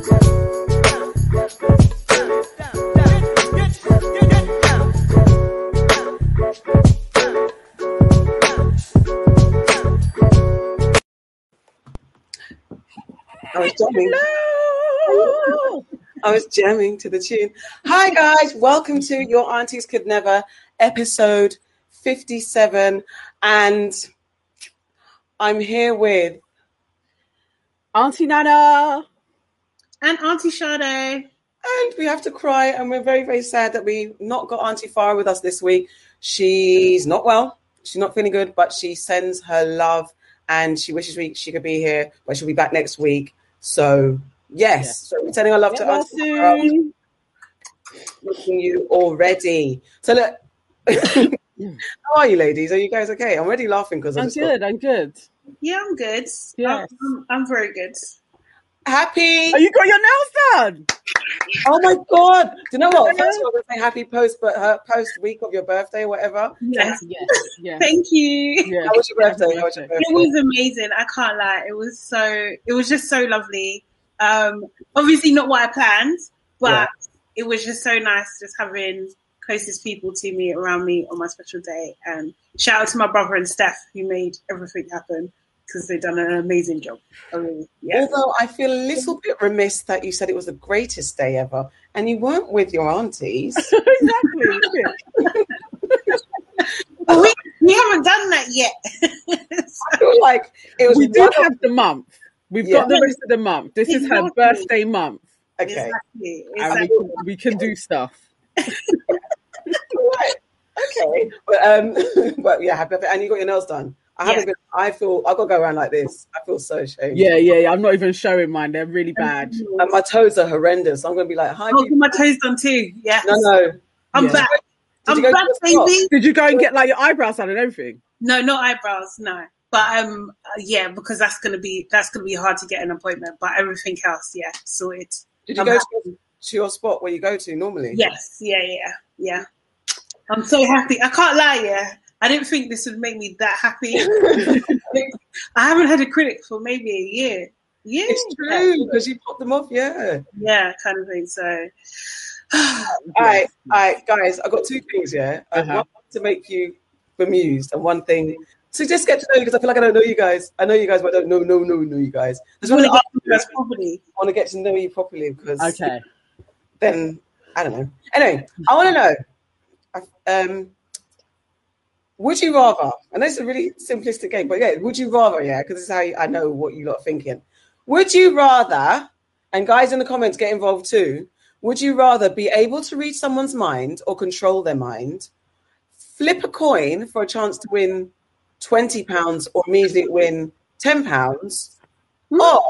I was jamming. I was jamming to the tune. Hi guys, welcome to Your Aunties Could Never, episode 57. And I'm here with Auntie Nana. And Auntie Sade. and we have to cry, and we're very, very sad that we not got Auntie Farah with us this week. She's not well, she's not feeling good, but she sends her love and she wishes we, she could be here, but she'll be back next week. So, yes, Yes. so we're sending our love Get to well Auntie Farah. soon. Missing you already. So, look, how are you, ladies? Are you guys okay? I'm already laughing because I'm good. I'm good. Yeah, I'm good. Yes. I'm, I'm very good. Happy. Oh, you got your nails done. Oh my god! Do you know what? First of all, I'm gonna say happy post, but her post week of your birthday, or whatever. Yes. Yes. Yes. Thank you. yes. How was your birthday? How was your It was amazing. I can't lie. It was so. It was just so lovely. Um, obviously not what I planned, but Yeah. it was just so nice just having closest people to me around me on my special day. And shout out to my brother and Steph who made everything happen because they've done an amazing job. I yeah. Although I feel a little bit remiss that you said it was the greatest day ever, and you weren't with your aunties. exactly. We, we haven't done that yet. I feel like it was. we do have the month. We've Yeah. got the rest of the month. This is her birthday month, okay. Exactly. and we can, we can do stuff. Right. Okay. But um, but yeah, happy. And you got your nails done. I haven't Yeah. been. I feel I've got to go around like this. I feel so ashamed. Yeah, yeah, yeah. I'm not even showing mine. They're really bad. And my toes are horrendous. I'm gonna be like, hi. Oh, people. my toes done too. Yeah. No, no. I'm Yeah. back. Did I'm back, to the spot? baby. Did you go and get like your eyebrows done and everything? No, not eyebrows. No, but um, uh, yeah, because that's gonna be that's gonna be hard to get an appointment. But everything else, yeah, sorted. Did you I'm go to, to your spot where you go to normally? Yes, yeah, yeah, yeah. I'm so happy. I can't lie. Yeah, I didn't think this would make me that happy. I haven't had a critic for maybe a year. Yeah, It's true because you popped them off. Yeah. Yeah, kind of thing. So, All right, all right, guys. I've got two things. Yeah, Uh-huh. want to make you bemused, and one thing to just get to know you because I feel like I don't know you guys. I know you guys, but I don't know, no, no, know you guys. I just I want want to to get to properly. want to get to know you properly because Okay. then I don't know. Anyway, I want to know. Um, would you rather? And this is a really simplistic game, but yeah, would you rather? Yeah, because this is how you- I know what you lot are thinking. Would you rather? And guys in the comments get involved too. Would you rather be able to read someone's mind or control their mind? Flip a coin for a chance to win twenty pounds or immediately win ten pounds, hmm. or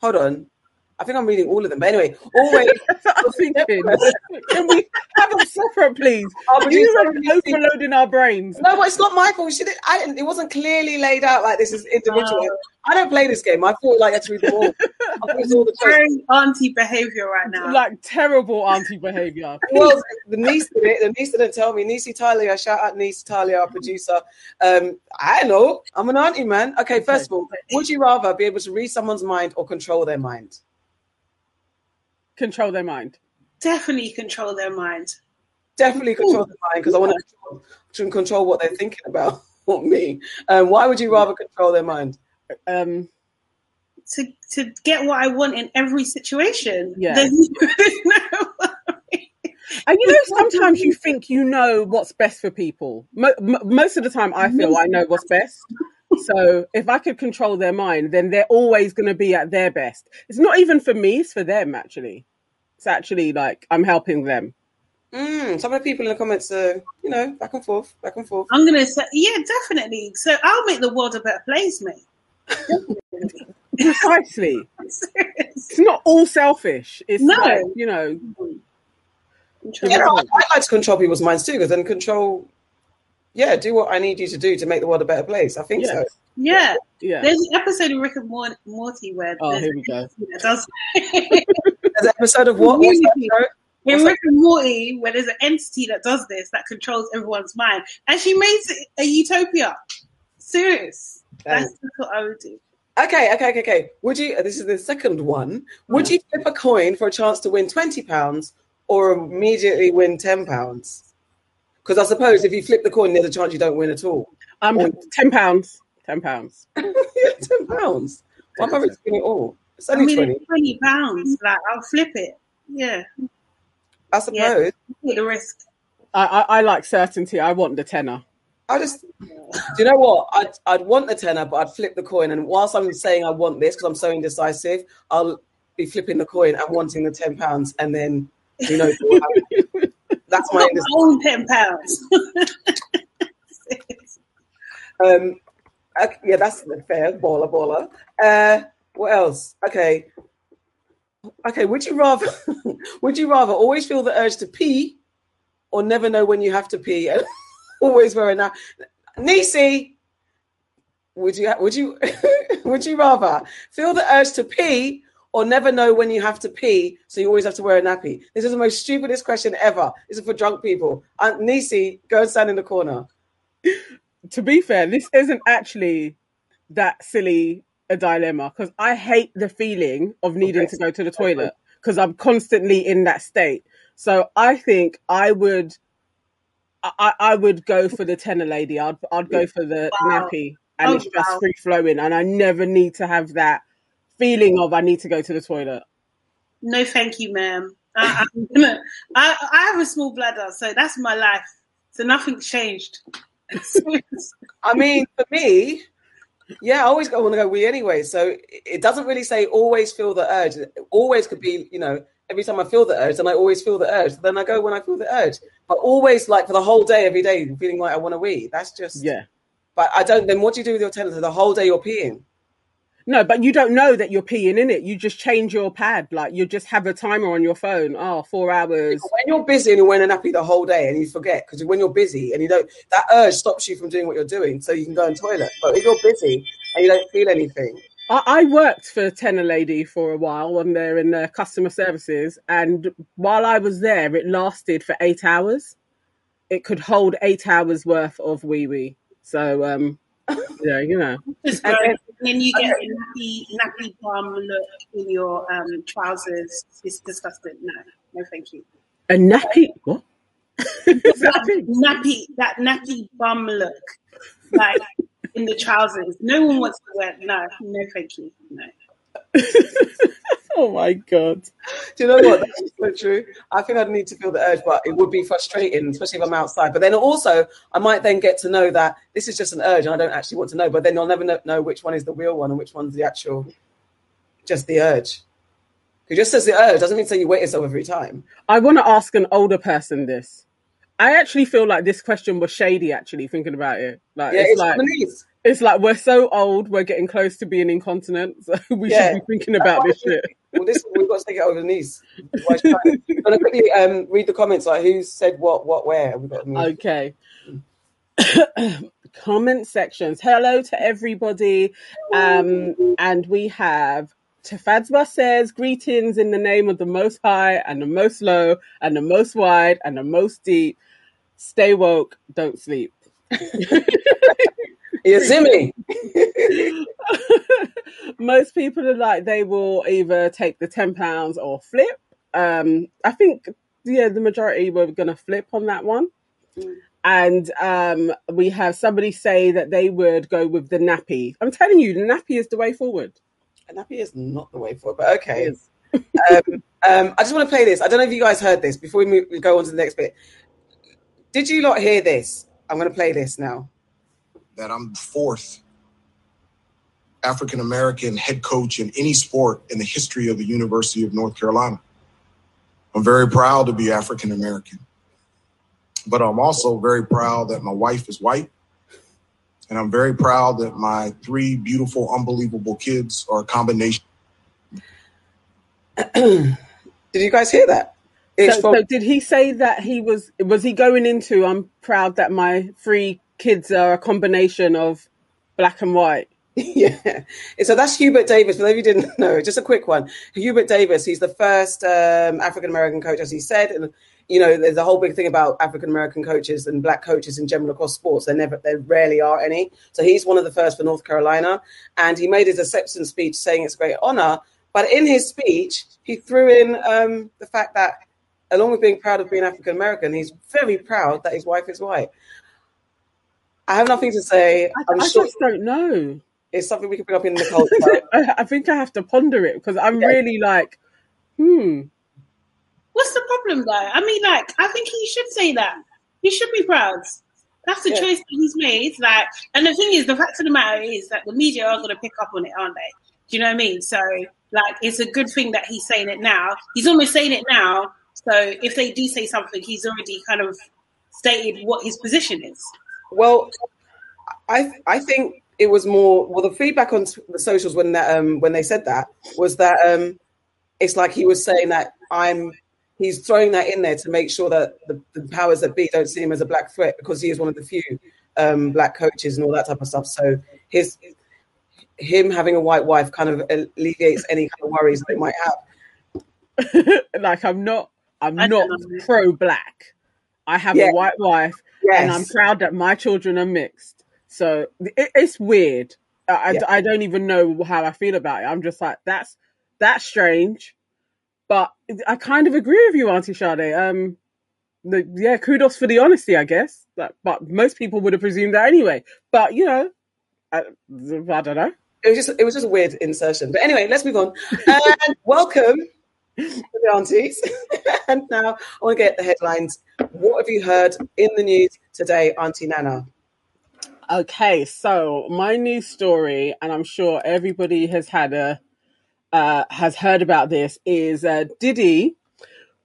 hold on. I think I'm reading all of them. But anyway, always can we have a separate, please? You are overloading our brains. No, but it's not my fault. She did, I didn't, it wasn't clearly laid out like this is individual. I don't play this game. I thought like that's read them all. I all the. Very auntie behavior right now. Like terrible auntie behavior. Well, the niece did it. The niece didn't tell me. Niece Talia, shout out niece Talia, our producer. Um, I know. I'm an auntie, man. Okay, first of all, would you rather be able to read someone's mind or control their mind? Control their mind. Definitely control their mind. Definitely control their mind because I want to control, what they're thinking about. Not me. Um, why would you rather control their mind? Um, to to get what I want in every situation. Yeah. There's no- and you know, sometimes you think you know what's best for people. Mo- m- most of the time, I feel I know what's best. So if I could control their mind, then they're always going to be at their best. It's not even for me; it's for them. Actually, it's actually like I'm helping them. Mm, some of the people in the comments are, you know, back and forth, back and forth. I'm gonna say, yeah, definitely. So I'll make the world a better place, mate. Precisely. It's not all selfish. It's No. like, you know, Yeah, no, I, I like to control people's minds too, because then control, yeah, do what I need you to do to make the world a better place. I think Yeah. so. yeah. yeah. There's an episode of Rick and Mor- Morty where Oh, here we go. does There's an episode of what? What's that show? in Rick and Morty where there's an entity that does this that controls everyone's mind, and she makes it a utopia. Serious. That's what I would do. Okay, okay, okay, okay. Would you? This is the second one. Would mm. you flip a coin for a chance to win twenty pounds or immediately win ten pounds? Because I suppose if you flip the coin, there's a chance you don't win at all. Um, Or- ten pounds. Ten pounds. yeah, ten pounds. Why am I risking it all? It's I only mean, twenty. it's twenty pounds. Like I'll flip it. Yeah, I suppose. take the risk. I, I, I like certainty. I want the tenner. I just, do you know what? I'd, I'd want the tenner, but I'd flip the coin. And whilst I'm saying I want this because I'm so indecisive, I'll be flipping the coin and wanting the ten pounds, and then you know that's my Not my indecision. own ten pounds. Um, okay, yeah, that's fair. Baller, baller. Uh, what else? Okay, okay. Would you rather? would you rather always feel the urge to pee, or never know when you have to pee and always wear a na- Nisi? Would you? Would you? would you rather feel the urge to pee? Or never know when you have to pee, so you always have to wear a nappy. This is the most stupidest question ever. This is for drunk people. Uh, Nisi, go and stand in the corner. to be fair, this isn't actually that silly a dilemma because I hate the feeling of needing Okay. to go to the toilet because I'm constantly in that state. So I think I would, I, I- I would go for the Tena Lady. I'd I'd go for the Wow. nappy, and Oh, it's just wow. free flowing, and I never need to have that feeling of I need to go to the toilet. No, thank you, ma'am. I, I'm I, I have a small bladder, so that's my life. So nothing's changed. I mean, for me, yeah, I always want to go wee anyway. So it- it doesn't really say always feel the urge. It always could be, you know, every time I feel the urge, and I always feel the urge. Then I go when I feel the urge. But always like for the whole day, every day, feeling like I want to wee. That's just, Yeah. But I don't, then what do you do with your tennis? The whole day you're peeing. No, but you don't know that you're peeing in it. You just change your pad. Like you just have a timer on your phone. Oh, four hours. When you're busy and you're wearing a nappy the whole day and you forget, because when you're busy and you don't, that urge stops you from doing what you're doing so you can go and toilet. But if you're busy and you don't feel anything, I, I worked for Tena Lady for a while when they're in their customer services, and while I was there, it lasted for eight hours. It could hold eight hours worth of wee wee. So, um, yeah, you know, Just And then- And then you get a nappy, nappy bum look in your um, trousers. It's disgusting. No, no, thank you. a nappy. what? that? Nappy, that nappy bum look, like in the trousers. No one wants to wear. No, no, thank you. No. oh my god! Do you know what? That's so true. I think I'd need to feel the urge, but it would be frustrating, especially if I'm outside. But then also, I might then get to know that this is just an urge, and I don't actually want to know. But then you'll never know, which one is the real one and which one's the actual, just the urge. It just says the urge doesn't mean say you wait yourself every time. I want to ask an older person this. I actually feel like this question was shady. Actually, thinking about it, like Yeah, it's, it's like on the knees. It's like we're so old, we're getting close to being incontinent, so we Yeah. should be thinking about this shit. Well, this we've got to take it over the knees. I'm gonna quickly um, read the comments. Like who said what, what, where. We've got. Okay. Comment sections. Hello to everybody. Um, and we have Tafadzwa says, Greetings in the name of the Most High and the Most Low and the Most Wide and the Most Deep. Stay woke, don't sleep. Yeah, Zimmy. Most people are like, they will either take the £10 or flip. Um, I think, yeah, the majority were going to flip on that one. Mm. And um, we have somebody say that they would go with the nappy. I'm telling you, the nappy is the way forward. And nappy is not the way forward, but okay. Um, um, I just want to play this. I don't know if you guys heard this before we, move, we go on to the next bit. Did you not hear this? I'm going to play this now. That I'm the fourth African American head coach in any sport in the history of the University of North Carolina. I'm very proud to be African American, but I'm also very proud that my wife is white. And I'm very proud that my three beautiful, unbelievable kids are a combination. Did you guys hear that? So, from so did he say that he was, was he going into, I'm proud that my three kids are a combination of black and white? yeah. So that's Hubert Davis. For those of you who didn't know, just a quick one. Hubert Davis, he's the first um, African American coach, as he said, and you know, there's a whole big thing about African American coaches and black coaches in general across sports. There never, there rarely are any. So he's one of the first for North Carolina, and he made his acceptance speech saying it's a great honor. But in his speech, he threw in um, the fact that, along with being proud of being African American, he's very proud that his wife is white. I have nothing to say. I, I sure just don't know. It's something we can bring up in the culture. I think I have to ponder it because I'm yeah. really like, hmm. What's the problem, though? I mean, like, I think he should say that. He should be proud. That's the yeah. choice that he's made. Like, and the thing is, the fact of the matter is that the media are going to pick up on it, aren't they? Do you know what I mean? So, like, it's a good thing that he's saying it now. He's almost saying it now. So, if they do say something, he's already kind of stated what his position is. Well, I I think it was more well the feedback on the socials when that um when they said that was that um it's like he was saying that I'm he's throwing that in there to make sure that the, the, powers that be don't see him as a black threat because he is one of the few um, black coaches and all that type of stuff. So his him having a white wife kind of alleviates any kind of worries they might have. like I'm not I'm I not pro black. I have yeah. a white wife yes. and I'm proud that my children are mixed. So it, it's weird. I, yeah. I, I don't even know how I feel about it. I'm just like that's that's strange but I kind of agree with you, Auntie Sade. Um, the, yeah, kudos for the honesty, I guess. But, but most people would have presumed that anyway. But you know, I, I don't know. It was just it was just a weird insertion. But anyway, let's move on. And welcome the aunties. and now I want to get the headlines. What have you heard in the news today, Auntie Nana? Okay, so my news story, and I'm sure everybody has had a uh, has heard about this is uh, Diddy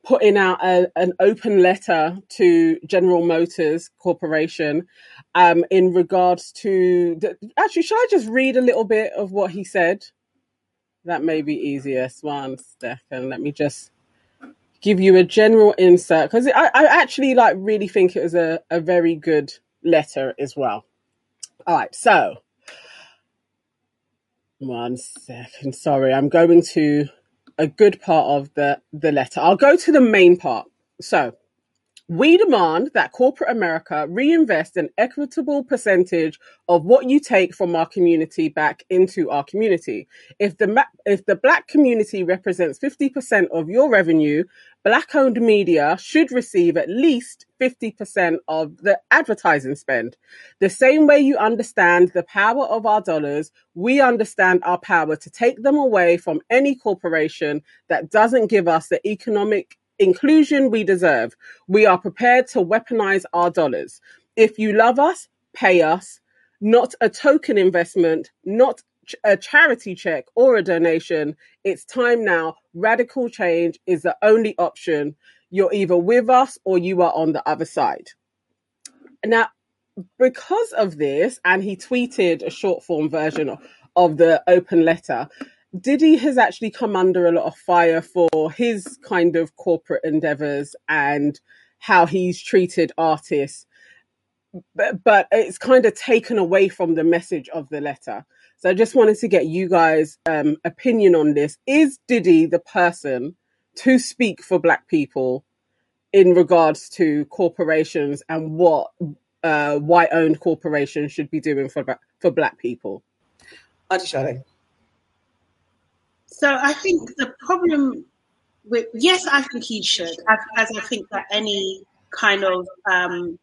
putting out a, an open letter to General Motors Corporation um, in regards to. The, actually, shall I just read a little bit of what he said? That may be easiest. One second. Let me just give you a general insert because I, I actually like really think it was a, a very good letter as well. All right, so one second. Sorry, I'm going to a good part of the, the letter. I'll go to the main part. So, we demand that corporate America reinvest an equitable percentage of what you take from our community back into our community. If the if the black community represents 50% of your revenue, black owned media should receive at least 50% of the advertising spend. The same way you understand the power of our dollars, we understand our power to take them away from any corporation that doesn't give us the economic inclusion we deserve. We are prepared to weaponize our dollars. If you love us, pay us, not a token investment, not a charity check or a donation. It's time now. Radical change is the only option. You're either with us or you are on the other side. Now, because of this, and he tweeted a short form version of, of the open letter, Diddy has actually come under a lot of fire for his kind of corporate endeavors and how he's treated artists. But, but it's kind of taken away from the message of the letter. So I just wanted to get you guys' um, opinion on this. Is Diddy the person to speak for Black people in regards to corporations and what uh, white-owned corporations should be doing for for Black people? Auntie So I think the problem with yes, I think he should, as, as I think that any kind of um,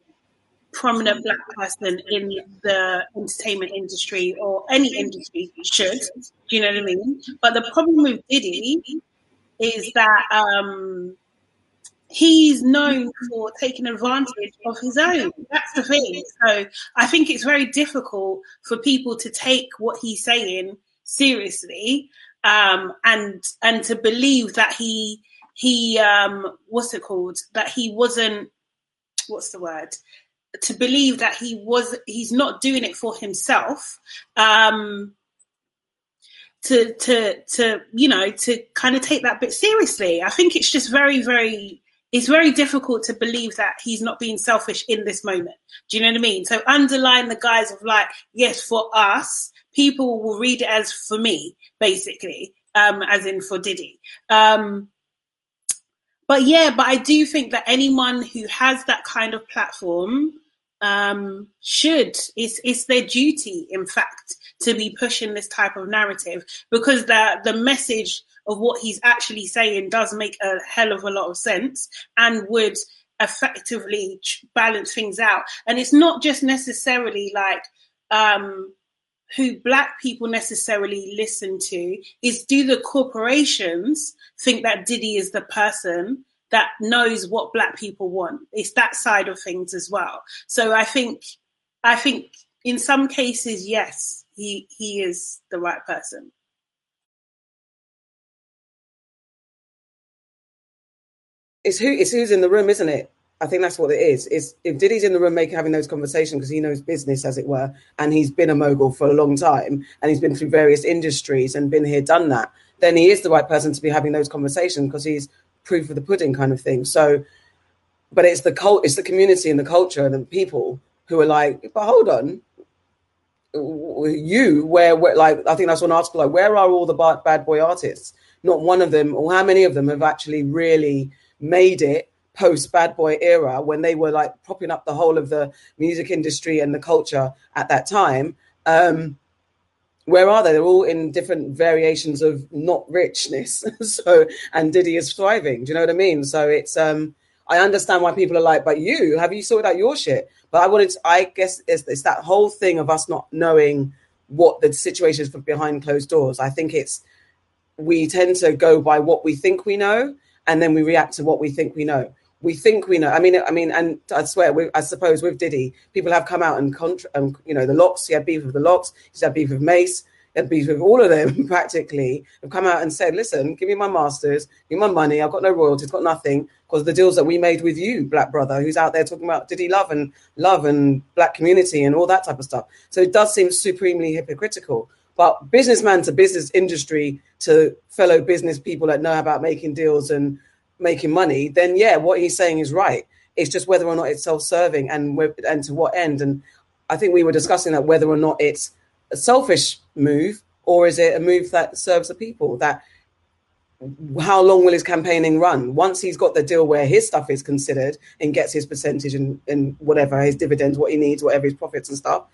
prominent black person in the entertainment industry or any industry should. Do you know what I mean? But the problem with Diddy is that um, he's known for taking advantage of his own. That's the thing. So I think it's very difficult for people to take what he's saying seriously um, and and to believe that he he um, what's it called? That he wasn't what's the word? To believe that he was he's not doing it for himself um to to to you know to kind of take that bit seriously. I think it's just very very it's very difficult to believe that he's not being selfish in this moment. Do you know what i mean? So underline the guise of like yes for us people will read it as for me basically um as in for diddy. Um but yeah, but I do think that anyone who has that kind of platform um, should. It's it's their duty, in fact, to be pushing this type of narrative because the the message of what he's actually saying does make a hell of a lot of sense and would effectively balance things out. And it's not just necessarily like um, who black people necessarily listen to is do the corporations think that Diddy is the person that knows what black people want? It's that side of things as well. So I think I think in some cases, yes, he he is the right person. It's who it's who's in the room, isn't it? I think that's what it is. Is if Diddy's in the room making having those conversations because he knows business, as it were, and he's been a mogul for a long time, and he's been through various industries and been here, done that. Then he is the right person to be having those conversations because he's proof of the pudding kind of thing. So, but it's the cult, it's the community and the culture and the people who are like, but hold on, you where, where like I think that's one article like where are all the bad, bad boy artists? Not one of them, or how many of them have actually really made it post bad boy era when they were like propping up the whole of the music industry and the culture at that time. Um, where are they? They're all in different variations of not richness. so, and Diddy is thriving. Do you know what I mean? So it's, um, I understand why people are like, but you, have you sorted out your shit? But I wanted to, I guess it's, it's that whole thing of us not knowing what the situation is for behind closed doors. I think it's, we tend to go by what we think we know and then we react to what we think we know we think we know. I mean, I mean, and I swear, we, I suppose with Diddy, people have come out and contra- um, you know, the LOX. He had beef with the LOX. He had beef with Mase. He had beef with all of them. Practically, have come out and said, "Listen, give me my masters, give me my money. I've got no royalties, got nothing because the deals that we made with you, Black Brother, who's out there talking about Diddy love and love and Black community and all that type of stuff. So it does seem supremely hypocritical." But businessman to business industry to fellow business people that know about making deals and making money, then yeah, what he's saying is right. It's just whether or not it's self-serving and and to what end. And I think we were discussing that whether or not it's a selfish move or is it a move that serves the people. That how long will his campaigning run? Once he's got the deal where his stuff is considered and gets his percentage and, and whatever his dividends, what he needs, whatever his profits and stuff,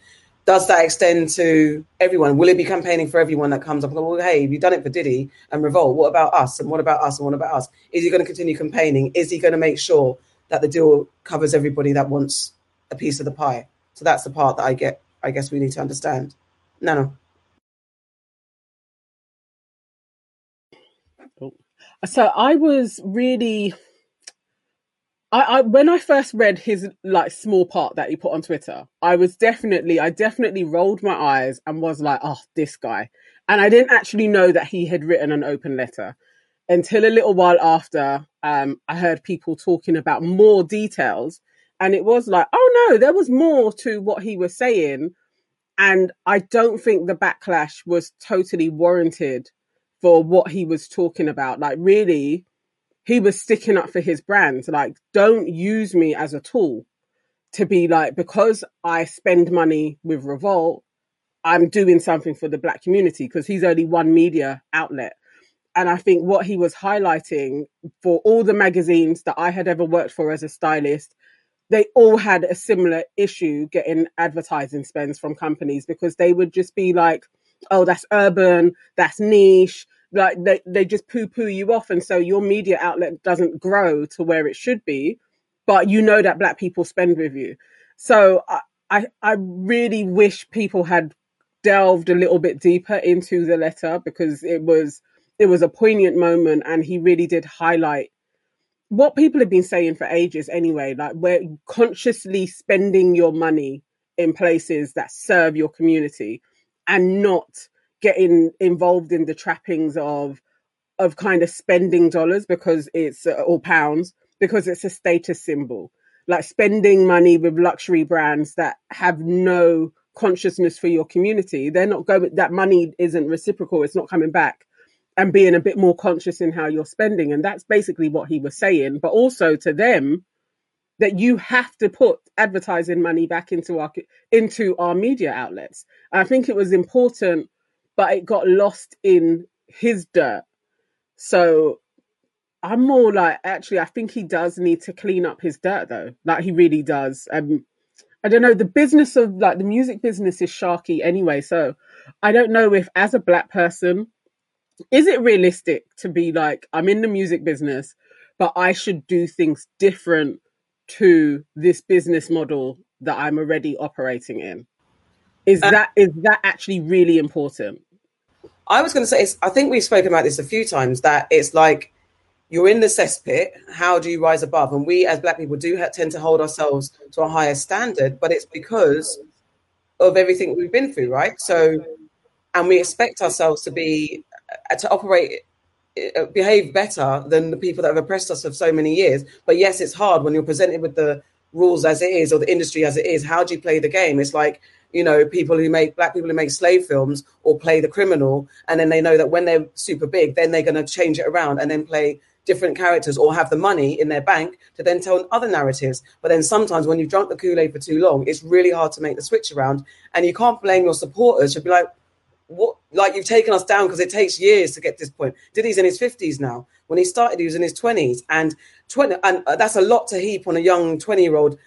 does that extend to everyone? Will it be campaigning for everyone that comes up well, hey, you've done it for Diddy and Revolt. What about us? And what about us? And what about us? Is he going to continue campaigning? Is he going to make sure that the deal covers everybody that wants a piece of the pie? So that's the part that I get. I guess we need to understand. No, oh. no. So I was really I, I, when I first read his like small part that he put on Twitter, I was definitely I definitely rolled my eyes and was like, oh, this guy. And I didn't actually know that he had written an open letter until a little while after um, I heard people talking about more details. And it was like, oh no, there was more to what he was saying. And I don't think the backlash was totally warranted for what he was talking about. Like, really, he was sticking up for his brand. Like, don't use me as a tool to be like, because I spend money with Revolt, I'm doing something for the black community because he's only one media outlet. And I think what he was highlighting for all the magazines that I had ever worked for as a stylist, they all had a similar issue getting advertising spends from companies because they would just be like, oh, that's urban, that's niche, like they, they just poo poo you off. And so your media outlet doesn't grow to where it should be, but you know that black people spend with you. So I, I, I really wish people had delved a little bit deeper into the letter because it was, it was a poignant moment and he really did highlight what people have been saying for ages anyway, like we're consciously spending your money in places that serve your community and not getting involved in the trappings of of kind of spending dollars because it's uh, or pounds because it's a status symbol. Like spending money with luxury brands that have no consciousness for your community they're not going that money isn't reciprocal it's not coming back and being a bit more conscious in how you're spending. And that's basically what he was saying but also to them that you have to put advertising money back into our into our media outlets. I think it was important but it got lost in his dirt. So I'm more like actually I think he does need to clean up his dirt though. Like he really does. Um I don't know, the business of like the music business is sharky anyway, so I don't know if as a black person is it realistic to be like I'm in the music business but I should do things different to this business model that I'm already operating in. Is Uh, that is that actually really important? I was going to say, I think we've spoken about this a few times that it's like you're in the cesspit. How do you rise above? And we, as Black people, do ha- tend to hold ourselves to a higher standard, but it's because of everything we've been through, right? So, and we expect ourselves to be uh, to operate, uh, behave better than the people that have oppressed us for so many years. But yes, it's hard when you're presented with the rules as it is or the industry as it is. How do you play the game? It's like you know, people who make black people who make slave films or play the criminal, and then they know that when they're super big, then they're going to change it around and then play different characters or have the money in their bank to then tell other narratives. But then sometimes when you've drunk the Kool Aid for too long, it's really hard to make the switch around, and you can't blame your supporters. You'll be like, what? Like you've taken us down because it takes years to get to this point. Diddy's in his fifties now. When he started, he was in his twenties, and twenty, and uh, that's a lot to heap on a young twenty-year-old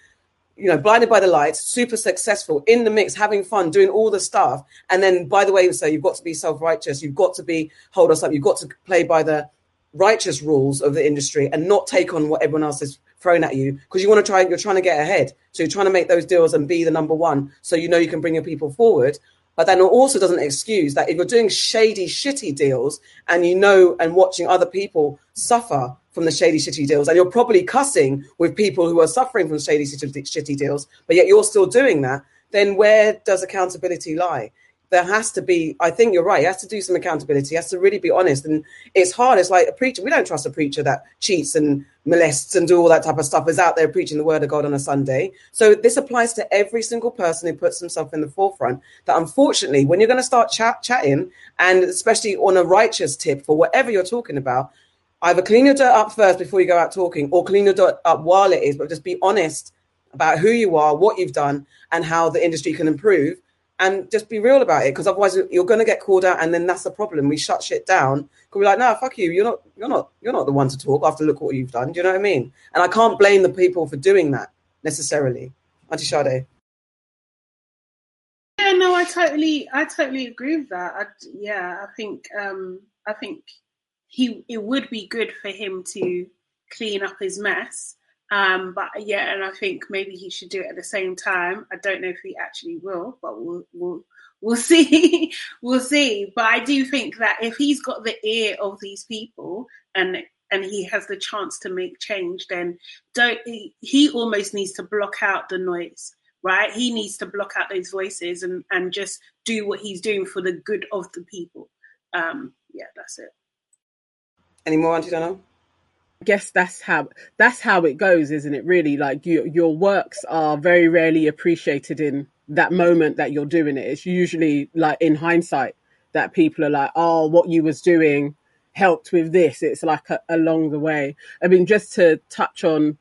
you know, blinded by the lights, super successful in the mix, having fun, doing all the stuff. And then, by the way, so you've got to be self righteous. You've got to be hold us up. You've got to play by the righteous rules of the industry and not take on what everyone else is thrown at you because you want to try. You're trying to get ahead, so you're trying to make those deals and be the number one, so you know you can bring your people forward. But then it also doesn't excuse that if you're doing shady, shitty deals and you know and watching other people suffer from the shady, shitty deals, and you're probably cussing with people who are suffering from shady, shitty, deals, but yet you're still doing that, then where does accountability lie? There has to be, I think you're right, he has to do some accountability, he has to really be honest. And it's hard. It's like a preacher, we don't trust a preacher that cheats and molests and do all that type of stuff, is out there preaching the word of God on a Sunday. So this applies to every single person who puts himself in the forefront. That unfortunately, when you're going to start chat, chatting, and especially on a righteous tip for whatever you're talking about, either clean your dirt up first before you go out talking, or clean your dirt up while it is, but just be honest about who you are, what you've done, and how the industry can improve, and just be real about it. Because otherwise, you're going to get called out, and then that's the problem. We shut shit down. Because we're like, no, fuck you. You're not. You're not. You're not the one to talk after look what you've done. Do you know what I mean? And I can't blame the people for doing that necessarily. Auntie Sade. Yeah, no, I totally, I totally agree with that. I, yeah, I think, um, I think he, it would be good for him to clean up his mess. Um, but yeah, and I think maybe he should do it at the same time. I don't know if he actually will, but we'll, we'll, we'll see. we'll see. But I do think that if he's got the ear of these people and and he has the chance to make change, then don't he, he almost needs to block out the noise right? He needs to block out those voices and, and just do what he's doing for the good of the people. Um, yeah, that's it. Any more, Auntie Donna? I guess that's how that's how it goes, isn't it? Really, like your your works are very rarely appreciated in that moment that you're doing it. It's usually like in hindsight that people are like, "Oh, what you was doing helped with this." It's like a, along the way. I mean, just to touch on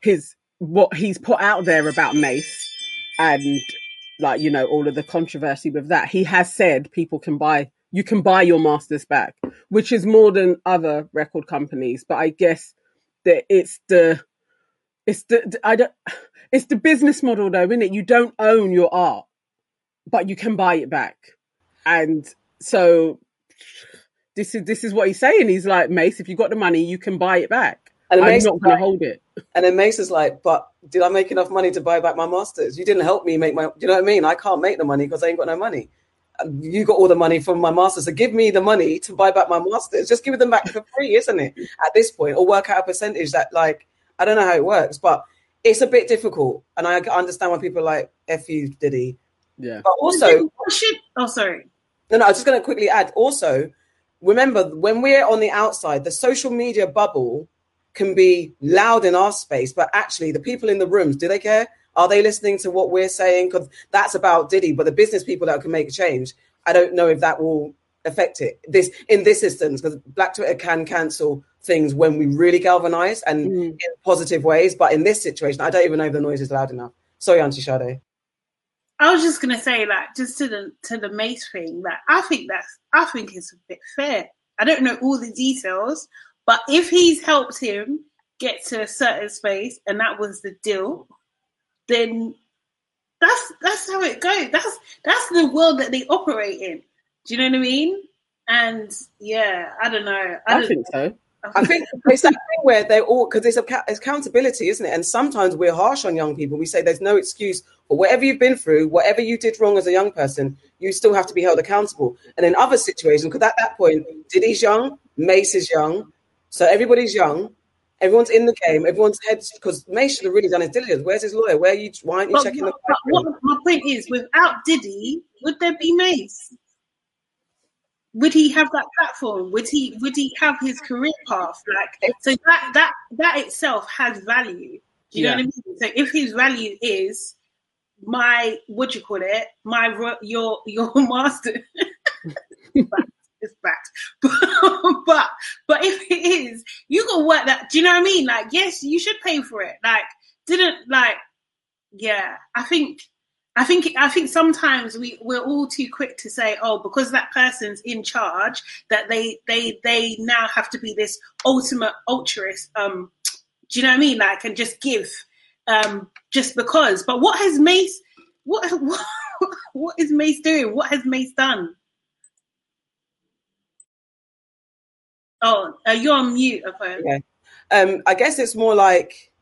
his what he's put out there about Mase and like you know all of the controversy with that he has said people can buy you can buy your masters back which is more than other record companies but i guess that it's the it's the i don't it's the business model though isn't it you don't own your art but you can buy it back and so this is this is what he's saying he's like Mase if you got the money you can buy it back And i'm not going like- to hold it And then Mase is like, but did I make enough money to buy back my masters? You didn't help me make my. Do you know what I mean? I can't make the money because I ain't got no money. And You got all the money from my masters, so give me the money to buy back my masters. Just give them back for free, isn't it? At this point, or work out a percentage that, like, I don't know how it works, but it's a bit difficult. And I understand why people are like, "F you, Diddy." yeah But also, oh, sorry. no, no, I was just going to quickly add. Also, remember when we're on the outside, the social media bubble can be loud in our space, but actually, the people in the rooms, do they care? Are they listening to what we're saying? Because that's about Diddy, but the business people that can make a change, I don't know if that will affect it. This in this instance, because Black Twitter can cancel things when we really galvanize and Mm. in positive ways. But in this situation, I don't even know if the noise is loud enough. Sorry, Auntie Sade. I was just gonna say, like, just to the to the Mase thing, that I think that's I think it's a bit fair. I don't know all the details, But if he's helped him get to a certain space and that was the deal, then that's that's how it goes. That's that's the world that they operate in. Do you know what I mean? And yeah, I don't know. I, don't think so. I think it's that thing where they're all because it's, it's accountability, isn't it? And sometimes we're harsh on young people. We say there's no excuse for whatever you've been through, whatever you did wrong as a young person, you still have to be held accountable. And in other situations, because at that point, Diddy's young, Mase is young, so everybody's young, everyone's in the game, everyone's heads because Mase should have really done his diligence. Where's his lawyer? Where are you? Why aren't you but, checking but, the? But what my point is, without Diddy, would there be Mase? would he have that platform? Would he would he have his career path? Like so that that that itself has value. Do you yeah. know what I mean? So if his value is my what do you call it? My your your master. back. But, but but if it is, you can work that. Do you know what I mean? Like yes, you should pay for it. Like didn't like yeah. I think I think I think sometimes we we're all too quick to say, oh, because that person's in charge, that they they they now have to be this ultimate altruist. Um, do you know what I mean? Like, and just give, um, just because. But what has Mase? What what, what is Mase doing? What has Mase done? Oh, uh, you're on mute, okay. Yeah. Um, I guess it's more like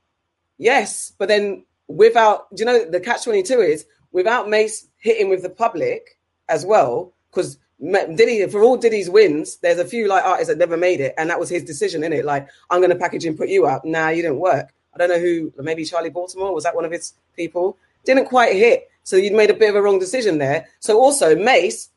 yes, but then without. Do you know the catch twenty two is without Mase hitting with the public as well, because Diddy, for all Diddy's wins, there's a few like artists that never made it, and that was his decision, in it. Like, I'm going to package and put you out. Nah, you didn't work. I don't know who, maybe Charli Baltimore was that one of his people? Didn't quite hit, so you'd made a bit of a wrong decision there. So also Mase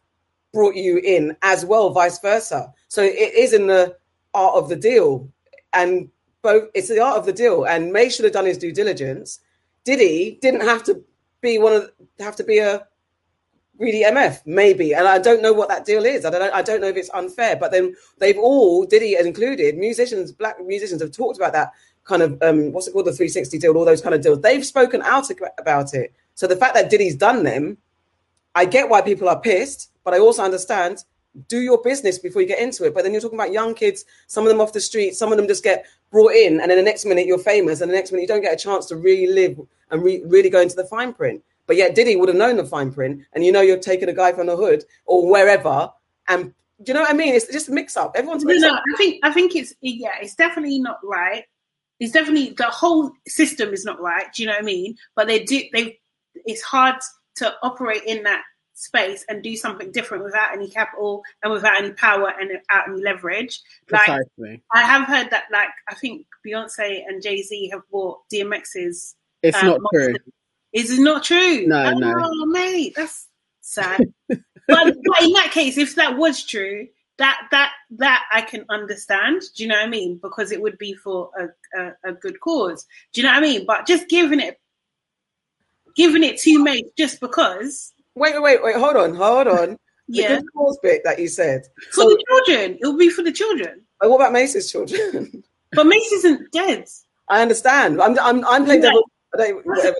brought you in as well, vice versa. So it is in the art of the deal, and both it's the art of the deal. And May should have done his due diligence. Diddy didn't have to be one of have to be a greedy MF, maybe. And I don't know what that deal is. I don't I don't know if it's unfair. But then they've all, Diddy included, musicians, black musicians have talked about that kind of um what's it called, the 360 deal, all those kind of deals. They've spoken out about it. So the fact that Diddy's done them, I get why people are pissed, but I also understand do your business before you get into it. But then you're talking about young kids, some of them off the street, some of them just get brought in, and then the next minute you're famous, and the next minute you don't get a chance to really live and re- really go into the fine print. But yet Diddy would have known the fine print, and you know you're taking a guy from the hood or wherever, and do you know what I mean? It's just a mix up. Everyone's no, no. Up. I think I think it's yeah, it's definitely not right. It's definitely the whole system is not right. Do you know what I mean? But they do they. It's hard to operate in that space and do something different without any capital and without any power and without any leverage. Precisely. Like I have heard that like I think Beyonce and Jay Z have bought DMX's it's um, not true. Is it not true? No, oh, no. mate, that's sad. but, but in that case, if that was true, that that that I can understand. Do you know what I mean? Because it would be for a, a, a good cause. Do you know what I mean? But just giving it giving it to me just because. Wait, wait, wait, wait. Hold on, hold on. yeah. The good cause bit that you said for so, the children. It will be for the children. But what about Mase's children? but Mase isn't dead. I understand. I'm I'm I'm playing devil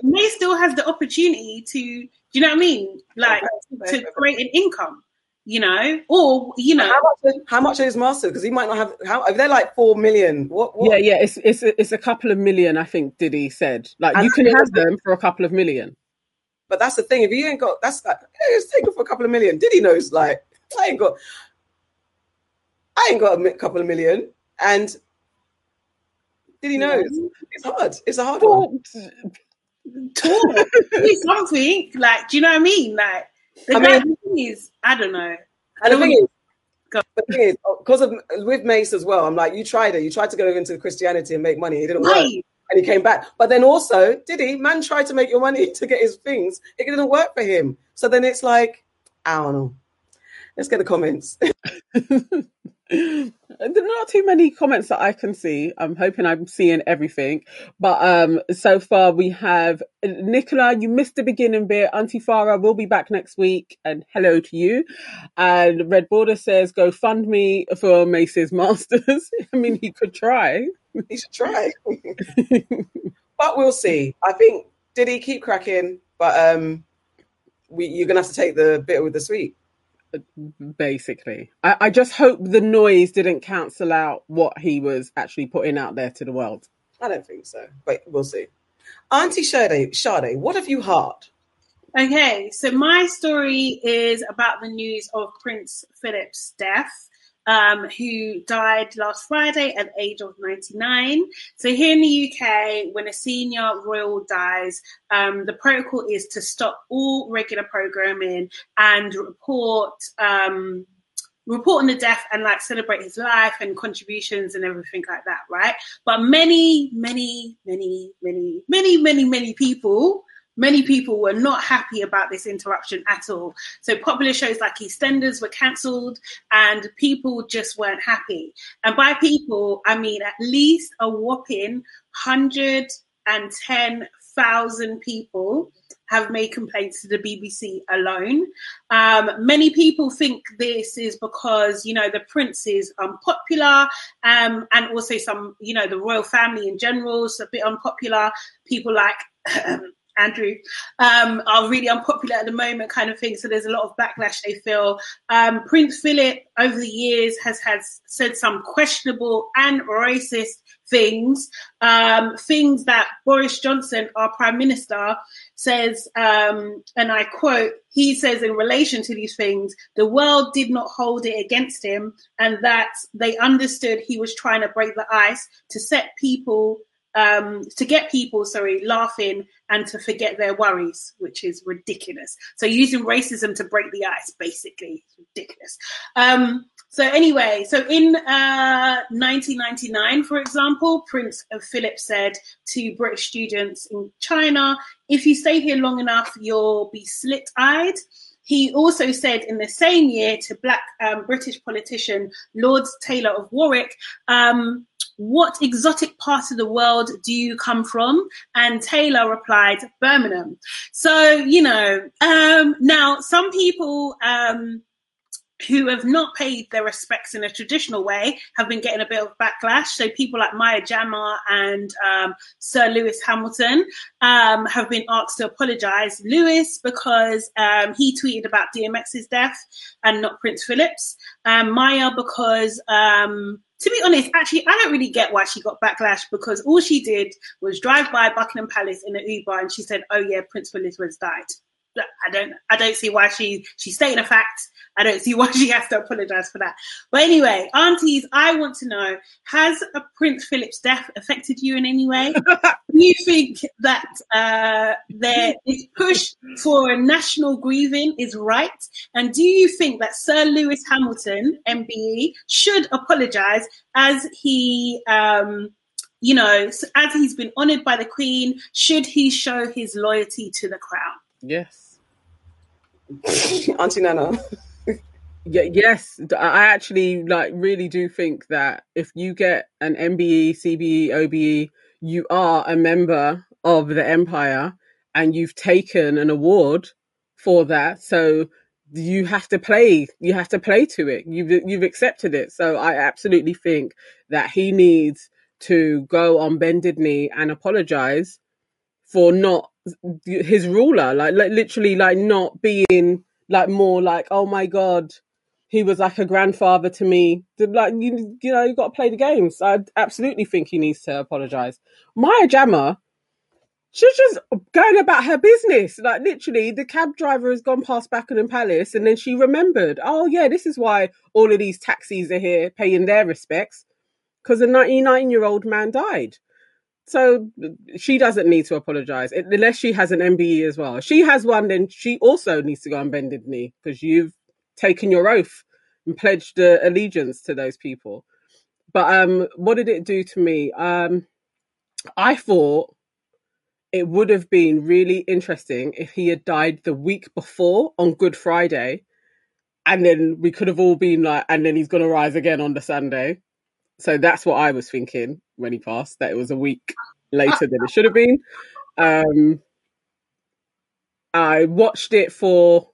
May still has the opportunity to, do you know what I mean? Like to create an income, you know, or you know, how much? How much is master? Because he might not have. How if they're like four million? What? what? Yeah, yeah, it's it's a, it's a couple of million. I think Diddy said like and you can have them for a couple of million. But that's the thing. If he ain't got, that's like, hey, let's take it for a couple of million. Diddy knows, like, I ain't got, I ain't got a couple of million, and did he know? It's hard. It's a hard talk. one. Talk. do something. Like, do you know what I mean? Like, the I mean, is, I don't know. And the thing is, the thing is, because of with Mase as well, I'm like, you tried it. You tried to go into Christianity and make money. It didn't work. And he came back. But then also, did he? Man tried to make your money to get his things. It didn't work for him. So then it's like, I don't know. Let's get the comments. there are not too many comments that I can see. I'm hoping I'm seeing everything. But um, so far we have Nicola, you missed the beginning bit. Auntie Farah will be back next week. And hello to you. And Red Border says, go fund me for Mase's Masters. I mean, he could try. He should try. but we'll see. I think, did he keep cracking? But um, we, you're going to have to take the bit with the sweet. Basically. I, I just hope the noise didn't cancel out what he was actually putting out there to the world. I don't think so, but we'll see. Auntie Sade, Sade, what have you heard? Okay, so my story is about the news of Prince Philip's death um, who died last Friday at the age of 99. So here in the UK, when a senior royal dies, um, the protocol is to stop all regular programming and report. Um, report on the death and like celebrate his life and contributions and everything like that, right? But many, many, many, many, many, many, many people many people were not happy about this interruption at all. So popular shows like EastEnders were cancelled, and people just weren't happy. And by people, I mean at least a whopping hundred and ten thousand people have made complaints to the BBC alone. Um, many people think this is because you know the prince is unpopular, um, and also some you know the royal family in general is a bit unpopular. People like Andrew, um, are really unpopular at the moment, kind of thing. So there's a lot of backlash they feel. Um, Prince Philip, over the years, has has said some questionable and racist things, um, things that Boris Johnson, our Prime Minister, says, um, and I quote, he says in relation to these things, the world did not hold it against him, and that they understood he was trying to break the ice to set people um, to get people, sorry, laughing and to forget their worries, which is ridiculous. So using racism to break the ice, basically, ridiculous. Um, so anyway, so in uh, 1999, for example, Prince Philip said to British students in China, "If you stay here long enough, you'll be slit-eyed." He also said in the same year to black um, British politician Lord Taylor of Warwick, um, what exotic part of the world do you come from? And Taylor replied, Birmingham. So, you know, um, now some people, um, who have not paid their respects in a traditional way have been getting a bit of backlash. So people like Maya Jama and um, Sir Lewis Hamilton um, have been asked to apologise. Lewis because um, he tweeted about DMX's death and not Prince Philip's. Um, Maya because um, to be honest, actually, I don't really get why she got backlash because all she did was drive by Buckingham Palace in an Uber and she said, "Oh yeah, Prince Philip has died." I don't, I don't see why she she's stating a fact. I don't see why she has to apologize for that. But anyway, aunties, I want to know: Has a Prince Philip's death affected you in any way? Do you think that uh, there is push for a national grieving is right? And do you think that Sir Lewis Hamilton, MBE, should apologize as he? Um, you know, as he's been honoured by the Queen, should he show his loyalty to the crown? Yes. Auntie Nana. Yeah, yes, I actually like really do think that if you get an MBE, CBE, OBE, you are a member of the empire and you've taken an award for that. So you have to play, you have to play to it. You've you've accepted it. So I absolutely think that he needs to go on bended knee and apologize for not his ruler, like, like literally like not being like more like, oh my god, he was like a grandfather to me. Like you, you know, you got to play the games. I absolutely think he needs to apologize. Maya Jama, she's just going about her business. Like literally, the cab driver has gone past Buckingham Palace, and then she remembered, oh yeah, this is why all of these taxis are here paying their respects because a 99 year old man died. So she doesn't need to apologize unless she has an MBE as well. She has one, then she also needs to go on bended knee because you've taken your oath and pledged uh, allegiance to those people. But um, what did it do to me? Um, I thought it would have been really interesting if he had died the week before on Good Friday, and then we could have all been like, and then he's going to rise again on the Sunday. So that's what I was thinking when he passed, that it was a week later than it should have been. Um, I watched it for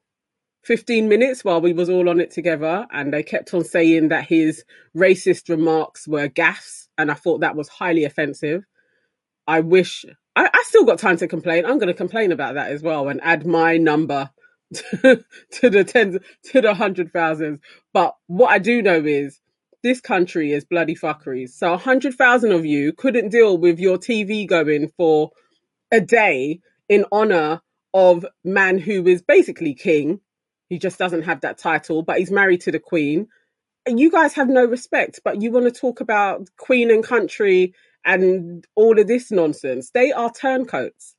15 minutes while we was all on it together and they kept on saying that his racist remarks were gaffes and I thought that was highly offensive. I wish I, I still got time to complain. I'm going to complain about that as well and add my number to the tens to the hundred thousands. But what I do know is this country is bloody fuckeries. So hundred thousand of you couldn't deal with your TV going for a day in honor of man who is basically king. He just doesn't have that title, but he's married to the queen. And you guys have no respect, but you want to talk about queen and country and all of this nonsense. They are turncoats.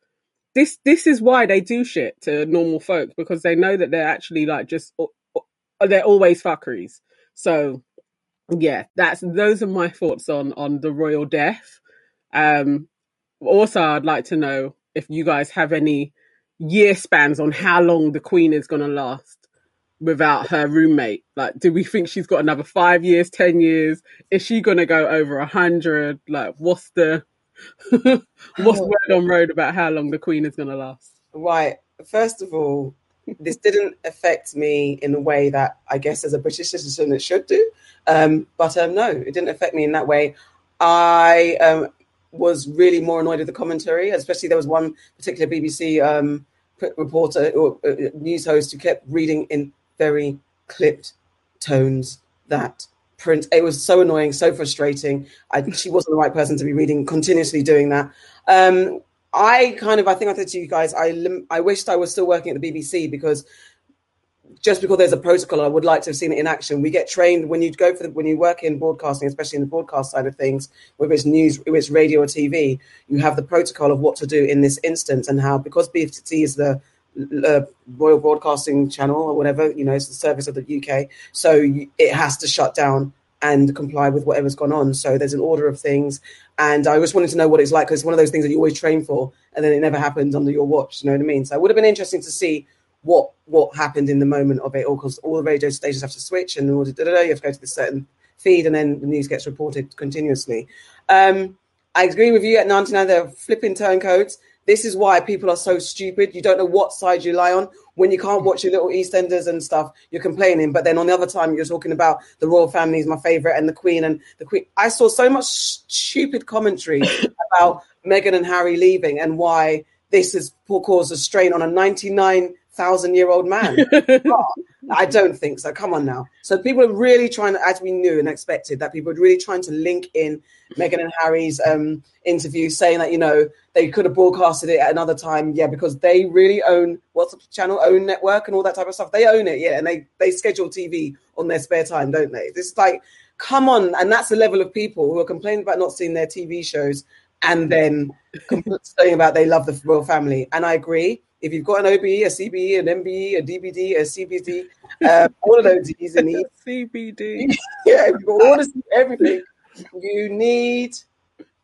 This this is why they do shit to normal folk because they know that they're actually like just uh, uh, they're always fuckeries. So yeah, that's those are my thoughts on on the royal death. Um, also, I'd like to know if you guys have any year spans on how long the queen is going to last without her roommate. Like, do we think she's got another five years, ten years? Is she going to go over a hundred? Like, what's the what's oh. word on road about how long the queen is going to last? Right. First of all, this didn't affect me in a way that I guess as a British citizen it should do. Um, but um, no, it didn't affect me in that way. I um, was really more annoyed with the commentary, especially there was one particular BBC um, reporter or uh, news host who kept reading in very clipped tones that print. It was so annoying, so frustrating. I, she wasn't the right person to be reading continuously doing that. Um, I kind of, I think I said to you guys, I I wished I was still working at the BBC because just because there's a protocol, I would like to have seen it in action. We get trained when you go for the, when you work in broadcasting, especially in the broadcast side of things, whether it's news, whether it's radio or TV, you have the protocol of what to do in this instance and how because BFT is the uh, Royal Broadcasting Channel or whatever, you know, it's the service of the UK, so it has to shut down and comply with whatever's gone on. So there's an order of things, and I just wanted to know what it's like because it's one of those things that you always train for, and then it never happens under your watch. You know what I mean? So it would have been interesting to see what what happened in the moment of it all because all the radio stations have to switch and all you have to go to this certain feed and then the news gets reported continuously. Um, I agree with you at 99, they're flipping turncoats. This is why people are so stupid. You don't know what side you lie on. When you can't watch your little EastEnders and stuff, you're complaining. But then on the other time, you're talking about the royal family is my favorite and the Queen and the Queen. I saw so much stupid commentary about Meghan and Harry leaving and why this has caused a strain on a 99 thousand year old man. I don't think so. Come on now. So people are really trying to, as we knew and expected, that people are really trying to link in Meghan and Harry's um, interview, saying that you know they could have broadcasted it at another time, yeah, because they really own what's the channel, own network, and all that type of stuff. They own it, yeah, and they they schedule TV on their spare time, don't they? This is like, come on, and that's the level of people who are complaining about not seeing their TV shows and then complaining about they love the royal family. And I agree if you've got an OBE, a CBE, an MBE, a DBD, a CBD, uh, all of those D's and E's. CBD. yeah, if you've got all this, everything, you need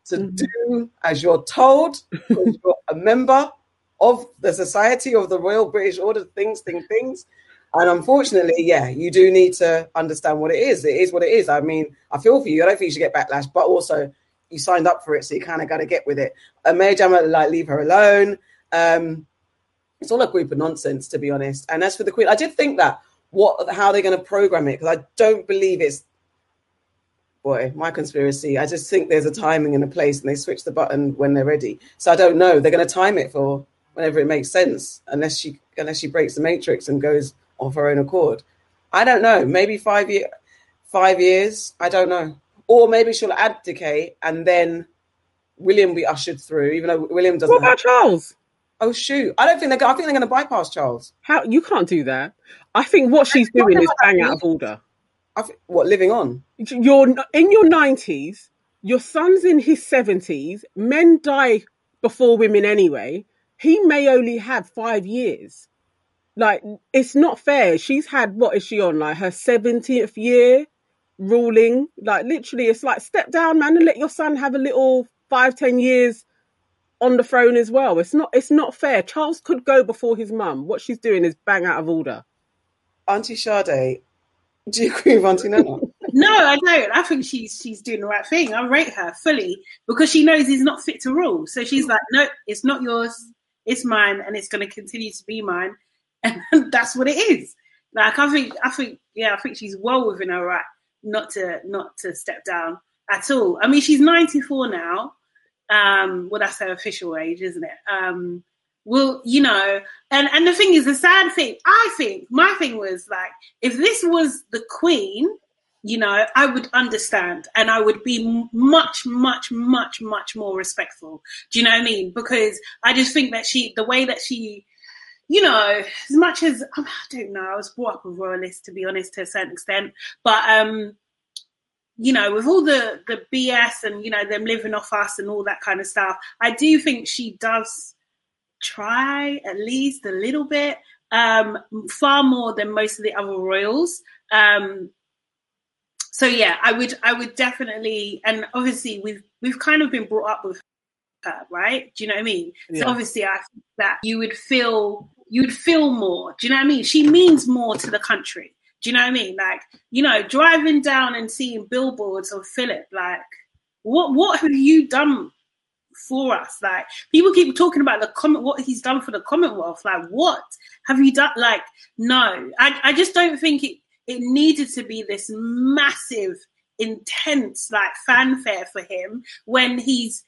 to mm-hmm. do as you're told because you're a member of the Society of the Royal British Order, things, things, things. And unfortunately, yeah, you do need to understand what it is. It is what it is. I mean, I feel for you. I don't think you should get backlash, but also you signed up for it, so you kind of got to get with it. Uh, Maya Jama, like, leave her alone. Um, it's all a group of nonsense, to be honest. And as for the Queen, I did think that what how they're going to program it because I don't believe it's boy my conspiracy. I just think there's a timing and a place, and they switch the button when they're ready. So I don't know. They're going to time it for whenever it makes sense, unless she unless she breaks the matrix and goes of her own accord. I don't know. Maybe five year, five years. I don't know. Or maybe she'll abdicate and then William be ushered through, even though William doesn't. What about have- Charles? Oh shoot! I don't think they're. I think they're going to bypass Charles. How you can't do that? I think what she's doing is bang out of order. I think, what living on? You're in your nineties. Your son's in his seventies. Men die before women anyway. He may only have five years. Like it's not fair. She's had what is she on? Like her seventieth year ruling. Like literally, it's like step down, man, and let your son have a little five, ten years on the throne as well. It's not it's not fair. Charles could go before his mum. What she's doing is bang out of order. Auntie Sade, do you agree with Auntie Nana? no, I don't. I think she's she's doing the right thing. I rate her fully because she knows he's not fit to rule. So she's mm. like, no, it's not yours. It's mine, and it's going to continue to be mine, and that's what it is. Like I think, I think, yeah, I think she's well within her right not to not to step down at all. I mean, she's ninety four now. Um, well, that's her official age, isn't it? Um, will, you know, and and the thing is, the sad thing, I think, my thing was like, if this was the Queen, you know, I would understand and I would be much, much, much, much more respectful. Do you know what I mean? Because I just think that she, the way that she, you know, as much as I don't know, I was brought up a royalist to be honest to a certain extent, but um, you know, with all the the BS and you know them living off us and all that kind of stuff, I do think she does try at least a little bit, um, far more than most of the other royals. Um, so yeah, I would I would definitely, and obviously we've we've kind of been brought up with her, right? Do you know what I mean? Yeah. So obviously, I think that you would feel you'd feel more. Do you know what I mean? She means more to the country. Do you know what I mean? Like, you know, driving down and seeing billboards of Philip, like, what what have you done for us? Like, people keep talking about the comment, what he's done for the Commonwealth. Like, what have you done? Like, no, I, I just don't think it it needed to be this massive, intense like fanfare for him when he's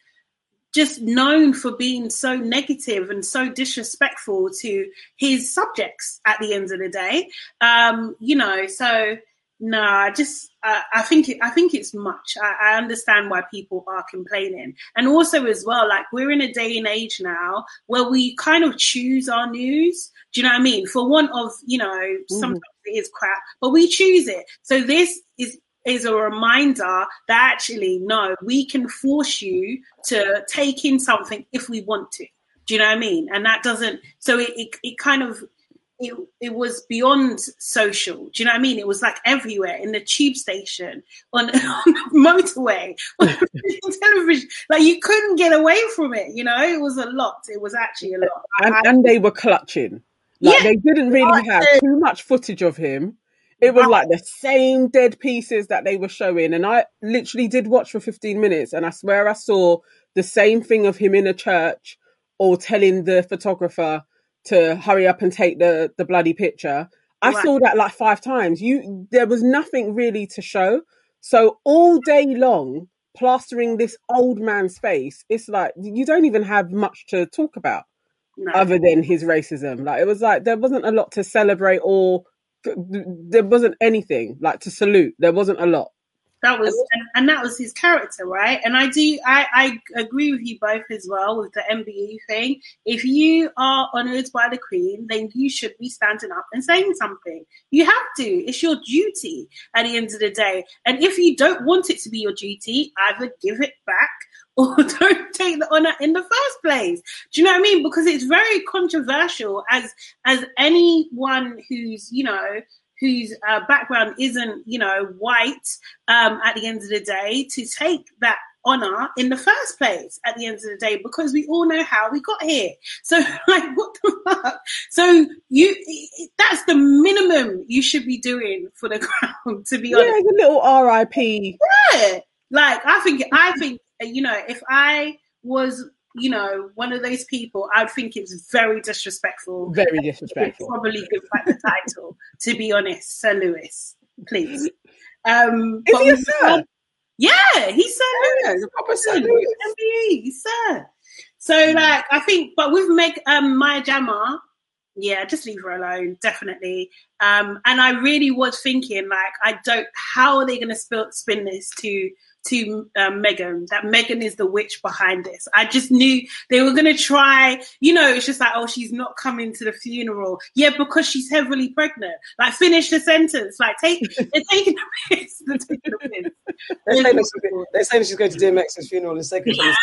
just known for being so negative and so disrespectful to his subjects at the end of the day. Um, you know, so no, I just uh, I think it, I think it's much. I, I, understand why people are complaining, and also as well, like we're in a day and age now where we kind of choose our news. Do you know what I mean? For one of you know, mm-hmm. sometimes it is crap, but we choose it. So this is is a reminder that actually, no, we can force you to take in something if we want to. Do you know what I mean? And that doesn't, so it, it, it kind of, it, it was beyond social. Do you know what I mean? It was like everywhere in the tube station, on, on the motorway, on television. Like you couldn't get away from it. You know, it was a lot. It was actually a lot. And, and they were clutching. Like yeah, they didn't really have too much footage of him it was ah. like the same dead pieces that they were showing. And I literally did watch for 15 minutes and I swear I saw the same thing of him in a church or telling the photographer to hurry up and take the, the bloody picture. I right. saw that like five times. You there was nothing really to show. So all day long, plastering this old man's face, it's like you don't even have much to talk about. No. Other than his racism, like it was like there wasn't a lot to celebrate or there wasn't anything like to salute. There wasn't a lot. That was and, and, that was his character, right? And I do I, I agree with you both as well with the MBE thing. If you are honoured by the Queen, then you should be standing up and saying something. You have to. It's your duty at the end of the day. And if you don't want it to be your duty, either give it back or don't take the honor in the first place. Do you know what I mean? Because it's very controversial as as anyone who's you know whose uh, background isn't you know white um, at the end of the day to take that honor in the first place at the end of the day because we all know how we got here. So like what the fuck? So you that's the minimum you should be doing for the crown to be honest. yeah, a little rip yeah. Like i think i think you know, if I was, you know, one of those people, I'd think it's very disrespectful. Very disrespectful. Probably give back the title, to be honest, Sir Lewis, please. Um, Is he a sir? Yeah, he's Sir yeah, Lewis. proper Sir Lewis. MBE, sir. So, like, I think, but with Meg, um, Maya Jama, yeah, just leave her alone, definitely. Um, and I really was thinking, like, I don't, how are they going to spin this to to um, Meghan that Meghan is the witch behind this. I just knew they were going to try. You know, it's just like, oh, she's not coming to the funeral. Yeah, because she's heavily pregnant. Like, finish the sentence. Like, take they're taking the piss. They're taking the piss. They're saying, she's going to DMX's funeral in second. yeah,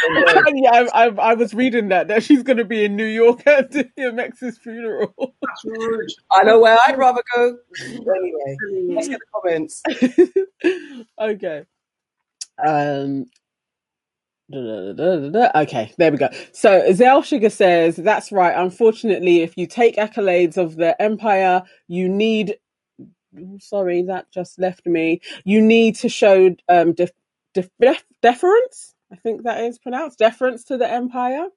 I, I, I, was reading that that she's going to be in New York at DMX's funeral. I know where I'd rather go. Anyway, let's get the comments. okay. Um, Okay, there we go. So Zell Sugar says that's right. Unfortunately, if you take accolades of the empire, you need. Sorry, that just left me. You need to show um, def- def- deference. I think that is pronounced deference to the empire.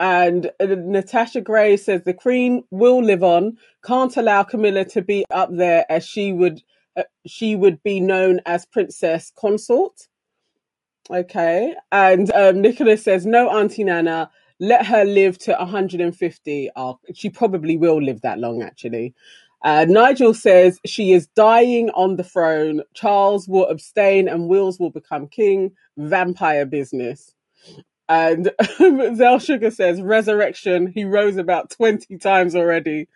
And uh, Natasha Gray says the Queen will live on. Can't allow Camilla to be up there as she would. Uh, she would be known as Princess Consort. Okay. And um, Nicholas says, no, Auntie Nana, let her live to 150. Oh, she probably will live that long, actually. Uh, Nigel says she is dying on the throne. Charles will abstain and Wills will become king. Vampire business. And Zell Sugar says resurrection. He rose about 20 times already.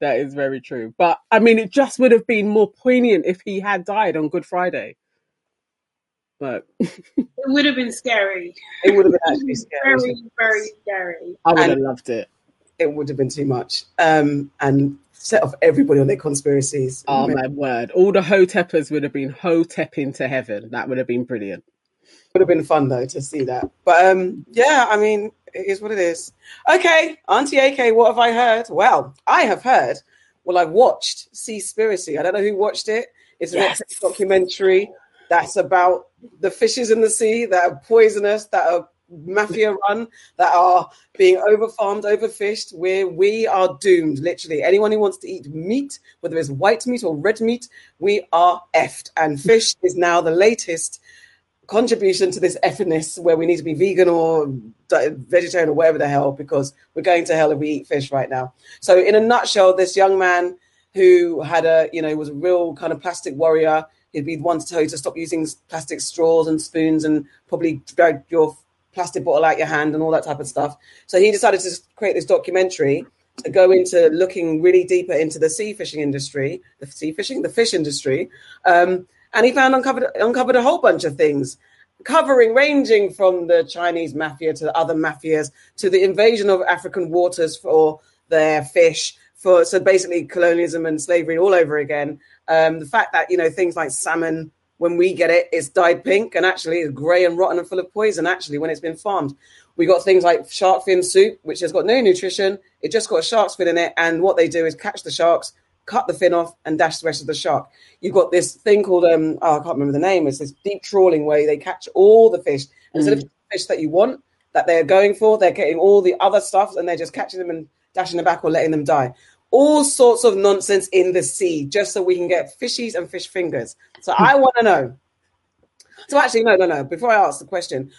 That is very true. But I mean, it just would have been more poignant if he had died on Good Friday. But it would have been scary. It would have been actually scary. Very, very scary. I would And- have loved it. It would have been too much. Um, and set off everybody on their conspiracies. Oh my word. All the Hoteppers would have been Hotep to heaven. That would have been brilliant. would have been fun though to see that. But um, yeah, I mean, it is what it is. Okay, Auntie AK, what have I heard? Well, I have heard. Well, I watched Seaspiracy. I don't know who watched it. It's a Yes. Netflix documentary that's about the fishes in the sea that are poisonous, that are mafia run, that are being overfarmed, overfished. Where we are doomed. Literally, anyone who wants to eat meat, whether it's white meat or red meat, we are effed. And fish is now the latest contribution to this effness where we need to be vegan or vegetarian or whatever the hell because we're going to hell if we eat fish right now. So, in a nutshell, this young man who had a, you know, was a real kind of plastic warrior. He'd be one to tell you to stop using plastic straws and spoons and probably drag your plastic bottle out your hand and all that type of stuff. So he decided to create this documentary to go into looking really deeper into the sea fishing industry, the sea fishing, the fish industry. Um, and he found uncovered uncovered a whole bunch of things covering ranging from the chinese mafia to the other mafias to the invasion of african waters for their fish for so basically colonialism and slavery all over again um, the fact that you know things like salmon when we get it it's dyed pink and actually it's grey and rotten and full of poison actually when it's been farmed we got things like shark fin soup which has got no nutrition it just got a shark's fin in it and what they do is catch the sharks cut the fin off and dash the rest of the shark. You've got this thing called um oh, I can't remember the name. It's this deep trawling way they catch all the fish. And Instead of the fish that you want that they're going for, they're getting all the other stuff and they're just catching them and dashing them back or letting them die. All sorts of nonsense in the sea just so we can get fishies and fish fingers. So I want to know. So actually, no, no, no. Before I ask the question,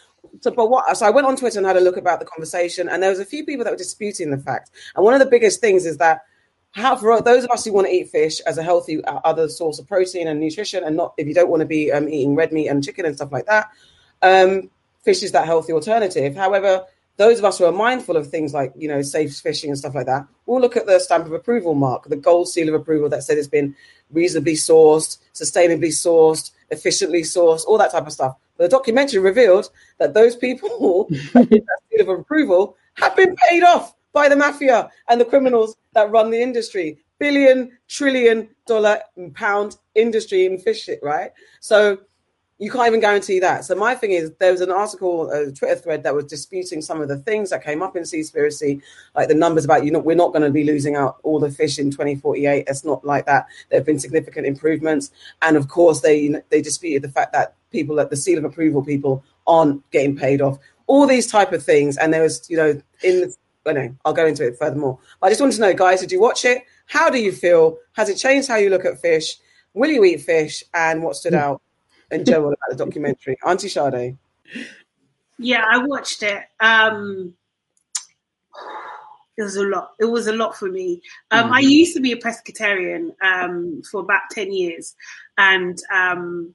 so but what? So I went on Twitter and had a look about the conversation, and there was a few people that were disputing the fact. And one of the biggest things is that how for those of us who want to eat fish as a healthy uh, other source of protein and nutrition, and not if you don't want to be um, eating red meat and chicken and stuff like that, um, fish is that healthy alternative. However, those of us who are mindful of things like you know safe fishing and stuff like that, we'll look at the stamp of approval mark, the gold seal of approval that said it's been reasonably sourced, sustainably sourced, efficiently sourced, all that type of stuff. But the documentary revealed that those people that seal of approval have been paid off by the mafia and the criminals that run the industry. billion trillion dollar pound industry in fish right? So you can't even guarantee that. So my thing is, there was an article, a Twitter thread that was disputing some of the things that came up in Seaspiracy, like the numbers about you know we're not going to be losing out all the fish in 2048. It's not like that. There have been significant improvements, and of course they they disputed the fact that people at the seal of approval people aren't getting paid off. All these type of things, and there was you know in the I know I'll go into it furthermore. But I just wanted to know, guys, did you watch it? How do you feel? Has it changed how you look at fish? Will you eat fish? And what stood hmm. out in general about the documentary? Auntie Sade. Yeah, I watched it. Um, it was a lot. It was a lot for me. Um, I used to be a pescatarian um, for about ten years, and um,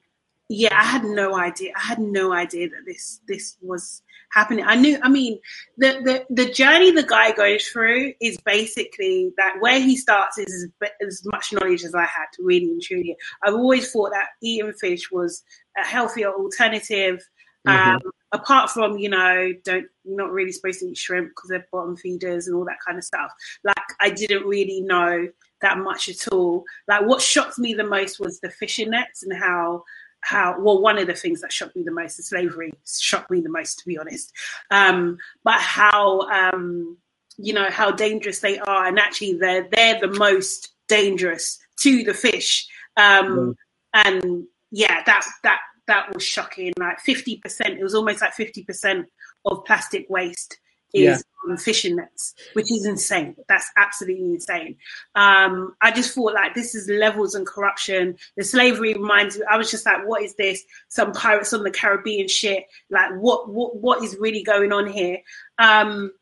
yeah, I had no idea. I had no idea that this this was happening. I knew. I mean, the the the journey the guy goes through is basically that where he starts is as, as much knowledge as I had, really and truly. I've always thought that eating fish was a healthier alternative. Um, apart from you know, don't not really supposed to eat shrimp because they're bottom feeders and all that kind of stuff. Like I didn't really know that much at all. Like what shocked me the most was the fishing nets and how how well one of the things that shocked me the most is slavery shocked me the most to be honest. Um but how um you know how dangerous they are and actually they're they're the most dangerous to the fish. Um and yeah that that that was shocking. Like 50% it was almost like 50% of plastic waste is Yeah. on fishing nets which is insane that's absolutely insane um i just thought like this is levels and corruption the slavery reminds me i was just like what is this some pirates on the caribbean shit like what what what is really going on here um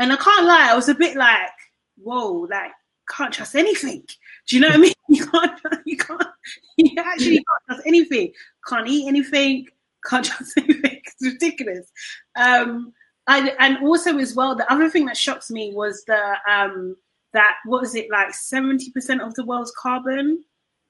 and I can't lie, I was a bit like, whoa, like can't trust anything. Do you know what I mean? You can't, you can't, you actually can't trust anything. Can't eat anything. Can't trust anything. It's ridiculous. Um, I, and also as well, the other thing that shocks me was the um, that what was it like seventy percent of the world's carbon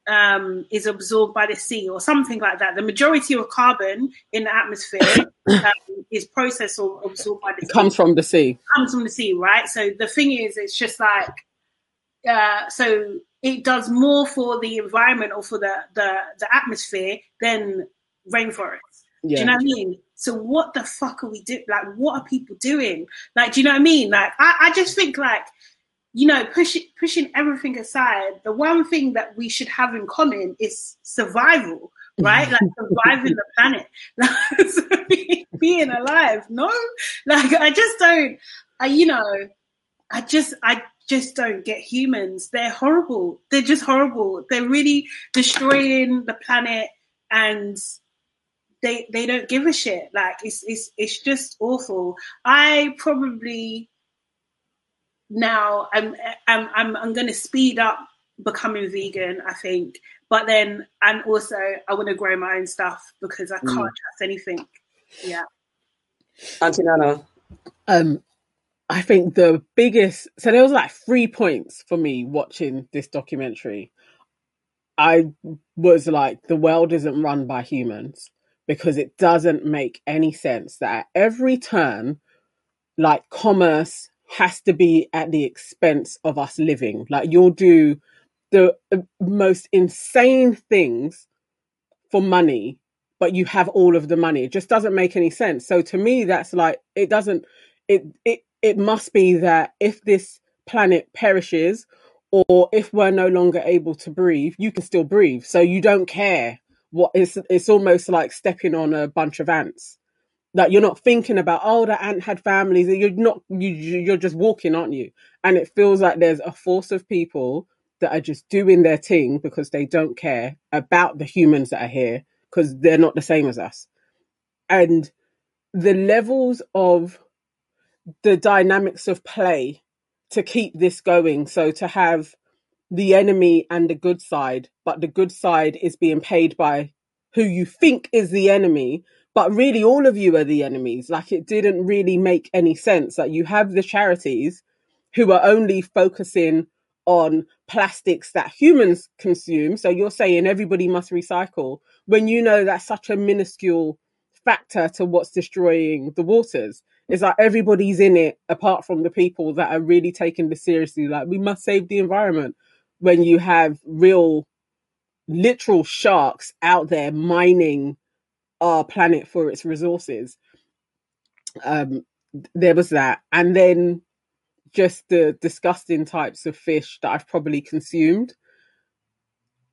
um, is absorbed by the sea or something like that. The majority of carbon in the atmosphere um, is processed or absorbed by the It sea. comes from the sea. comes from the sea, right? So the thing is, it's just like, uh, so it does more for the environment or for the the, the atmosphere than rainforests. Do you know what I mean? So what the fuck are we doing? Like, what are people doing? Like, do you know what I mean? Like, I, I just think like, you know, push, pushing everything aside, the one thing that we should have in common is survival, right? like surviving the planet, like, so be- being alive. No, like I just don't. I, you know, I just, I just don't get humans. They're horrible. They're just horrible. They're really destroying the planet and they they don't give a shit. Like it's it's it's just awful. I probably now I'm I'm I'm I'm gonna speed up becoming vegan, I think. But then and also I wanna grow my own stuff because I can't Mm. trust anything. Yeah. Auntie Nana. Um, I think the biggest so there was like three points for me watching this documentary. I was like, the world isn't run by humans because it doesn't make any sense that at every turn, like commerce has to be at the expense of us living. Like you'll do the uh, most insane things for money, but you have all of the money. It just doesn't make any sense. So to me, that's like it doesn't. It it it must be that if this planet perishes, or if we're no longer able to breathe, you can still breathe. So you don't care what it's. It's almost like stepping on a bunch of ants. Like you're not thinking about oh the ant had families. You're not. You you're just walking, aren't you? And it feels like there's a force of people that are just doing their thing because they don't care about the humans that are here because they're not the same as us. And the levels of the dynamics of play to keep this going. So to have the enemy and the good side, but the good side is being paid by who you think is the enemy, but really all of you are the enemies. Like it didn't really make any sense. Like you have the charities who are only focusing on plastics that humans consume. So you're saying everybody must recycle when you know that's such a minuscule factor to what's destroying the waters. It's like everybody's in it apart from the people that are really taking this seriously. Like we must save the environment when you have real literal sharks out there mining our planet for its resources. Um, there was that. And then just the disgusting types of fish that I've probably consumed,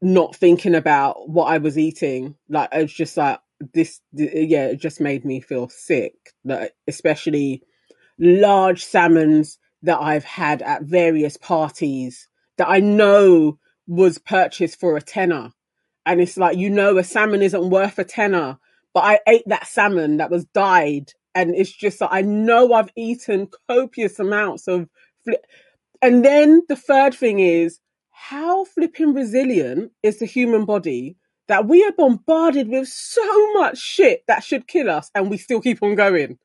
not thinking about what I was eating. Like, I was just like, this, yeah, it just made me feel sick. Like, especially large salmons that I've had at various parties that I know was purchased for a tenner. And it's like, you know, a salmon isn't worth a tenner, but I ate that salmon that was dyed. And it's just like, I know I've eaten copious amounts of. And then the third thing is, how flipping resilient is the human body that we are bombarded with so much shit that should kill us and we still keep on going?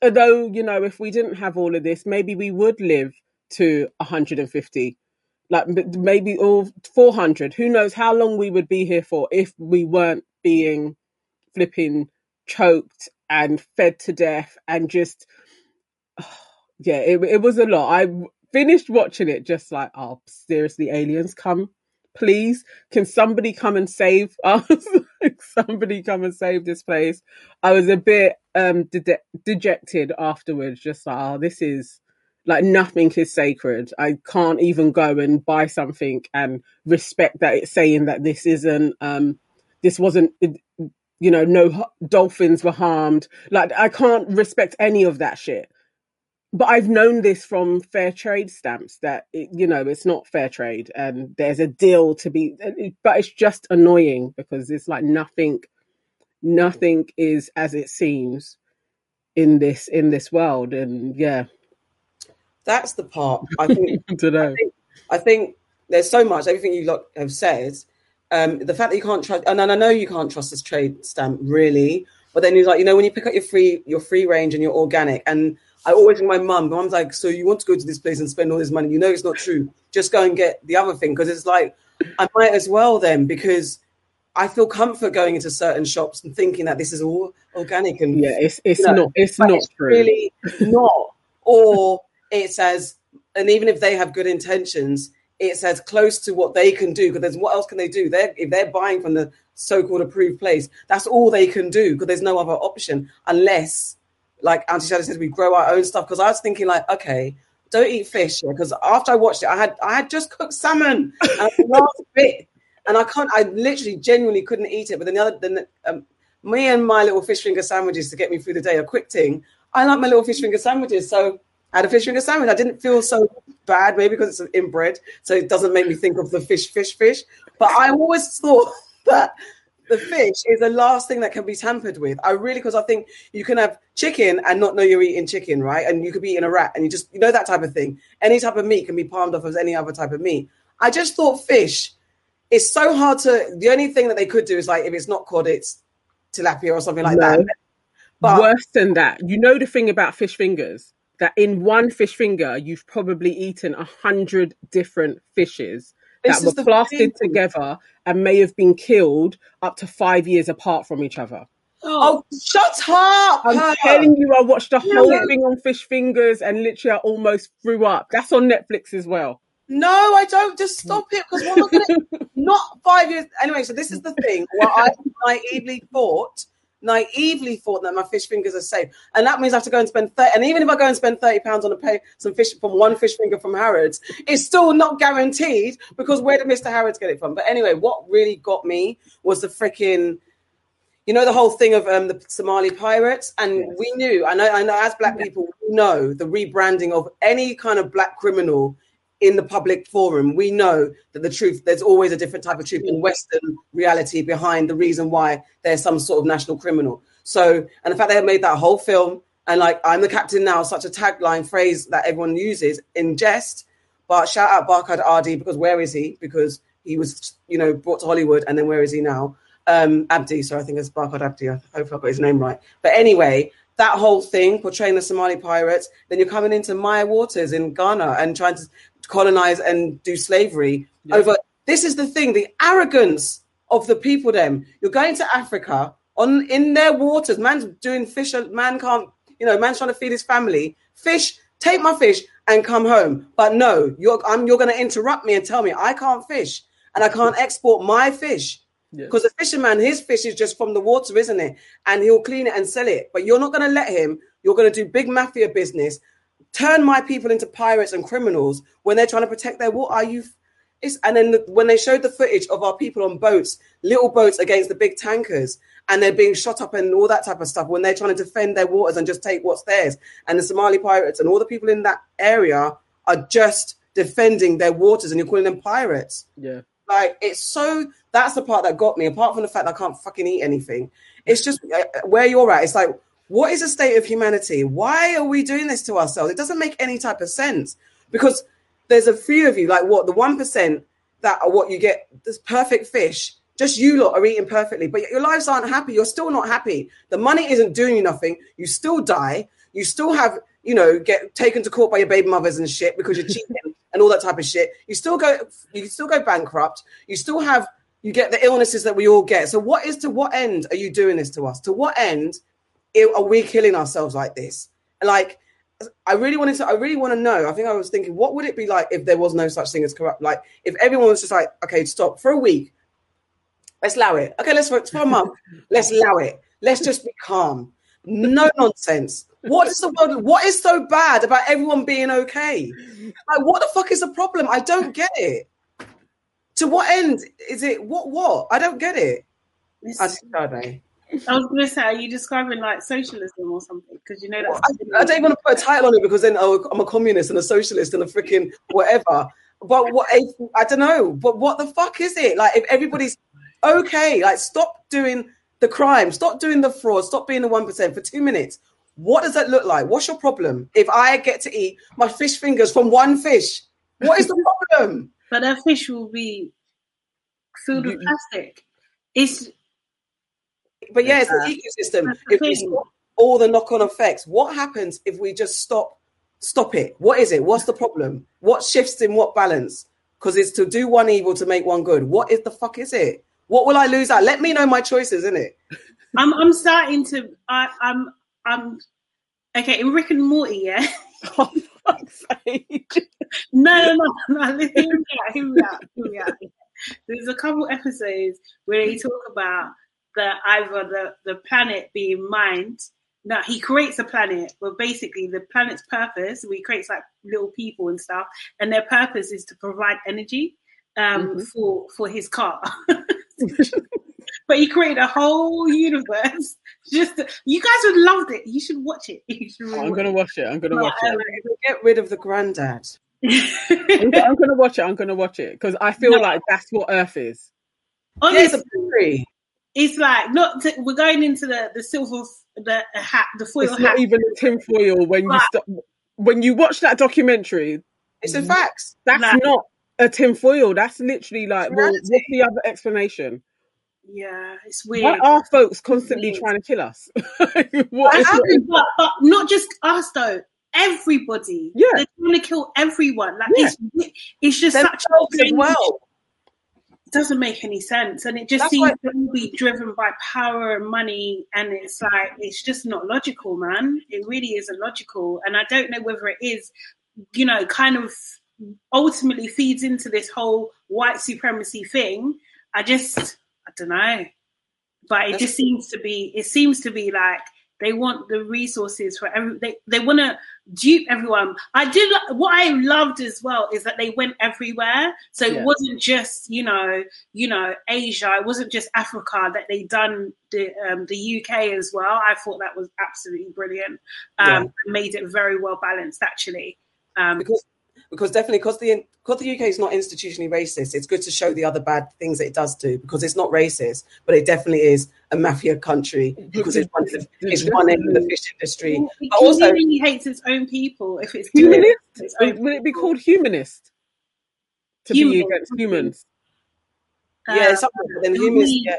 Although, you know, if we didn't have all of this, maybe we would live to 150 like maybe all 400 who knows how long we would be here for if we weren't being flipping choked and fed to death and just yeah it, it was a lot. I finished watching it just like oh seriously aliens come please? Can somebody come and save us? Somebody come and save this place? I was a bit um de- dejected afterwards just like oh this is like nothing is sacred. I can't even go and buy something and respect that it's saying that this isn't, um, this wasn't, you know, no dolphins were harmed. Like I can't respect any of that shit. But I've known this from fair trade stamps that it, you know it's not fair trade and there's a deal to be. But it's just annoying because it's like nothing, nothing is as it seems in this in this world and yeah that's the part. I think. I. I think, I think there's so much. Everything you lot have said. Um, the fact that you can't trust, and I know you can't trust this trade stamp really, but then you're like, you know, when you pick up your free, your free range and your organic, and I always think my mum, my mum's like, so you want to go to this place and spend all this money? You know, it's not true. Just go and get the other thing because it's like I might as well then because I feel comfort going into certain shops and thinking that this is all organic and Yeah, it's it's you know, not it's not it's true. really not. Or it says, and even if they have good intentions, it says close to what they can do. Because there's what else can they do? They're if they're buying from the so-called approved place, that's all they can do because there's no other option unless, like Auntie Sade said, we grow our own stuff. Because I was thinking, like, okay, don't eat fish because after I watched it, I had I had just cooked salmon and the last bit, and I can't. I literally genuinely couldn't eat it. But then the other, then um, me and my little fish finger sandwiches to get me through the day, a quick thing. I like my little fish finger sandwiches, so had a fish finger sandwich. I didn't feel so bad, maybe because it's inbred, so it doesn't make me think of the fish, fish, fish. But I always thought that the fish is the last thing that can be tampered with. I really, because I think you can have chicken and not know you're eating chicken, right? And you could be eating a rat and you just, you know, that type of thing. Any type of meat can be palmed off as any other type of meat. I just thought fish it's so hard to, the only thing that they could do is like, if it's not cod, it's tilapia or something like No. that. But Worse than that, you know the thing about fish fingers that in one fish finger you've probably eaten a hundred different fishes This that were plastered thing. together and may have been killed up to five years apart from each other. oh, shut up! I'm Her. telling you, I watched the whole thing on fish fingers and literally I almost threw up. That's on Netflix as well. No, I don't. Just stop it because we're not going to. not five years. Anyway, so this is the thing. What I naively thought, naively thought that my fish fingers are safe, and that means I have to go and spend thirty. And even if I go and spend thirty pounds on a pay some fish from one fish finger from Harrods, it's still not guaranteed because where did Mister Harrods get it from? But anyway, what really got me was the freaking. You know the whole thing of um, the Somali pirates, and Yes. we knew. I know. I know. As black people, we know the rebranding of any kind of black criminal in the public forum, we know that the truth, there's always a different type of truth in Western reality behind the reason why there's some sort of national criminal. So, and the fact they have made that whole film, and like, I'm the captain now, such a tagline phrase that everyone uses in jest. But shout out Barkhad Ardi because where is he? Because he was, you know, brought to Hollywood, and then where is he now? Um, Abdi, so I think it's Barkhad Abdi. I hope I got his name right. But anyway, that whole thing portraying the Somali pirates, then you're coming into my waters in Ghana and trying to colonize and do slavery Yeah. over. This is the thing, the arrogance of the people. Them, you're going to Africa on in their waters. Man's doing fish. Man can't, you know, man's trying to feed his family. Fish, take my fish and come home. But no, you're I'm, you're going to interrupt me and tell me I can't fish and I can't export my fish. Yeah. Because the fisherman, his fish is just from the water, isn't it? And he'll clean it and sell it. But you're not going to let him. You're going to do big mafia business, turn my people into pirates and criminals when they're trying to protect their water. Are you? It's, and then the, when they showed the footage of our people on boats, little boats against the big tankers, and they're being shot up and all that type of stuff when they're trying to defend their waters and just take what's theirs. And the Somali pirates and all the people in that area are just defending their waters, and you're calling them pirates. Yeah. Like it's so that's the part that got me. Apart from the fact that I can't fucking eat anything, it's just uh, where you're at. It's like, what is the state of humanity? Why are we doing this to ourselves? It doesn't make any type of sense because there's a few of you, like what the one percent that are what you get this perfect fish. Just you lot are eating perfectly, but your lives aren't happy. You're still not happy. The money isn't doing you nothing. You still die. You still have, you know, get taken to court by your baby mothers and shit because you're cheating and all that type of shit. You still go, you still go bankrupt. You still have, you get the illnesses that we all get. So, what is to what end are you doing this to us? To what end i- are we killing ourselves like this? Like, I really wanted to, I really want to know. I think I was thinking, what would it be like if there was no such thing as corrupt? Like, if everyone was just like, okay, stop for a week. Let's allow it. Okay, let's for for a month. Let's allow it. Let's just be calm. No nonsense. What is the world? What is so bad about everyone being okay? Like, what the fuck is the problem? I don't get it. To what end is it? What? What? I don't get it. I don't know. I was going to say, are you describing like socialism or something? Because you know I, that's I don't even want to put a title on it because then oh, I'm a communist and a socialist and a freaking whatever. But what I don't know. But what the fuck is it? Like if everybody's okay, like stop doing the crime, stop doing the fraud, stop being the one percent for two minutes. What does that look like? What's your problem? If I get to eat my fish fingers from one fish, what is the problem? But that fish will be filled with plastic. It's But yeah, it's the ecosystem. If we stop all the knock-on effects, what happens if we just stop stop it? What is it? What's the problem? What shifts in what balance? Because it's to do one evil to make one good. What is the fuck is it? What will I lose out? Let me know my choices, isn't it? I'm I'm starting to I, I'm I'm okay in Rick and Morty, yeah. Oh. No, no, no, no. Hear me out. Hear me out. Hear me out. There's a couple episodes where they talk about the either the the planet being mined. No, he creates a planet, but basically the planet's purpose, he creates like little people and stuff, and their purpose is to provide energy um, Mhm. for for his car. but he created a whole universe. Just to, you guys would love it. You should watch it. You should really I'm gonna watch it. I'm gonna watch it. If Get rid of the granddad. I'm, I'm gonna watch it. I'm gonna watch it because I feel No. like that's what Earth is. It's Honestly, a theory. It's like not. To, we're going into the the silver the hat, the foil It's hat. not even a tinfoil when you Right. stop. When you watch that documentary, It's a facts. that's Like- not a tinfoil. That's literally like, well, what's the other explanation? Yeah, it's Why weird. are folks constantly trying to kill us? what I is have it? but, but not just us though. Everybody. Yeah. They're trying to kill everyone. Like Yeah. it's it's just such Themselves as strange- well. Doesn't make any sense, and it just That's seems to be driven by power and money. And it's like it's just not logical, man. It really isn't logical, and I don't know whether it is, you know, kind of ultimately feeds into this whole white supremacy thing. I just, I don't know, but it That's- just seems to be. It seems to be like they want the resources for every. They they want to dupe everyone. I did what I loved as well is that they went everywhere. So Yeah. it wasn't just you know you know Asia. It wasn't just Africa that they done the um, the UK as well. I thought that was absolutely brilliant. Um, Made it very well balanced actually. Um, because because definitely because the because the UK is not institutionally racist, it's good to show the other bad things that it does do because it's not racist, but it definitely is a mafia country because it's one it's one end of the fish industry. But also- clearly hates its own people if it's Humanist? its would it be called humanist? To be against humans. yeah, Uh, something, but then humans, yeah,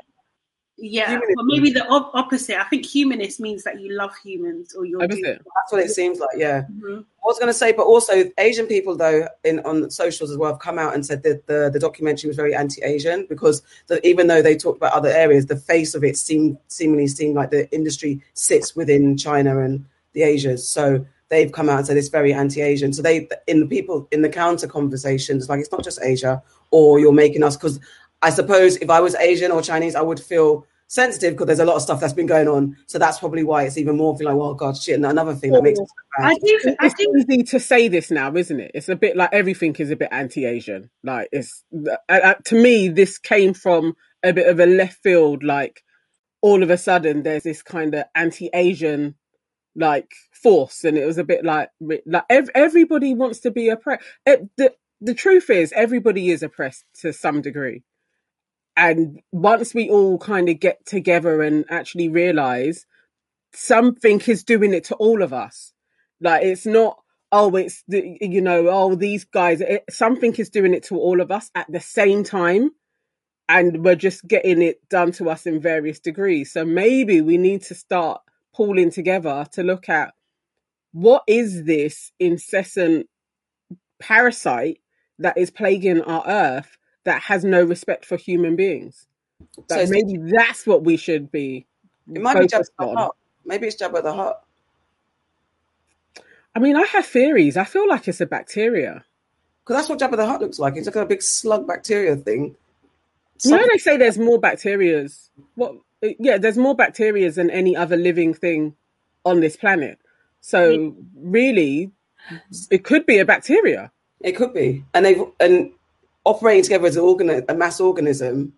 Yeah, Humanism. but maybe the op- opposite. I think humanist means that you love humans or you're. That's what it seems like. Yeah, Mhm. I was going to say, but also Asian people though in on socials as well have come out and said that the the documentary was very anti-Asian because the, even though they talked about other areas, the face of it seemed seemingly seemed like the industry sits within China and the Asias. So they've come out and said it's very anti-Asian. So they in the people in the counter conversations, like it's not just Asia or you're making us because I suppose if I was Asian or Chinese, I would feel sensitive because there's a lot of stuff that's been going on. So that's probably why it's even more feel like, well, God, shit. And another thing that makes it so. I do. I It's think easy to say this now, isn't it? It's a bit like everything is a bit anti-Asian. Like it's uh, uh, to me, this came from a bit of a left field. Like all of a sudden, there's this kind of anti-Asian like force, and it was a bit like like ev- everybody wants to be oppressed. It, the the truth is, everybody is oppressed to some degree. And once we all kind of get together and actually realize something is doing it to all of us, like it's not, oh, it's the, you know, oh, these guys, it, something is doing it to all of us at the same time. And we're just getting it done to us in various degrees. So maybe we need to start pulling together to look at what is this incessant parasite that is plaguing our earth that has no respect for human beings. So That it's- maybe that's what we should be. It might be Jabba the. Hutt. Maybe it's Jabba the Hutt. I mean, I have theories. I feel like it's a bacteria. Because that's what Jabba the Hutt looks like. It's like a big slug bacteria thing. You know, they say there's more bacterias. What? Yeah, there's more bacterias than any other living thing on this planet. So really, it could be a bacteria. it could be. And they've and operating together as an organ, a mass organism,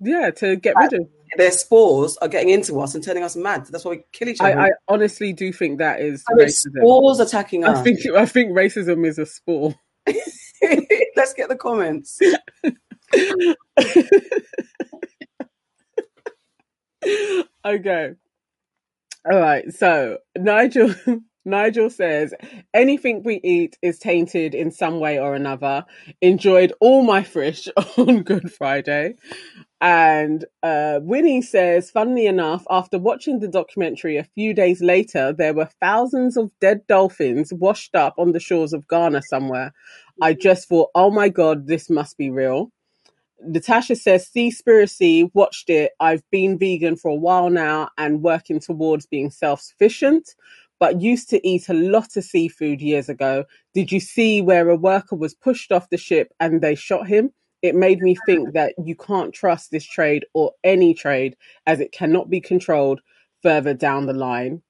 Yeah, to get rid of. their spores are getting into us and turning us mad. That's why we kill each other. I, I honestly do think that is racism. spores attacking us. I think I think racism is a spore. Let's get the comments. okay. All right. So Nigel Nigel says anything we eat is tainted in some way or another. Enjoyed all my fish on Good Friday. And uh, Winnie says, funnily enough, after watching the documentary a few days later, there were thousands of dead dolphins washed up on the shores of Ghana somewhere. I just thought, oh my God, this must be real. Natasha says, Seaspiracy, watched it. I've been vegan for a while now and working towards being self sufficient, but used to eat a lot of seafood years ago. Did you see where a worker was pushed off the ship and they shot him? It made me think that you can't trust this trade or any trade as it cannot be controlled further down the line.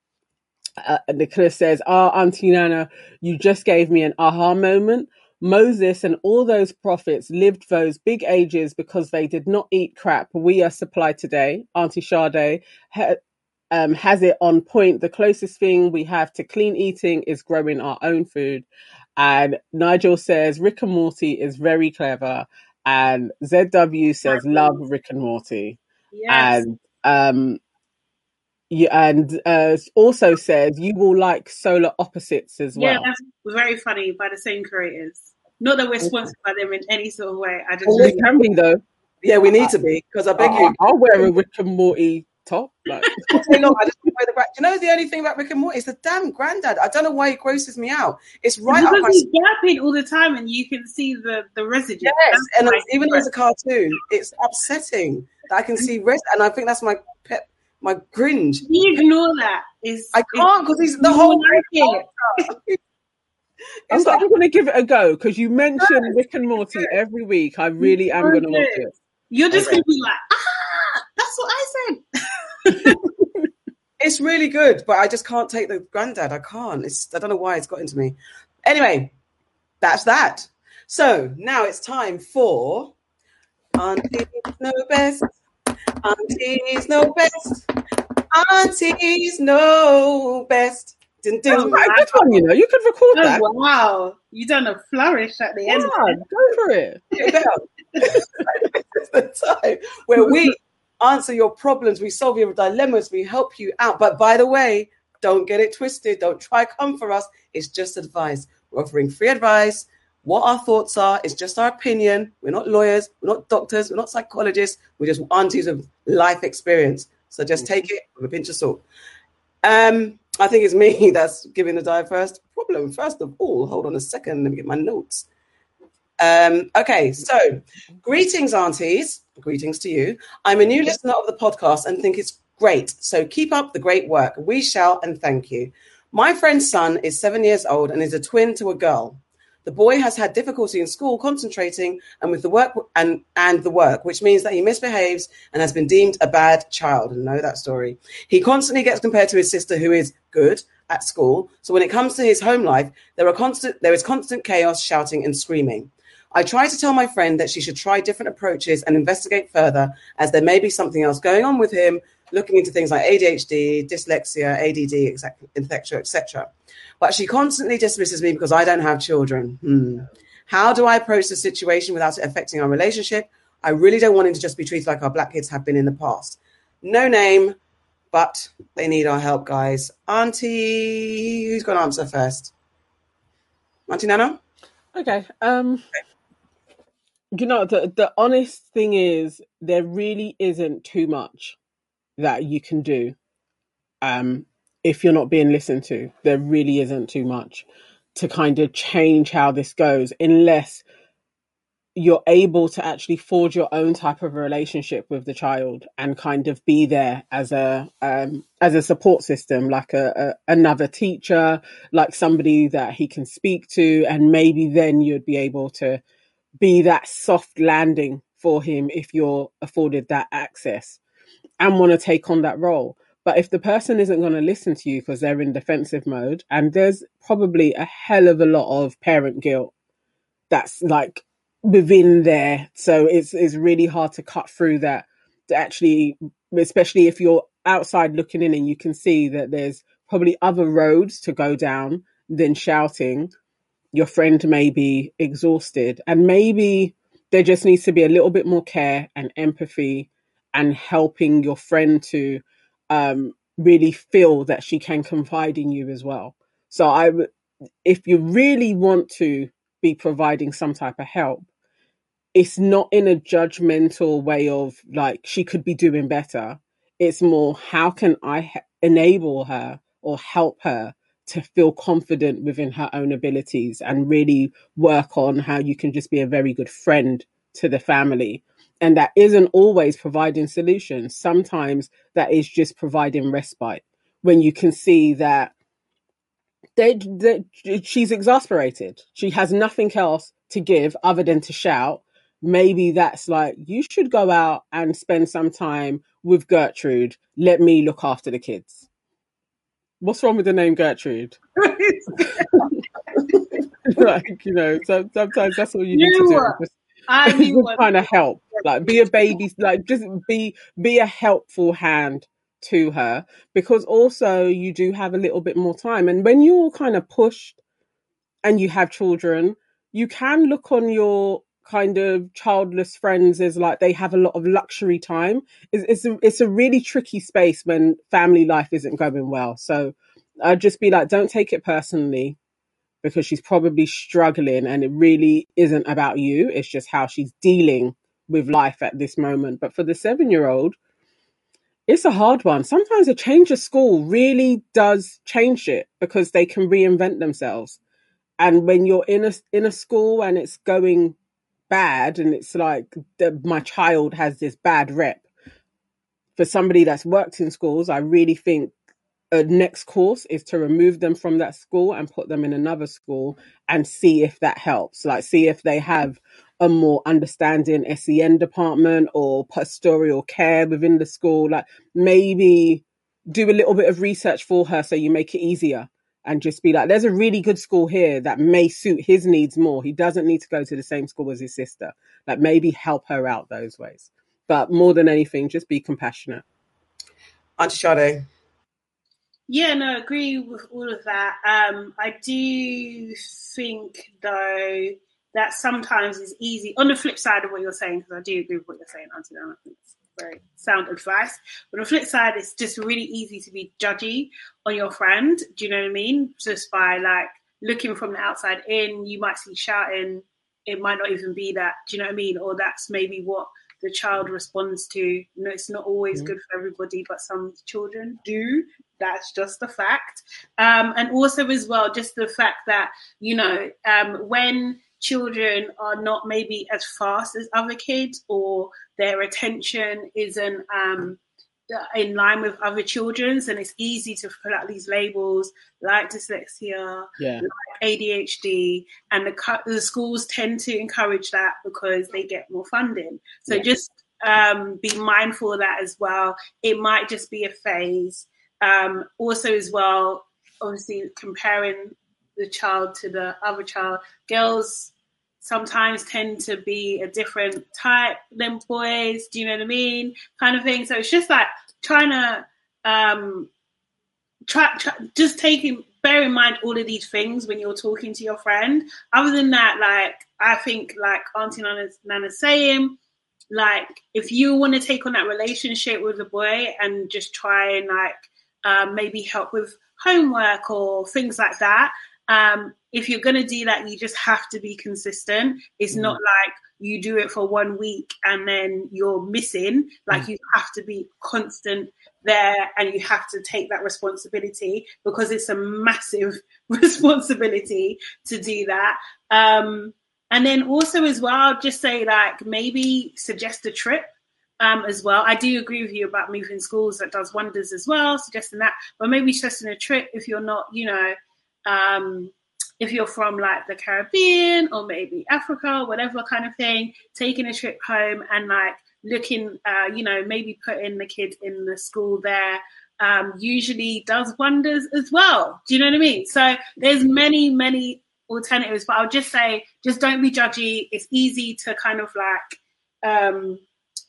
Uh, Nicholas says, Ah, Auntie Nana, you just gave me an aha moment. Moses and all those prophets lived those big ages because they did not eat crap we are supplied today. Auntie Sade um, has it on point. The closest thing we have to clean eating is growing our own food. And Nigel says Rick and Morty is very clever. And ZW says love Rick and Morty. Yes. And um, yeah, and uh, also says you will like Solar Opposites as well. yeah, that's very funny by the same creators. Not that we're sponsored by them in any sort of way. I just Well, We can be though. Yeah, we need to be because I beg I'll, you. I'll wear a Rick and Morty top. Like, Say no, I just wear the gra- you know the only thing about Rick and Morty is the damn granddad. I don't know why it grosses me out. It's right up because my he's yapping all the time, and you can see the the residue. yes, That's and my even though it's a cartoon, it's upsetting that I can see rest, and I think that's my pet, my cringe. you ignore that. Is I can't because he's the whole. like it. I'm, It's like I'm going to give it a go because you mention Rick and Morty every week. I really am going to watch it. You're just Okay. gonna be like, ah, that's what I said. it's really good, but I just can't take the granddad. I can't. It's I don't know why it's got into me. Anyway, that's that. So now it's time for Aunties Know Best. Aunties Know Best. Aunties Know Best. Dun, That's dun. quite a good one, you know. You could record Oh that. wow, you done a flourish at the end. Go for it. Get it's the time where we answer your problems, we solve your dilemmas, we help you out. But by the way, don't get it twisted. Don't try come for us. It's just advice. We're offering free advice. What our thoughts are is just our opinion. We're not lawyers. We're not doctors. We're not psychologists. We're just aunties of life experience. So just take it with a pinch of salt. Um, I think it's me that's giving the die first problem. First of all, hold on a second. Let me get my notes. Um, okay, so greetings, aunties. Greetings to you. I'm a new listener of the podcast and think it's great. So keep up the great work. We shall and thank you. My friend's son is seven years old and is a twin to a girl. The boy has had difficulty in school concentrating and with the work and, and the work, which means that he misbehaves and has been deemed a bad child. And know that story. He constantly gets compared to his sister, who is good at school. So when it comes to his home life, there are constant there is constant chaos, shouting, and screaming. I try to tell my friend that she should try different approaches and investigate further, as there may be something else going on with him, looking into things like ADHD, dyslexia, ADD, etc., etc. But she constantly dismisses me because I don't have children. Hmm. How do I approach the situation without it affecting our relationship? I really don't want him to just be treated like our black kids have been in the past. No name, but they need our help, guys. Auntie, who's going to answer first? Auntie Nana? Okay. Um you know the the honest thing is there really isn't too much that you can do um if you're not being listened to. There really isn't too much to kind of change how this goes unless you're able to actually forge your own type of relationship with the child and kind of be there as a um, as a support system like a, a another teacher like somebody that he can speak to and maybe then you'd be able to be that soft landing for him if you're afforded that access and want to take on that role but if the person isn't going to listen to you because they're in defensive mode and there's probably a hell of a lot of parent guilt that's like within there. So it's it's really hard to cut through that to actually especially if you're outside looking in and you can see that there's probably other roads to go down than shouting. Your friend may be exhausted and maybe there just needs to be a little bit more care and empathy and helping your friend to um really feel that she can confide in you as well. So I, if you really want to be providing some type of help, it's not in a judgmental way of like she could be doing better. It's more how can I enable her or help her to feel confident within her own abilities and really work on how you can just be a very good friend to the family. And that isn't always providing solutions. Sometimes that is just providing respite when you can see that they, they, she's exasperated. She has nothing else to give other than to shout. Maybe that's like, you should go out and spend some time with Gertrude. Let me look after the kids. What's wrong with the name Gertrude? like, you know, so, sometimes that's all you, need to do. Just, I need kind of help. Like be a baby, like just be be a helpful hand to her because also you do have a little bit more time. And when you're kind of pushed and you have children, you can look on your kind of childless friends is like they have a lot of luxury time. It's, it's a, it's a really tricky space when family life isn't going well. So I'd just be like, don't take it personally because she's probably struggling and it really isn't about you. It's just how she's dealing with life at this moment. But for the seven year old, it's a hard one. Sometimes a change of school really does change it because they can reinvent themselves. And when you're in a in a school and it's going bad, and it's like the, my child has this bad rep. For somebody that's worked in schools, I really think a next course is to remove them from that school and put them in another school and see if that helps. Like, see if they have a more understanding SEN department or pastoral care within the school. Like maybe do a little bit of research for her so you make it easier and just be like, there's a really good school here that may suit his needs more. He doesn't need to go to the same school as his sister. Like maybe help her out those ways. But more than anything, just be compassionate. Auntie Sade. Yeah, no, I agree with all of that. Um, I do think though that sometimes is easy. On the flip side of what you're saying, because I do agree with what you're saying, Auntie I think it's very sound advice. But on the flip side, it's just really easy to be judgy on your friend. Do you know what I mean? Just by like looking from the outside in, you might see shouting. It might not even be that. Do you know what I mean? Or that's maybe what the child responds to. You know, it's not always mm-hmm. good for everybody, but some children do. That's just a fact. Um, and also, as well, just the fact that you know um, when children are not maybe as fast as other kids or their attention isn't um, in line with other children's and it's easy to put out these labels like dyslexia yeah. like adhd and the, the schools tend to encourage that because they get more funding so yeah. just um, be mindful of that as well it might just be a phase um, also as well obviously comparing the child to the other child. Girls sometimes tend to be a different type than boys. Do you know what I mean? Kind of thing. So it's just like trying to um, try, try just taking bear in mind all of these things when you're talking to your friend. Other than that, like I think like Auntie Nana's, Nana's saying, like if you want to take on that relationship with a boy and just try and like um, maybe help with homework or things like that. Um, if you're going to do that, you just have to be consistent. It's mm. not like you do it for one week and then you're missing. Like mm. you have to be constant there and you have to take that responsibility because it's a massive responsibility to do that. Um, and then also as well, I'll just say like maybe suggest a trip um, as well. I do agree with you about moving schools. That does wonders as well, suggesting that. But maybe suggesting a trip if you're not, you know, um, if you're from like the Caribbean or maybe Africa, whatever kind of thing, taking a trip home and like looking, uh, you know, maybe putting the kid in the school there um, usually does wonders as well. Do you know what I mean? So there's many, many alternatives, but I'll just say, just don't be judgy. It's easy to kind of like um,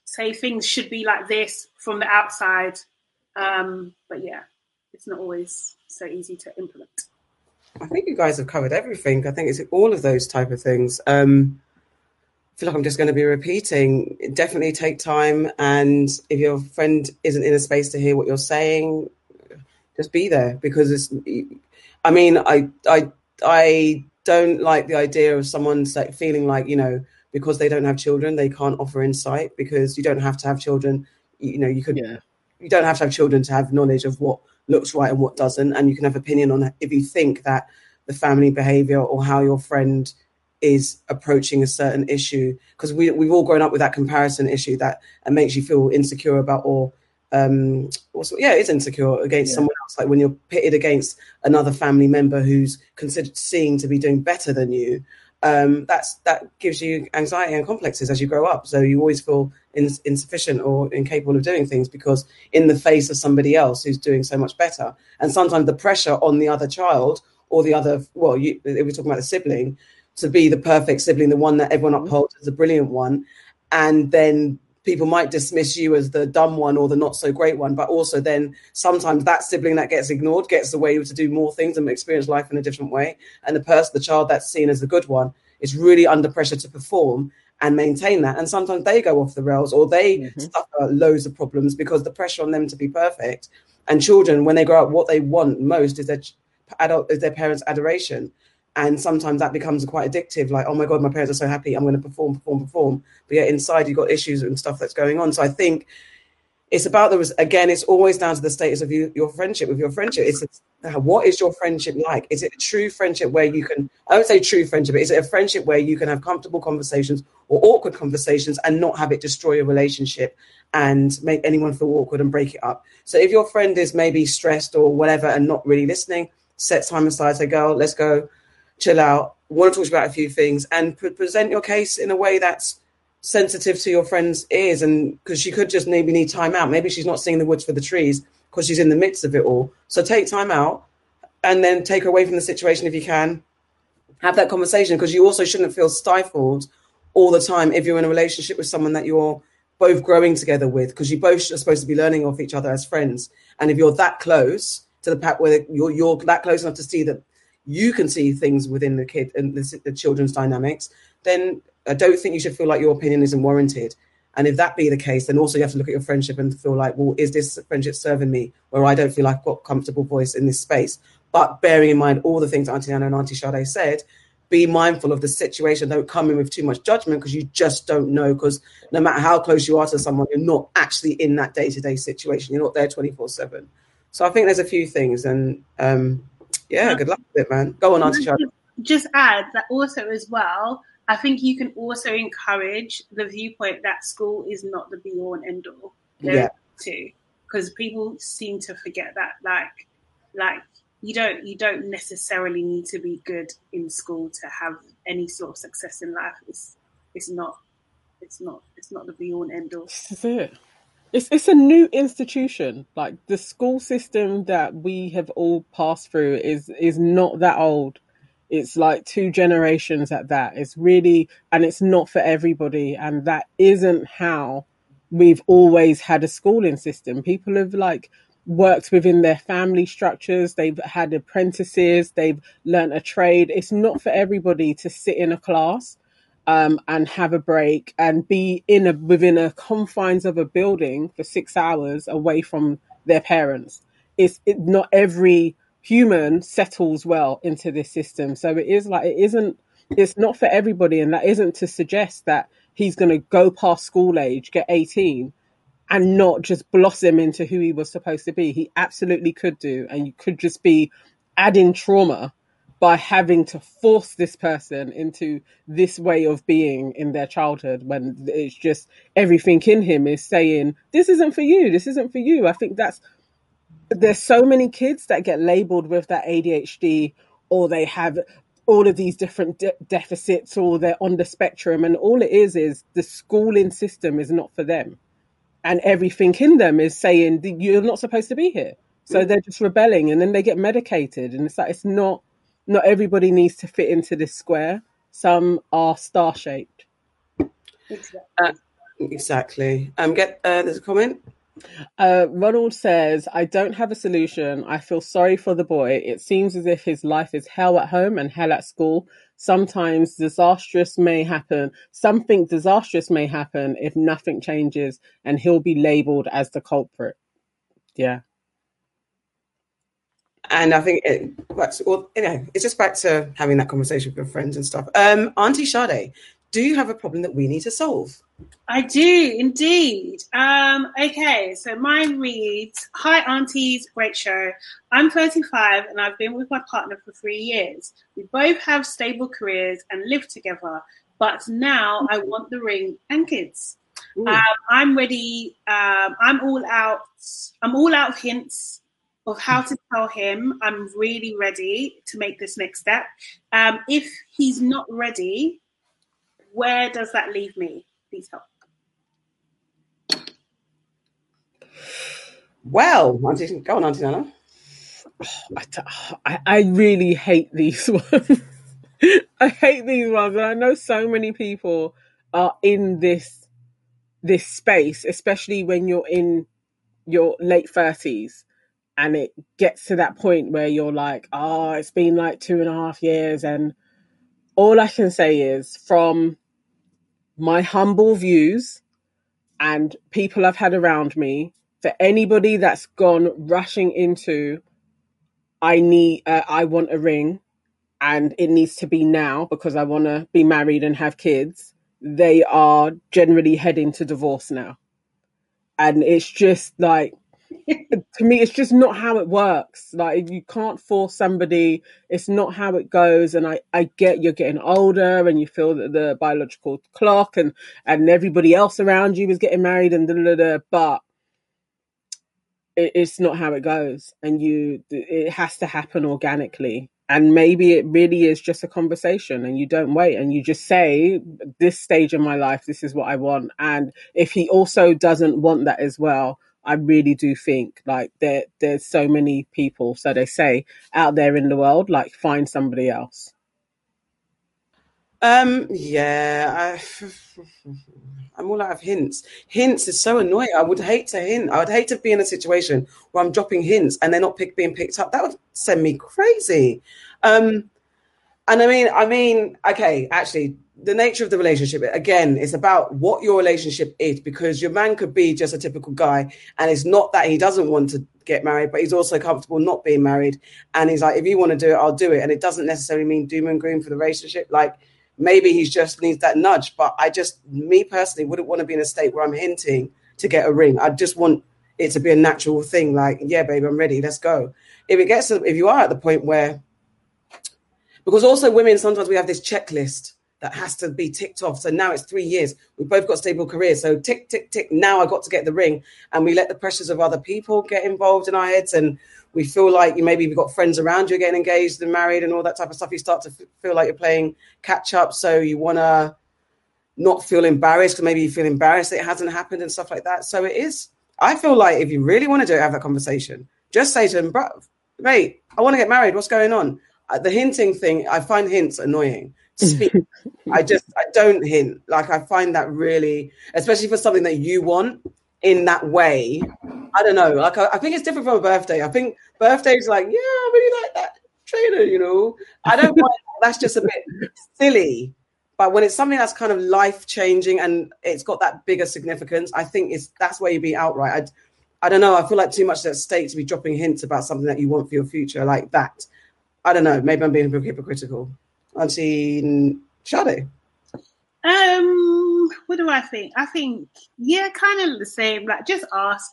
say things should be like this from the outside. Um, but yeah, it's not always so easy to implement. I think you guys have covered everything. I think it's all of those type of things. Um, I feel like I'm just going to be repeating. Definitely take time, and if your friend isn't in a space to hear what you're saying, just be there because it's. I mean, I I I don't like the idea of someone feeling like you know because they don't have children they can't offer insight because you don't have to have children. You, know, you could. Yeah. You don't have to have children to have knowledge of what looks right and what doesn't, and you can have opinion on if you think that the family behavior or how your friend is approaching a certain issue. Because we we've all grown up with that comparison issue that it makes you feel insecure about or um what's yeah it's insecure against yeah. someone else. Like when you're pitted against another family member who's considered seen to be doing better than you um that's that gives you anxiety and complexes as you grow up. So you always feel in, insufficient or incapable of doing things because in the face of somebody else who's doing so much better and sometimes the pressure on the other child or the other well you, we're talking about the sibling to be the perfect sibling, the one that everyone mm-hmm. upholds as a brilliant one. And then people might dismiss you as the dumb one or the not so great one. But also, then sometimes that sibling that gets ignored gets the way to do more things and experience life in a different way. And the person, the child that's seen as the good one, is really under pressure to perform and maintain that. And sometimes they go off the rails or they mm-hmm. suffer loads of problems because the pressure on them to be perfect. And children, when they grow up, what they want most is their adult is their parents' adoration and sometimes that becomes quite addictive like oh my god my parents are so happy i'm going to perform perform perform but yet inside you've got issues and stuff that's going on so i think it's about the again it's always down to the status of you, your friendship. With your friendship it's, it's uh, what is your friendship like? Is it a true friendship where you can i would say true friendship is it a friendship where you can have comfortable conversations or awkward conversations and not have it destroy your relationship and make anyone feel awkward and break it up? So if your friend is maybe stressed or whatever and not really listening set time aside say girl let's go chill out, want to talk about a few things, and pre- present your case in a way that's sensitive to your friend's ears. And because she could just maybe need time out. Maybe she's not seeing the woods for the trees because she's in the midst of it all. So take time out and then take her away from the situation if you can. Have that conversation because you also shouldn't feel stifled all the time if you're in a relationship with someone that you're both growing together with because you both are supposed to be learning off each other as friends. And if you're that close to the part where you're, you're that close enough to see that you can see things within the kid and the, the children's dynamics, then I don't think you should feel like your opinion isn't warranted. And if that be the case, then also you have to look at your friendship and feel like, well, is this friendship serving me where I don't feel like I've got comfortable voice in this space? But bearing in mind all the things Auntie Nana and Auntie Sade said, be mindful of the situation. Don't come in with too much judgment because you just don't know. Because no matter how close you are to someone, you're not actually in that day to day situation. You're not there 24 7. So I think there's a few things. And um, yeah, good luck with it, man. Go on, Auntie Charlotte. Just add that also as well. I think you can also encourage the viewpoint that school is not the be all and end all. Yeah. Too, because people seem to forget that, like, like you don't you don't necessarily need to be good in school to have any sort of success in life. It's it's not it's not it's not the be all and end all. This is it. It's it's a new institution. Like the school system that we have all passed through is is not that old. It's like two generations at that. It's really and it's not for everybody and that isn't how we've always had a schooling system. People have like worked within their family structures, they've had apprentices, they've learnt a trade. It's not for everybody to sit in a class um, and have a break and be in a within a confines of a building for six hours away from their parents. It's it, not every human settles well into this system, so it is like it isn't. It's not for everybody, and that isn't to suggest that he's going to go past school age, get eighteen, and not just blossom into who he was supposed to be. He absolutely could do, and you could just be adding trauma by having to force this person into this way of being in their childhood when it's just everything in him is saying this isn't for you this isn't for you i think that's there's so many kids that get labeled with that adhd or they have all of these different de- deficits or they're on the spectrum and all it is is the schooling system is not for them and everything in them is saying you're not supposed to be here so they're just rebelling and then they get medicated and it's like it's not not everybody needs to fit into this square. Some are star shaped. Exactly. Uh, exactly. Um, get uh, there's a comment. Uh, Ronald says, I don't have a solution. I feel sorry for the boy. It seems as if his life is hell at home and hell at school. Sometimes disastrous may happen. Something disastrous may happen if nothing changes and he'll be labeled as the culprit. Yeah. and I think it, well, you know, it's just back to having that conversation with your friends and stuff. Um, Auntie Sade, do you have a problem that we need to solve? I do indeed. Um, okay, so mine reads Hi, aunties, great show. I'm 35 and I've been with my partner for three years. We both have stable careers and live together, but now I want the ring and kids. Um, I'm ready. Um, I'm all out. I'm all out of hints of how to tell him I'm really ready to make this next step. Um, if he's not ready, where does that leave me? Please help. Well, Auntie, go on, Auntie Nana. I, I really hate these ones. I hate these ones, and I know so many people are in this this space, especially when you're in your late thirties, and it gets to that point where you're like, "Oh, it's been like two and a half years," and all I can say is, from my humble views and people I've had around me, for anybody that's gone rushing into I need uh, I want a ring and it needs to be now because I want to be married and have kids they are generally heading to divorce now. And it's just like to me it's just not how it works. Like you can't force somebody it's not how it goes. And i i get you're getting older and you feel that the biological clock and and everybody else around you is getting married and da, da, da, but it, it's not how it goes. And you it has to happen organically. And maybe it really is just a conversation and you don't wait and you just say this stage in my life this is what i want. And if he also doesn't want that as well i really do think like there there's so many people so they say out there in the world like find somebody else Um, yeah, I, I'm all out of hints. Hints is so annoying. I would hate to hint. I would hate to be in a situation where I'm dropping hints and they're not pick, being picked up. That would send me crazy. Um, and I mean, I mean, okay, actually, the nature of the relationship again it's about what your relationship is because your man could be just a typical guy and it's not that he doesn't want to get married but he's also comfortable not being married. And he's like if you want to do it i'll do it. And it doesn't necessarily mean doom and gloom for the relationship. Like maybe he just needs that nudge but i just me personally wouldn't want to be in a state where i'm hinting to get a ring. I just want it to be a natural thing like yeah babe i'm ready let's go. If it gets to, if you are at the point where because also women sometimes we have this checklist that has to be ticked off. So now it's three years. We've both got stable careers. So tick, tick, tick. Now I got to get the ring. And we let the pressures of other people get involved in our heads. And we feel like you maybe you've got friends around you getting engaged and married and all that type of stuff. You start to feel like you're playing catch up. So you want to not feel embarrassed because maybe you feel embarrassed that it hasn't happened and stuff like that. So it is. I feel like if you really want to do it, have that conversation. Just say to him, bro, mate, I want to get married. What's going on? Uh, the hinting thing, I find hints annoying. Speak. I just I don't hint. Like I find that really, especially for something that you want in that way. I don't know. Like I, I think it's different from a birthday. I think birthdays like, yeah, I really like that trainer. You know, I don't mind. That's just a bit silly. But when it's something that's kind of life changing and it's got that bigger significance, I think it's that's where you be outright. I, I don't know. I feel like too much at stake to be dropping hints about something that you want for your future like that. I don't know. Maybe I'm being a bit hypocritical. Auntie Sade. Um, what do I think? I think yeah, kind of the same. Like, just ask.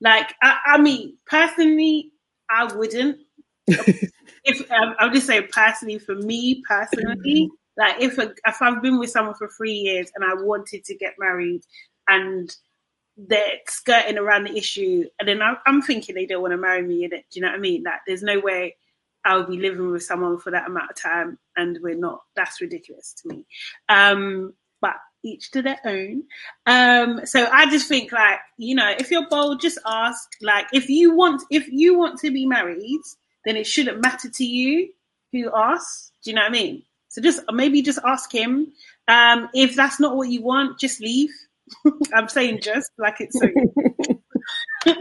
Like, I, I mean, personally, I wouldn't. if um, I'll just say personally, for me personally, like if a, if I've been with someone for three years and I wanted to get married, and they're skirting around the issue, and then I, I'm thinking they don't want to marry me in it. Do you know what I mean? Like, there's no way I'll be living with someone for that amount of time and we're not. That's ridiculous to me. Um, but each to their own. Um, so I just think like, you know, if you're bold, just ask. Like if you want if you want to be married, then it shouldn't matter to you who asks. Do you know what I mean? So just maybe just ask him. Um, if that's not what you want, just leave. I'm saying just like it's so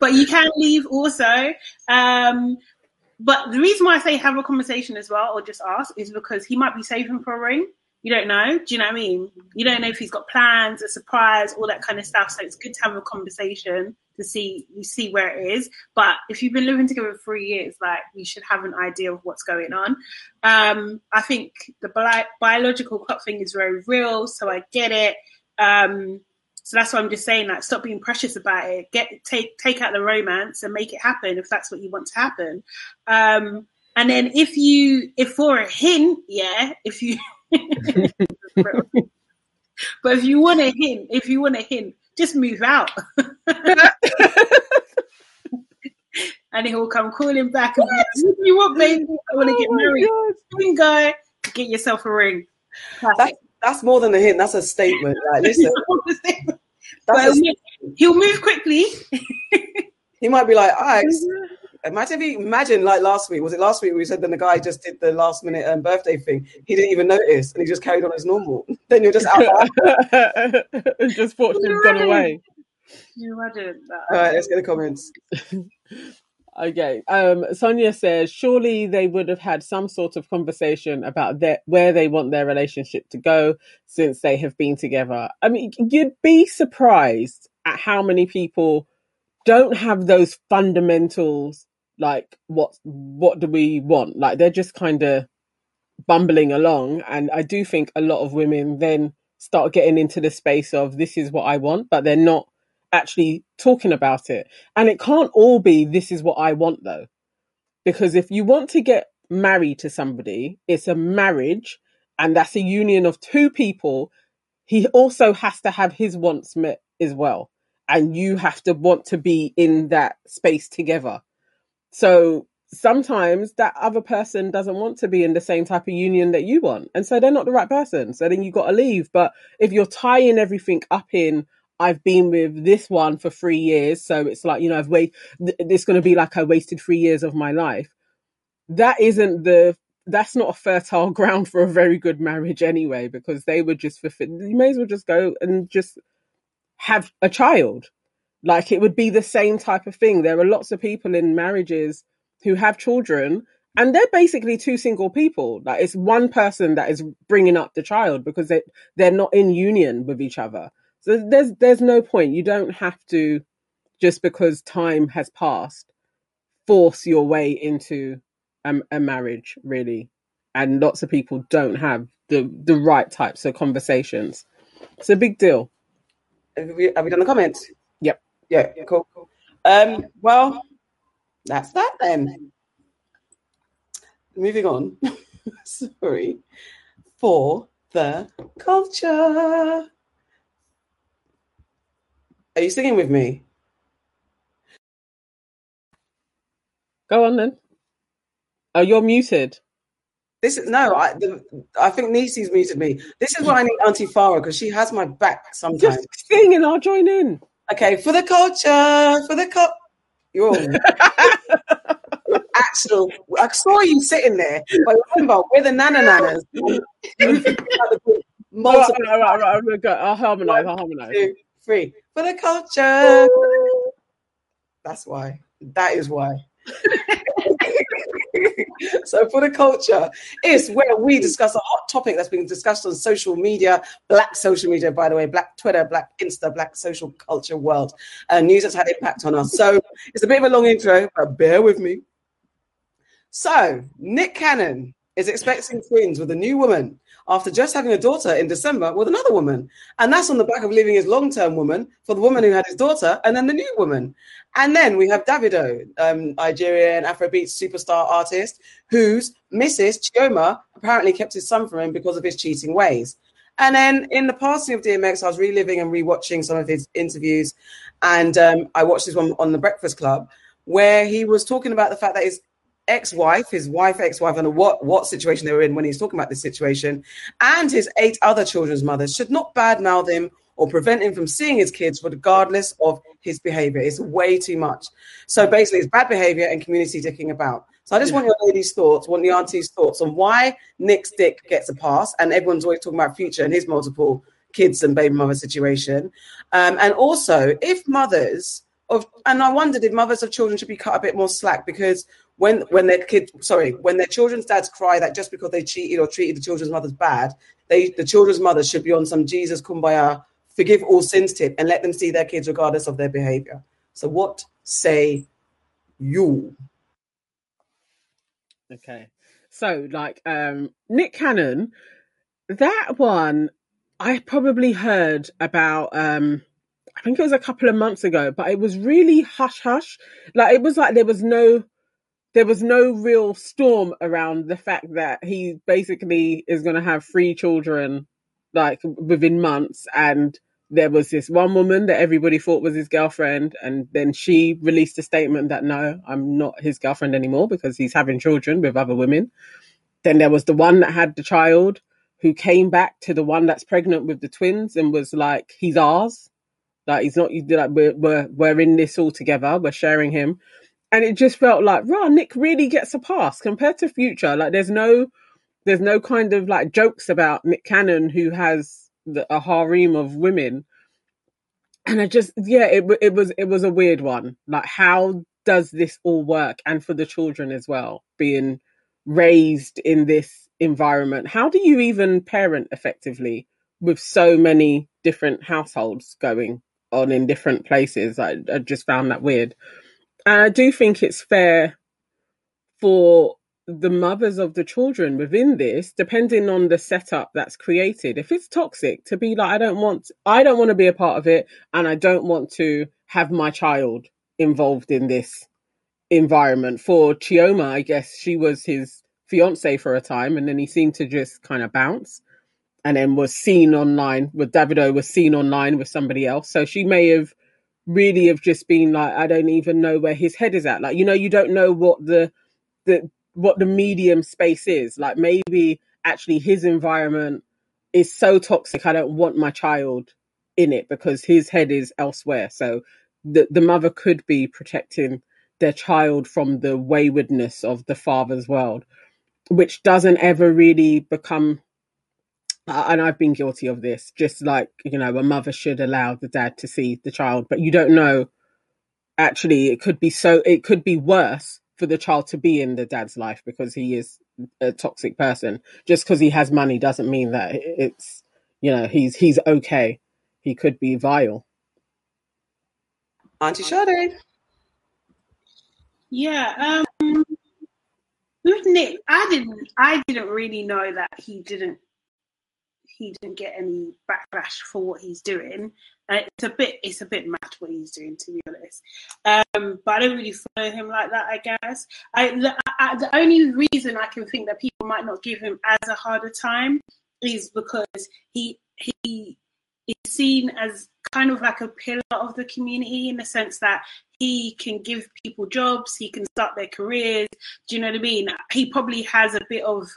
but you can leave also. Um, but the reason why I say have a conversation as well, or just ask, is because he might be saving for a ring. You don't know. Do you know what I mean? You don't know if he's got plans, a surprise, all that kind of stuff. So it's good to have a conversation to see you see where it is. But if you've been living together for three years, like you should have an idea of what's going on. Um, I think the bi- biological clock thing is very real, so I get it. Um, so that's why I'm just saying, like, stop being precious about it. Get take take out the romance and make it happen if that's what you want to happen. Um, and then if you, if for a hint, yeah, if you but if you want a hint, if you want a hint, just move out. and he will come calling back and be like, you want, baby? I want to get Oh my married. God. You can go get yourself a ring. That's, that's more than a hint. That's a statement. Like, listen, a, he'll, move, he'll move quickly. he might be like, Alex, imagine if he, imagine like last week. Was it last week we said then the guy just did the last minute um, birthday thing? He didn't even notice and he just carried on as normal. then you're just out. All just she'd gone away. You imagine that. right, let's get the comments. Okay. Um, Sonia says, surely they would have had some sort of conversation about their, where they want their relationship to go since they have been together. I mean, you'd be surprised at how many people don't have those fundamentals like what what do we want like they're just kind of bumbling along and i do think a lot of women then start getting into the space of this is what i want but they're not actually talking about it. And it can't all be this is what i want though. Because if you want to get married to somebody it's a marriage and that's a union of two people. He also has to have his wants met as well. And you have to want to be in that space together. So sometimes that other person doesn't want to be in the same type of union that you want. And so they're not the right person. So then you've got to leave. But if you're tying everything up in I've been with this one for three years, so it's like you know I've wait. th- It's going to be like I wasted three years of my life. That isn't the. That's not a fertile ground for a very good marriage anyway, because they would just fulfill. You may as well just go and just have a child. Like it would be the same type of thing. There are lots of people in marriages who have children, and they're basically two single people. Like it's one person that is bringing up the child because they they're not in union with each other. So there's there's no point. You don't have to just because time has passed force your way into a, a marriage really. And lots of people don't have the the right types of conversations. It's a big deal. Have we, have we done the comments? Yep. Yeah, cool. Um, well, that's that then. Moving on. Sorry. For the culture. Are you singing with me? Go on then. Oh, you're muted. This is no, I the, I think Nisi's muted me. This is why I need Auntie Farah because she has my back sometimes. Just sing and I'll join in. Okay, for the culture, for the cult. You're actual. I saw you sitting there, but remember, we're the nana nanas. All right, Multiple all right, all right, I'll, go. I'll harmonize. I'll harmonize. two, three. For the culture. That's why. That is why. so for the culture is where we discuss a hot topic that's being discussed on social media, black social media, by the way, black Twitter, black Insta, black social culture world, and news that's had impact on us. So it's a bit of a long intro, but bear with me. So Nick Cannon is expecting twins with a new woman after just having a daughter in December with another woman. And that's on the back of leaving his long term woman for the woman who had his daughter and then the new woman. And then we have Davido, um, Nigerian Afrobeat superstar artist, whose Mrs. Chioma apparently kept his son from him because of his cheating ways. And then in the passing of DMX, I was reliving and rewatching some of his interviews. And um, I watched this one on The Breakfast Club where he was talking about the fact that his ex-wife, his wife, ex-wife, I don't know what what situation they were in when he's talking about this situation, and his eight other children's mothers should not badmouth him or prevent him from seeing his kids, regardless of his behavior. It's way too much. So basically, it's bad behavior and community dicking about. So I just want your ladies' thoughts, want the auntie's thoughts on why Nick's dick gets a pass, and everyone's always talking about future and his multiple kids and baby mother situation, um, and also if mothers of, and I wondered if mothers of children should be cut a bit more slack because when when their kids sorry when their children's dads cry that just because they cheated or treated the children's mothers bad they the children's mothers should be on some jesus kumbaya forgive all sins tip and let them see their kids regardless of their behavior. So what say you? Okay. So like um nick cannon that one i probably heard about um I think it was a couple of months ago, but it was really hush hush. Like it was like there was no there was no real storm around the fact that he basically is going to have three children like within months. And there was this one woman that everybody thought was his girlfriend. And then she released a statement that no i'm not his girlfriend anymore because he's having children with other women. Then there was the one that had the child who came back to the one that's pregnant with the twins and was like he's ours. Like he's not like we're we're we're in this all together. We're sharing him, and it just felt like, raw. Nick really gets a pass compared to Future. Like there's no there's no kind of like jokes about Nick Cannon who has the, a harem of women. And I just yeah, it it was it was a weird one. Like how does this all work? And for the children as well, being raised in this environment, how do you even parent effectively with so many different households going on in different places. I, I just found that weird. And I do think it's fair for the mothers of the children within this, depending on the setup that's created, if it's toxic, to be like, I don't want, I don't want to be a part of it, and I don't want to have my child involved in this environment. For Chioma, I guess she was his fiance for a time, and then he seemed to just kind of bounce and then was seen online with Davido was seen online with somebody else. So she may have really have just been like, I don't even know where his head is at. Like, you know, you don't know what the the what the medium space is. Like maybe actually his environment is so toxic I don't want my child in it because his head is elsewhere. So the the mother could be protecting their child from the waywardness of the father's world, which doesn't ever really become and I've been guilty of this. Just like you know, a mother should allow the dad to see the child, but you don't know. Actually, it could be so. It could be worse for the child to be in the dad's life because he is a toxic person. Just because he has money doesn't mean that it's you know he's he's okay. He could be vile. Auntie Sade. Yeah, um, with Nick, I didn't. I didn't really know that he didn't he didn't get any backlash for what he's doing. Uh, it's a bit it's a bit mad what he's doing to be honest. Um, but I don't really follow him like that. I guess I the, I, the only reason I can think that people might not give him as a harder time is because he he is seen as kind of like a pillar of the community in the sense that he can give people jobs, he can start their careers. Do you know what I mean? He probably has a bit of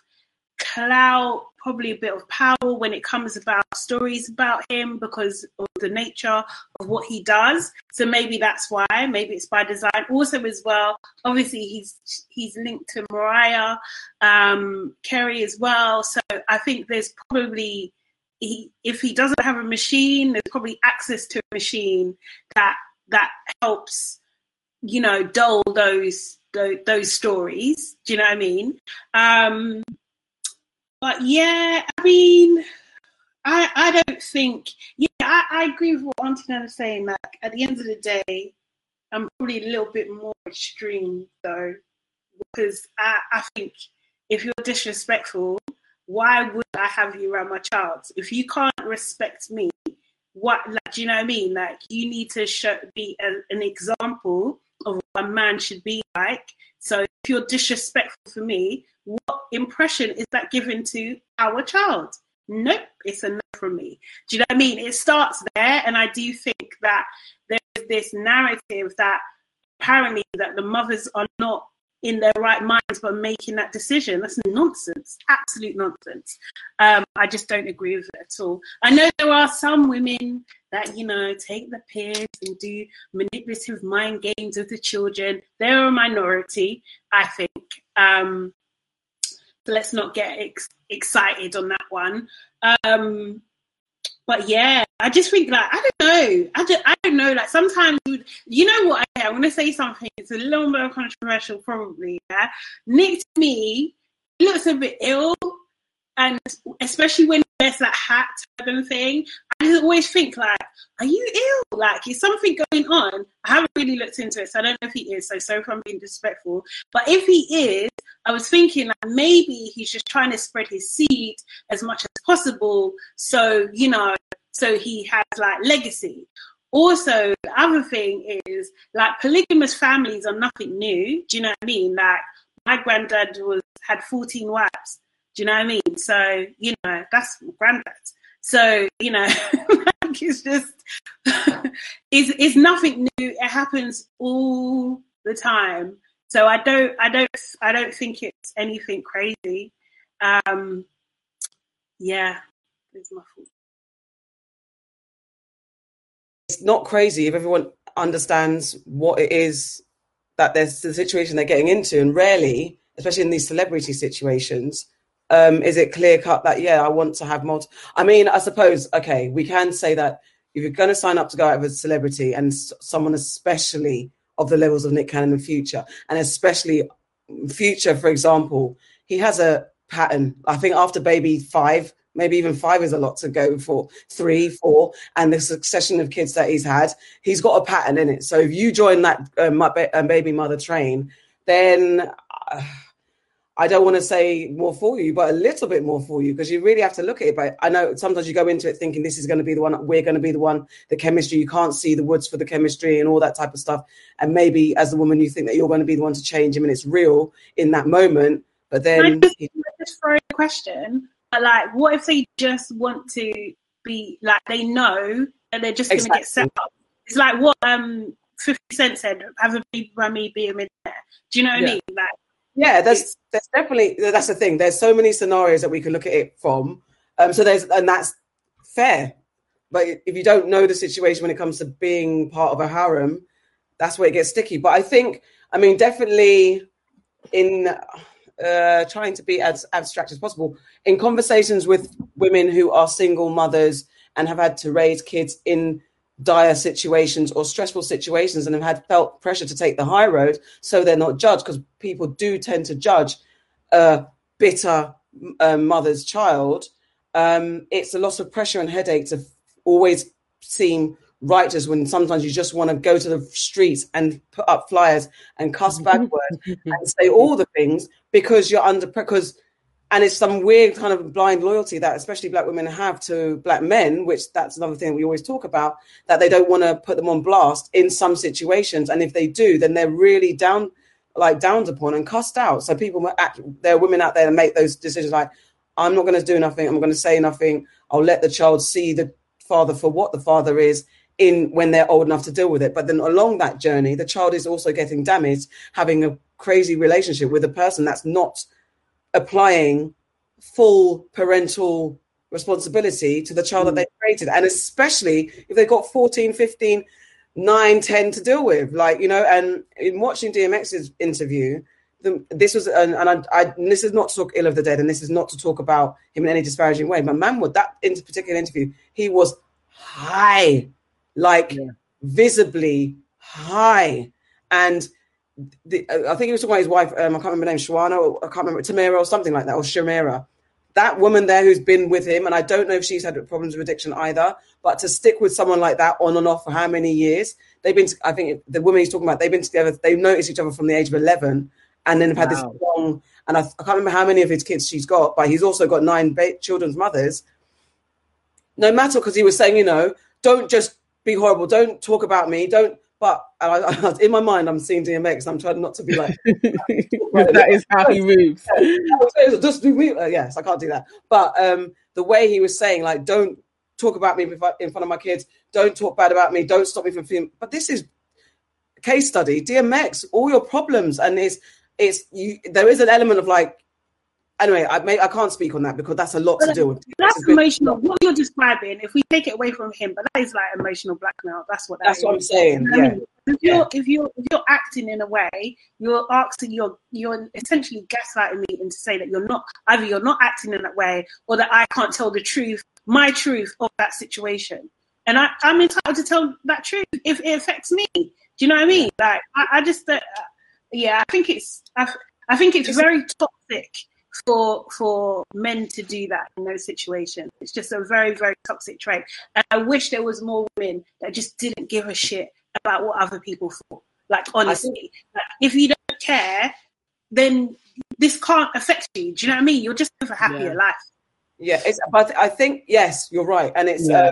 clout, probably a bit of power when it comes about stories about him because of the nature of what he does. So maybe that's why. Maybe it's by design. Also, as well, obviously he's he's linked to Mariah um, Carey as well. So I think there's probably he, if he doesn't have a machine, there's probably access to a machine that that helps, you know, dull those those, those stories. Do you know what I mean? Um, but yeah, I mean, I I don't think. Yeah, I, I agree with what Auntie Nana is saying. Like at the end of the day, I'm probably a little bit more extreme though, because I I think if you're disrespectful, why would I have you around my child? If you can't respect me, what like do you know what I mean? Like you need to show be a, an example a man should be like. So if you're disrespectful for me, what impression is that given to our child? Nope, it's a no from me. Do you know what I mean? It starts there, and I do think that there's this narrative that apparently that the mothers are not in their right minds but making that decision. That's nonsense, absolute nonsense. Um, I just don't agree with it at all. I know there are some women that you know take the piss and do manipulative mind games with the children. They're a minority, I think. Um, so let's not get ex- excited on that one. Um, but yeah, I just think like I don't know. I don't, I don't know. Like sometimes you, know what? I'm gonna say something. It's a little bit controversial, probably. Yeah, Nick to me looks a bit ill, and especially when he wears that hat type of thing. I just always think like, are you ill? Like, is something going on? I haven't really looked into it, so I don't know if he is. So sorry if I'm being disrespectful. But if he is, I was thinking like maybe he's just trying to spread his seed as much as possible. So you know so he has like legacy. Also, the other thing is like polygamous families are nothing new. Do you know what I mean? Like my granddad was had 14 wives. Do you know what I mean? So, you know, that's granddad. So, you know, like it's just it's it's nothing new. It happens all the time. So I don't I don't I don't think it's anything crazy. Um yeah, it's my fault it's not crazy if everyone understands what it is that there's the situation they're getting into, and rarely, especially in these celebrity situations, um, is it clear cut that yeah, I want to have multi. I mean, I suppose okay, we can say that if you're going to sign up to go out with a celebrity and someone especially of the levels of Nick Cannon in future, and especially future, for example, he has a pattern. I think after Baby Five, maybe even five is a lot to go for three, four, and the succession of kids that he's had, he's got a pattern in it. So if you join that uh, baby mother train, then uh, I don't want to say more for you, but a little bit more for you because you really have to look at it. But I know sometimes you go into it thinking this is going to be the one, we're going to be the one, the chemistry. You can't see the woods for the chemistry and all that type of stuff. And maybe as a woman, you think that you're going to be the one to change him, and it's real in that moment. But then, just, just throw a question but like, what if they just want to be like they know and they're just exactly. going to get set up? It's like what um Fifty Cent said: "Have a baby by me, be a millionaire." Do you know what yeah. I mean? Like, yeah, there's there's definitely that's the thing. There's so many scenarios that we can look at it from. Um, so there's and that's fair. But if you don't know the situation when it comes to being part of a harem, that's where it gets sticky. But I think, I mean, definitely in uh, trying to be as abstract as possible. In conversations with women who are single mothers and have had to raise kids in dire situations or stressful situations and have had felt pressure to take the high road so they're not judged because people do tend to judge a bitter uh, mother's child um, it's a lot of pressure and headache to always seem righteous when sometimes you just want to go to the streets and put up flyers and cuss bad words and say all the things because you're under because and it's some weird kind of blind loyalty that especially black women have to black men which that's another thing we always talk about that they don't want to put them on blast in some situations and if they do then they're really down like downed upon and cussed out. So people there are women out there that make those decisions like i'm not going to do nothing i'm going to say nothing i'll let the child see the father for what the father is in when they're old enough to deal with it. But then along that journey, the child is also getting damaged, having a crazy relationship with a person that's not applying full parental responsibility to the child mm. that they created. And especially if they've got 14, 15, 9, 10 to deal with. Like, you know, and in watching DMX's interview, the, this was, and, and I, I, this is not to talk ill of the dead, and this is not to talk about him in any disparaging way. But man, with that in particular interview, he was high like yeah. visibly high. And the, I think he was talking about his wife. Um, I can't remember her name, Shawana, or I can't remember Tamira or something like that, or Shamira. That woman there who's been with him, and I don't know if she's had problems with addiction either. But to stick with someone like that on and off for how many years? They've been. I think the woman he's talking about. They've been together. They've noticed each other from the age of eleven, and then have had wow. this long. And I, I, can't remember how many of his kids she's got, but he's also got nine ba- children's mothers. No matter, because he was saying, you know, don't just be horrible. Don't talk about me. Don't. But I, I, in my mind, I'm seeing DMX. I'm trying not to be like. that is how he moves. Just do me. Uh, yes, I can't do that. But um, the way he was saying, like, don't talk about me in front of my kids. Don't talk bad about me. Don't stop me from feeling. But this is case study. DMX, all your problems, and it's it's you. There is an element of like anyway, I may, I can't speak on that because that's a lot but to deal with. That's emotional. What you're describing, if we take it away from him, but that is like emotional blackmail. That's what. That that's is. what I'm saying. You know yeah. I mean? If you're if you're if you're acting in a way, you're asking you're you're essentially gaslighting me into say that you're not either you're not acting in that way or that I can't tell the truth, my truth of that situation. and I, I'm entitled to tell that truth if it affects me. Do you know what I mean? Like, I, I just, uh, yeah, I think it's, I, I think it's very toxic for for men to do that in those situations. It's just a very very toxic trait, and I wish there was more women that just didn't give a shit about what other people thought. Like honestly, like, if you don't care, then this can't affect you. Do you know what I mean? You'll just live a happier Yeah. life. Yeah, it's but I think yes, you're right, and it's Yeah. uh,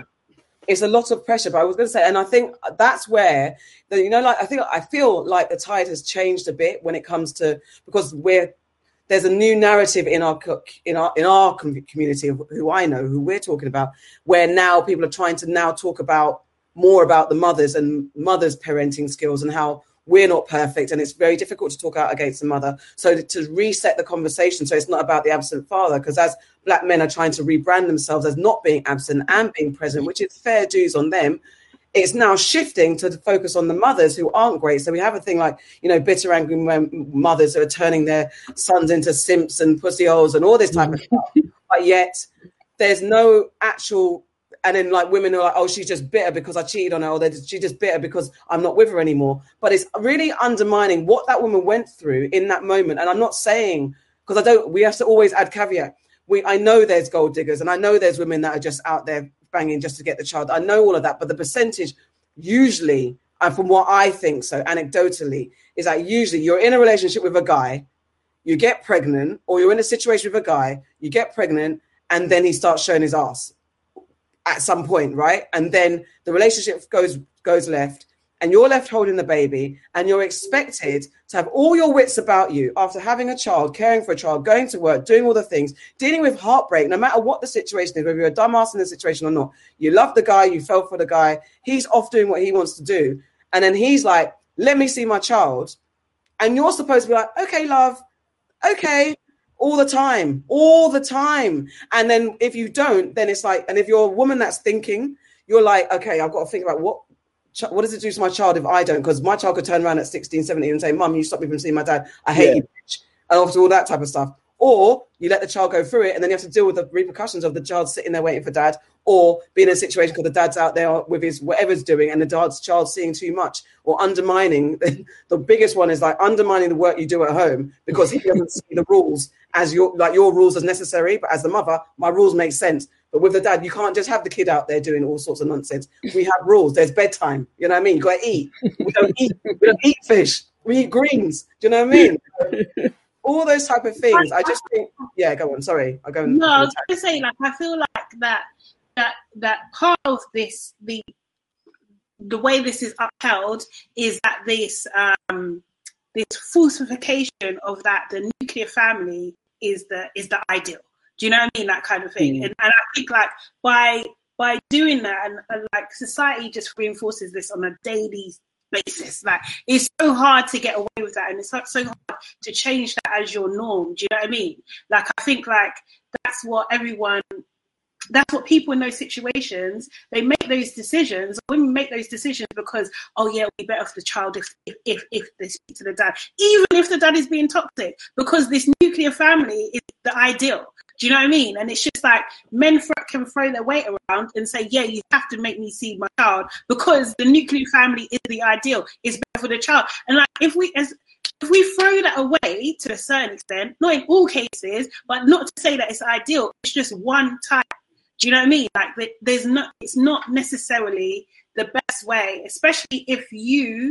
it's a lot of pressure. But I was going to say, and I think that's where the you know, like I think I feel like the tide has changed a bit when it comes to because we're there's a new narrative in our in our in our community of who I know who we're talking about, where now people are trying to now talk about more about the mothers and mothers parenting skills and how we're not perfect and it's very difficult to talk out against the mother. So to reset the conversation so it's not about the absent father because as black men are trying to rebrand themselves as not being absent and being present mm-hmm. which is fair dues on them it's now shifting to focus on the mothers who aren't great. So we have a thing like, you know, bitter, angry mothers who are turning their sons into simps and pussy holes and all this type of stuff. But yet there's no actual, and then like women are like, oh, she's just bitter because I cheated on her, or just- she's just bitter because I'm not with her anymore. But it's really undermining what that woman went through in that moment. And I'm not saying, because I don't, we have to always add caveat. We, I know there's gold diggers and I know there's women that are just out there banging just to get the child. I know all of that, but the percentage usually, and from what I think so anecdotally, is that usually you're in a relationship with a guy, you get pregnant, or you're in a situation with a guy, you get pregnant, and then he starts showing his ass at some point, right? And then the relationship goes goes left, and you're left holding the baby, and you're expected to have all your wits about you after having a child, caring for a child, going to work, doing all the things, dealing with heartbreak, no matter what the situation is, whether you're a dumbass in the situation or not. You love the guy, you fell for the guy, he's off doing what he wants to do, and then he's like, "Let me see my child," and you're supposed to be like, "Okay, love, okay." All the time, all the time. And then if you don't, then it's like, and if you're a woman that's thinking, you're like, okay, I've got to think about what what does it do to my child if I don't? Because my child could turn around at 16, 17 and say, Mum, you stop me from seeing my dad. I hate Yeah. you, bitch. And after all that type of stuff. Or you let the child go through it and then you have to deal with the repercussions of the child sitting there waiting for dad or being in a situation because the dad's out there with his whatever's doing and the dad's child seeing too much or undermining. the biggest one is like undermining the work you do at home because he doesn't see the rules as your like your rules as necessary. But as the mother, my rules make sense. But with the dad, you can't just have the kid out there doing all sorts of nonsense. We have rules. There's bedtime. You know what I mean? You got to eat. We don't eat. We don't eat fish. We eat greens. Do you know what I mean? all those type of things. I just think. Yeah, go on. Sorry, I go. No, I was going to say, like, I feel like that that that part of this, the the way this is upheld, is that this um this falsification of that the nuclear family is the is the ideal. Do you know what I mean? That kind of thing. Mm. And, and I think like by by doing that, and, and like society just reinforces this on a daily basis. Like it's so hard to get away with that, and it's so, so hard to change that as your norm. Do you know what I mean? Like I think like that's what everyone. That's what people in those situations they make those decisions. Women make those decisions because oh yeah, it'll be better for the child if if if, if they speak to the dad, even if the dad is being toxic, because this nuclear family is the ideal. Do you know what I mean? And it's just like men can throw their weight around and say, yeah, you have to make me see my child because the nuclear family is the ideal. It's better for the child. And like if we as if we throw that away to a certain extent, not in all cases, but not to say that it's ideal, it's just one type. Do you know what I mean? Like there's not, it's not necessarily the best way, especially if you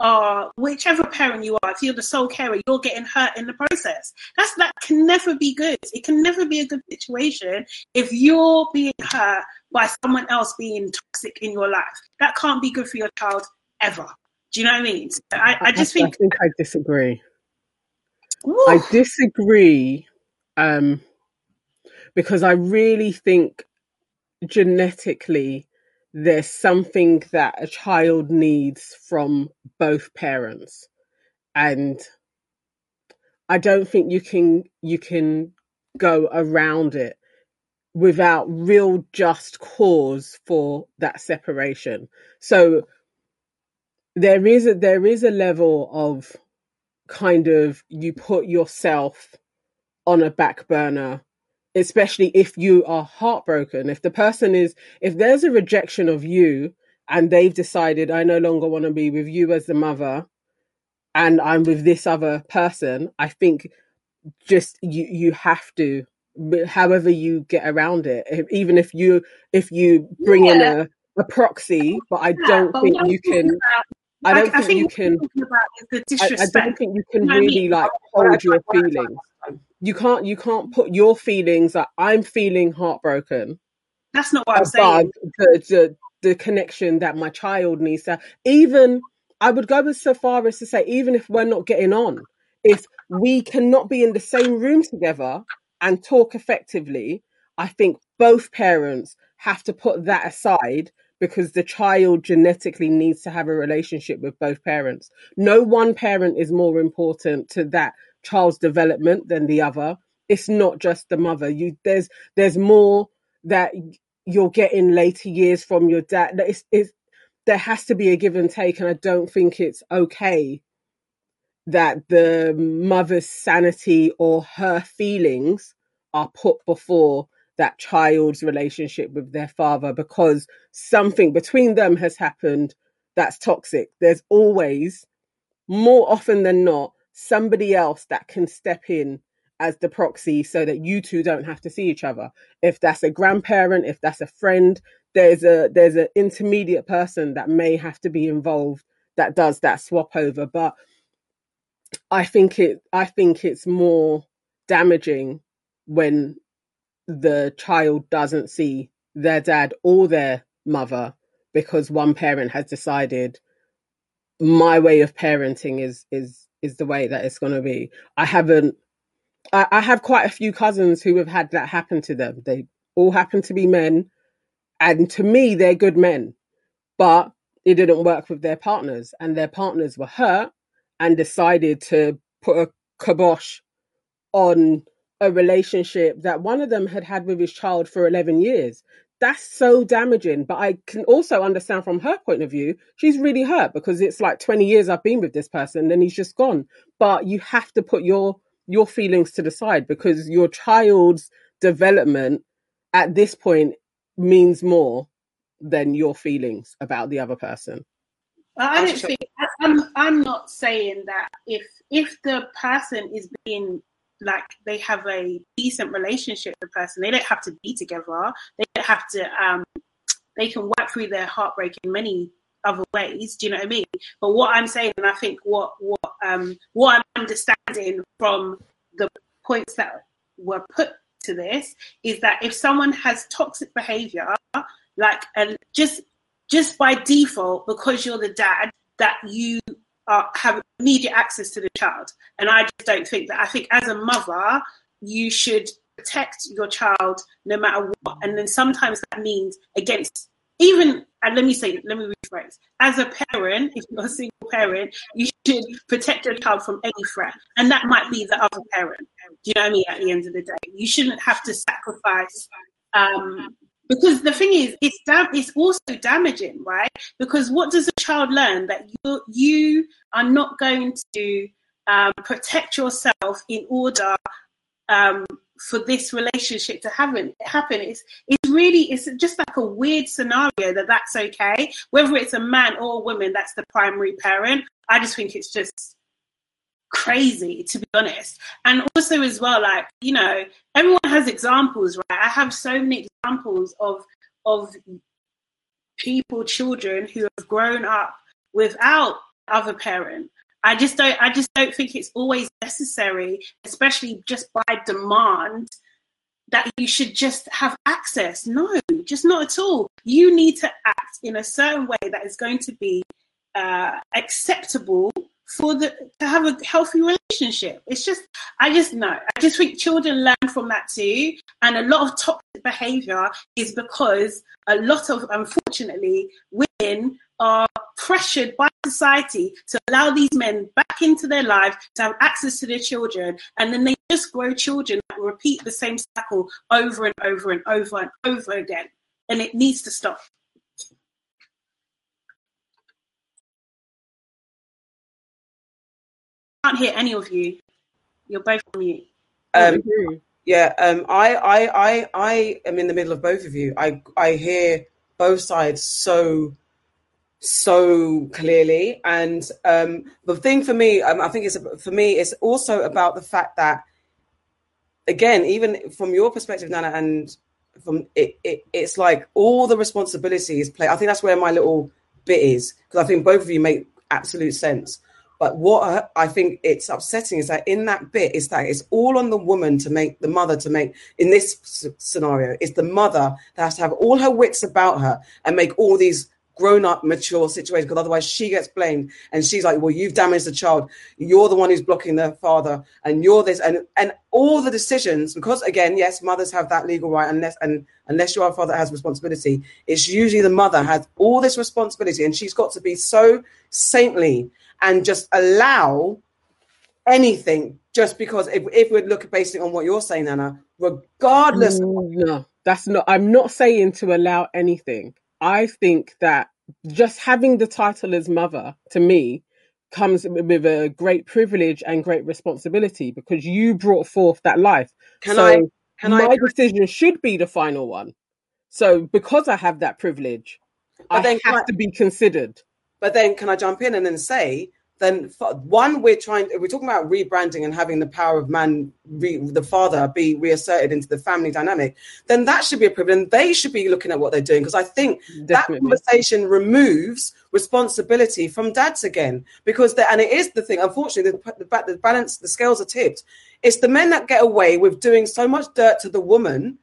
are whichever parent you are. If you're the sole carer, you're getting hurt in the process. That's that can never be good. It can never be a good situation if you're being hurt by someone else being toxic in your life. That can't be good for your child ever. Do you know what I mean? So I, I just think I think I disagree. I disagree um, because I really think genetically there's something that a child needs from both parents, and I don't think you can you can go around it without real just cause for that separation. So there is a there is a level of kind of you put yourself on a back burner especially if you are heartbroken. If the person is, if there's a rejection of you and they've decided, I no longer want to be with you as the mother and I'm with this other person, I think just you, you have to, however you get around it, if, even if you, if you bring yeah. in a, a proxy, but I don't yeah, think you can. I don't I, think, I think you can. I, I, don't think you can really like hold your feelings you can't you can't put your feelings that I'm feeling heartbroken. That's not what I'm saying. The, the the connection that my child needs to even I would go so far as to say even if we're not getting on, if we cannot be in the same room together and talk effectively, I think both parents have to put that aside because the child genetically needs to have a relationship with both parents. No one parent is more important to that child's development than the other. It's not just the mother. You there's there's more that you're getting later years from your dad. It's, it's, there has to be a give and take, and I don't think it's okay that the mother's sanity or her feelings are put before that child's relationship with their father because something between them has happened that's toxic. There's always, more often than not, somebody else that can step in as the proxy so that you two don't have to see each other. If that's a grandparent, if that's a friend, there's a there's an intermediate person that may have to be involved that does that swap over. But I think it I think it's more damaging when the child doesn't see their dad or their mother because one parent has decided my way of parenting is is is the way that it's going to be. I haven't. I, I have quite a few cousins who have had that happen to them. They all happen to be men, and to me, they're good men, but it didn't work with their partners, and their partners were hurt and decided to put a kibosh on a relationship that one of them had had with his child for 11 years that's so damaging. But I can also understand from her point of view, she's really hurt because it's like 20 years I've been with this person and he's just gone. But you have to put your your feelings to the side because your child's development at this point means more than your feelings about the other person. I don't think I'm I'm not saying that if if the person is being like they have a decent relationship with the person. They don't have to be together. They don't have to. Um, they can work through their heartbreak in many other ways. Do you know what I mean? But what I'm saying, and I think what what um, what I'm understanding from the points that were put to this is that if someone has toxic behavior, like and just just by default, because you're the dad, that you have immediate access to the child. And I just don't think that. I think as a mother, you should protect your child no matter what. And then sometimes that means against even and let me say let me rephrase as a parent if you're a single parent you should protect your child from any threat and that might be the other parent do you know what i mean at the end of the day you shouldn't have to sacrifice um, because the thing is it's it's also damaging right? Because what does a child learn? That you you are not going to um, protect yourself in order um, for this relationship to happen happen. It's it's really it's just like a weird scenario that that's okay. Whether it's a man or a woman that's the primary parent. I just think it's just crazy to be honest. And also as well like you know everyone has examples right? I have so many examples of of people children who have grown up without other parent. I just don't i just don't think it's always necessary especially just by demand that you should just have access. No just not at all. You need to act in a certain way that is going to be uh, acceptable for the to have a healthy relationship. It's just I just know. I just think children learn from that too. And a lot of toxic behavior is because a lot of unfortunately women are pressured by society to allow these men back into their lives to have access to their children and then they just grow children that repeat the same cycle over and over and over and over again and it needs to stop can't hear any of you. You're both on mute. Um, Yeah, um, I, I, I, I am in the middle of both of you. I, I hear both sides so, so clearly, and um, the thing for me, um, I think it's for me, it's also about the fact that, again, even from your perspective, Nana, and from it, it it's like all the responsibilities play. I think that's where my little bit is because I think both of you make absolute sense. But what I think it's upsetting is that in that bit is that it's all on the woman to make the mother to make in this scenario. It's the mother that has to have all her wits about her and make all these grown up, mature situations because otherwise she gets blamed and she's like, Well, you've damaged the child. You're the one who's blocking the father, and you're this and and all the decisions, because again, yes, mothers have that legal right unless and unless you are a father that has responsibility, it's usually the mother has all this responsibility and she's got to be so saintly and just allow anything just because if, if we look basically on what you're saying, Nana, regardless mm, no, that's not I'm not saying to allow anything. I think that just having the title as mother to me comes with a great privilege and great responsibility because you brought forth that life. Can so I can my I, decision should be the final one. So because I have that privilege, I then have I, to be considered. But then can I jump in and then say then one we're trying we're talking about rebranding and having the power of man re, the father be reasserted into the family dynamic then that should be a privilege and they should be looking at what they're doing. Because i think Definitely. that conversation removes responsibility from dads again. Because the, and it is the thing unfortunately the, the, the balance the scales are tipped. It's the men that get away with doing so much dirt to the woman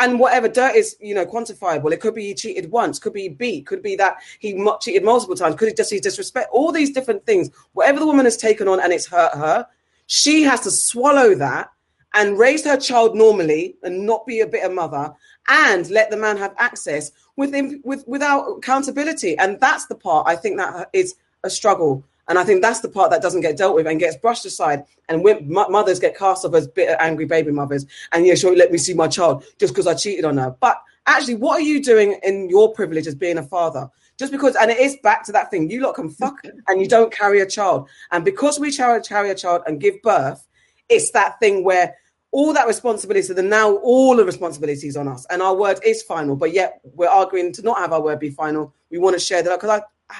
and whatever dirt is you know quantifiable it could be he cheated once could be beat could be that he cheated multiple times could it just he disrespect all these different things. Whatever the woman has taken on and it's hurt her she has to swallow that and raise her child normally and not be a bitter mother and let the man have access with him with without accountability. And that's the part i think that is a struggle and I think that's the part that doesn't get dealt with and gets brushed aside. And when mothers get cast off as bitter, angry baby mothers, and yeah, sure, let me see my child just because I cheated on her. But actually, what are you doing in your privilege as being a father? Just because, and it is back to that thing, you lot can fuck and you don't carry a child. And because we carry, carry a child and give birth, it's that thing where all that responsibility, so then now all the responsibility is on us, and our word is final. But yet we're arguing to not have our word be final. We want to share that because I,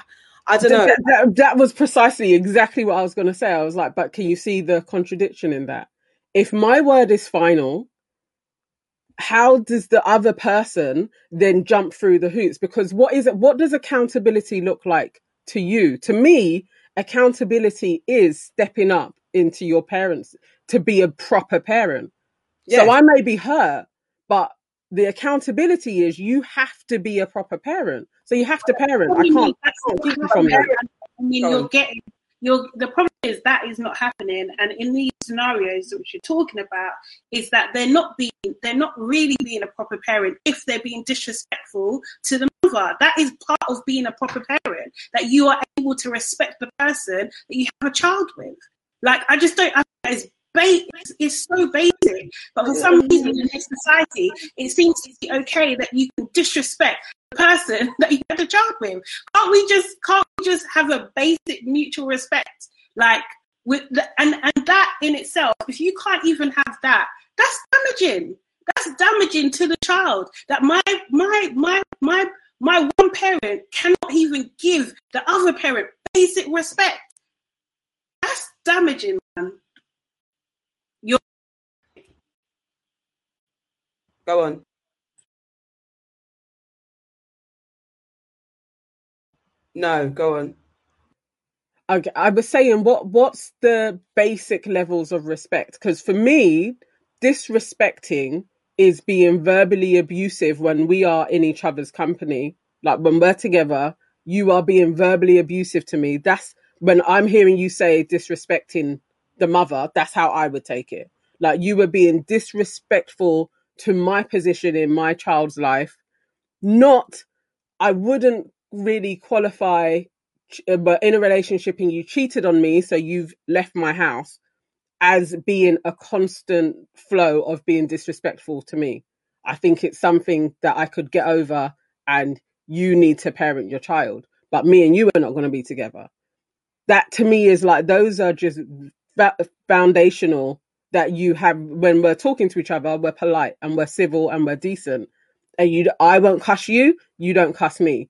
I don't know. That, that, that was precisely exactly what I was going to say. I was like, but can you see the contradiction in that? If my word is final, how does the other person then jump through the hoops? Because what is it? What does accountability look like to you? To me, accountability is stepping up into your parents to be a proper parent. Yeah. So I may be hurt, but the accountability is you have to be a proper parent. So you have to parent. I can't, I can't keep you from that. I mean, you're getting you're the problem is that is not happening. And in these scenarios which you're talking about is that they're not being they're not really being a proper parent if they're being disrespectful to the mother. That is part of being a proper parent that you are able to respect the person that you have a child with. Like i just don't I it's it's, it's so basic, but for some reason in this society, it seems to be okay that you can disrespect the person that you had a child with. Can't we just can't we just have a basic mutual respect? Like with the, and and that in itself, if you can't even have that, that's damaging. That's damaging to the child. That my my my my my one parent cannot even give the other parent basic respect. That's damaging, man. Go on. No, go on. Okay, I was saying what what's the basic levels of respect? Because for me, disrespecting is being verbally abusive when we are in each other's company. Like when we're together, you are being verbally abusive to me. That's when I'm hearing you say disrespecting the mother, that's how I would take it. Like you were being disrespectful to my position in my child's life. Not, I wouldn't really qualify, uh, but in a relationship and you cheated on me, so you've left my house as being a constant flow of being disrespectful to me. I think it's something that I could get over and you need to parent your child, but me and you are not going to be together. That to me is like, those are just foundational that you have when we're talking to each other, we're polite and we're civil and we're decent. And you, I won't cuss you, you don't cuss me.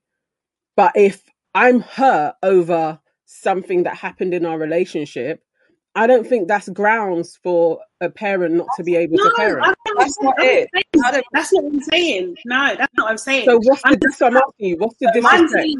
But if I'm hurt over something that happened in our relationship, I don't think that's grounds for a parent not to be able No, to parent. I don't- That's not it. saying- That's not what I'm saying. No, that's not what I'm saying. So what's the I'm- dis- I'm asking you, what's the I'm disrespect? saying,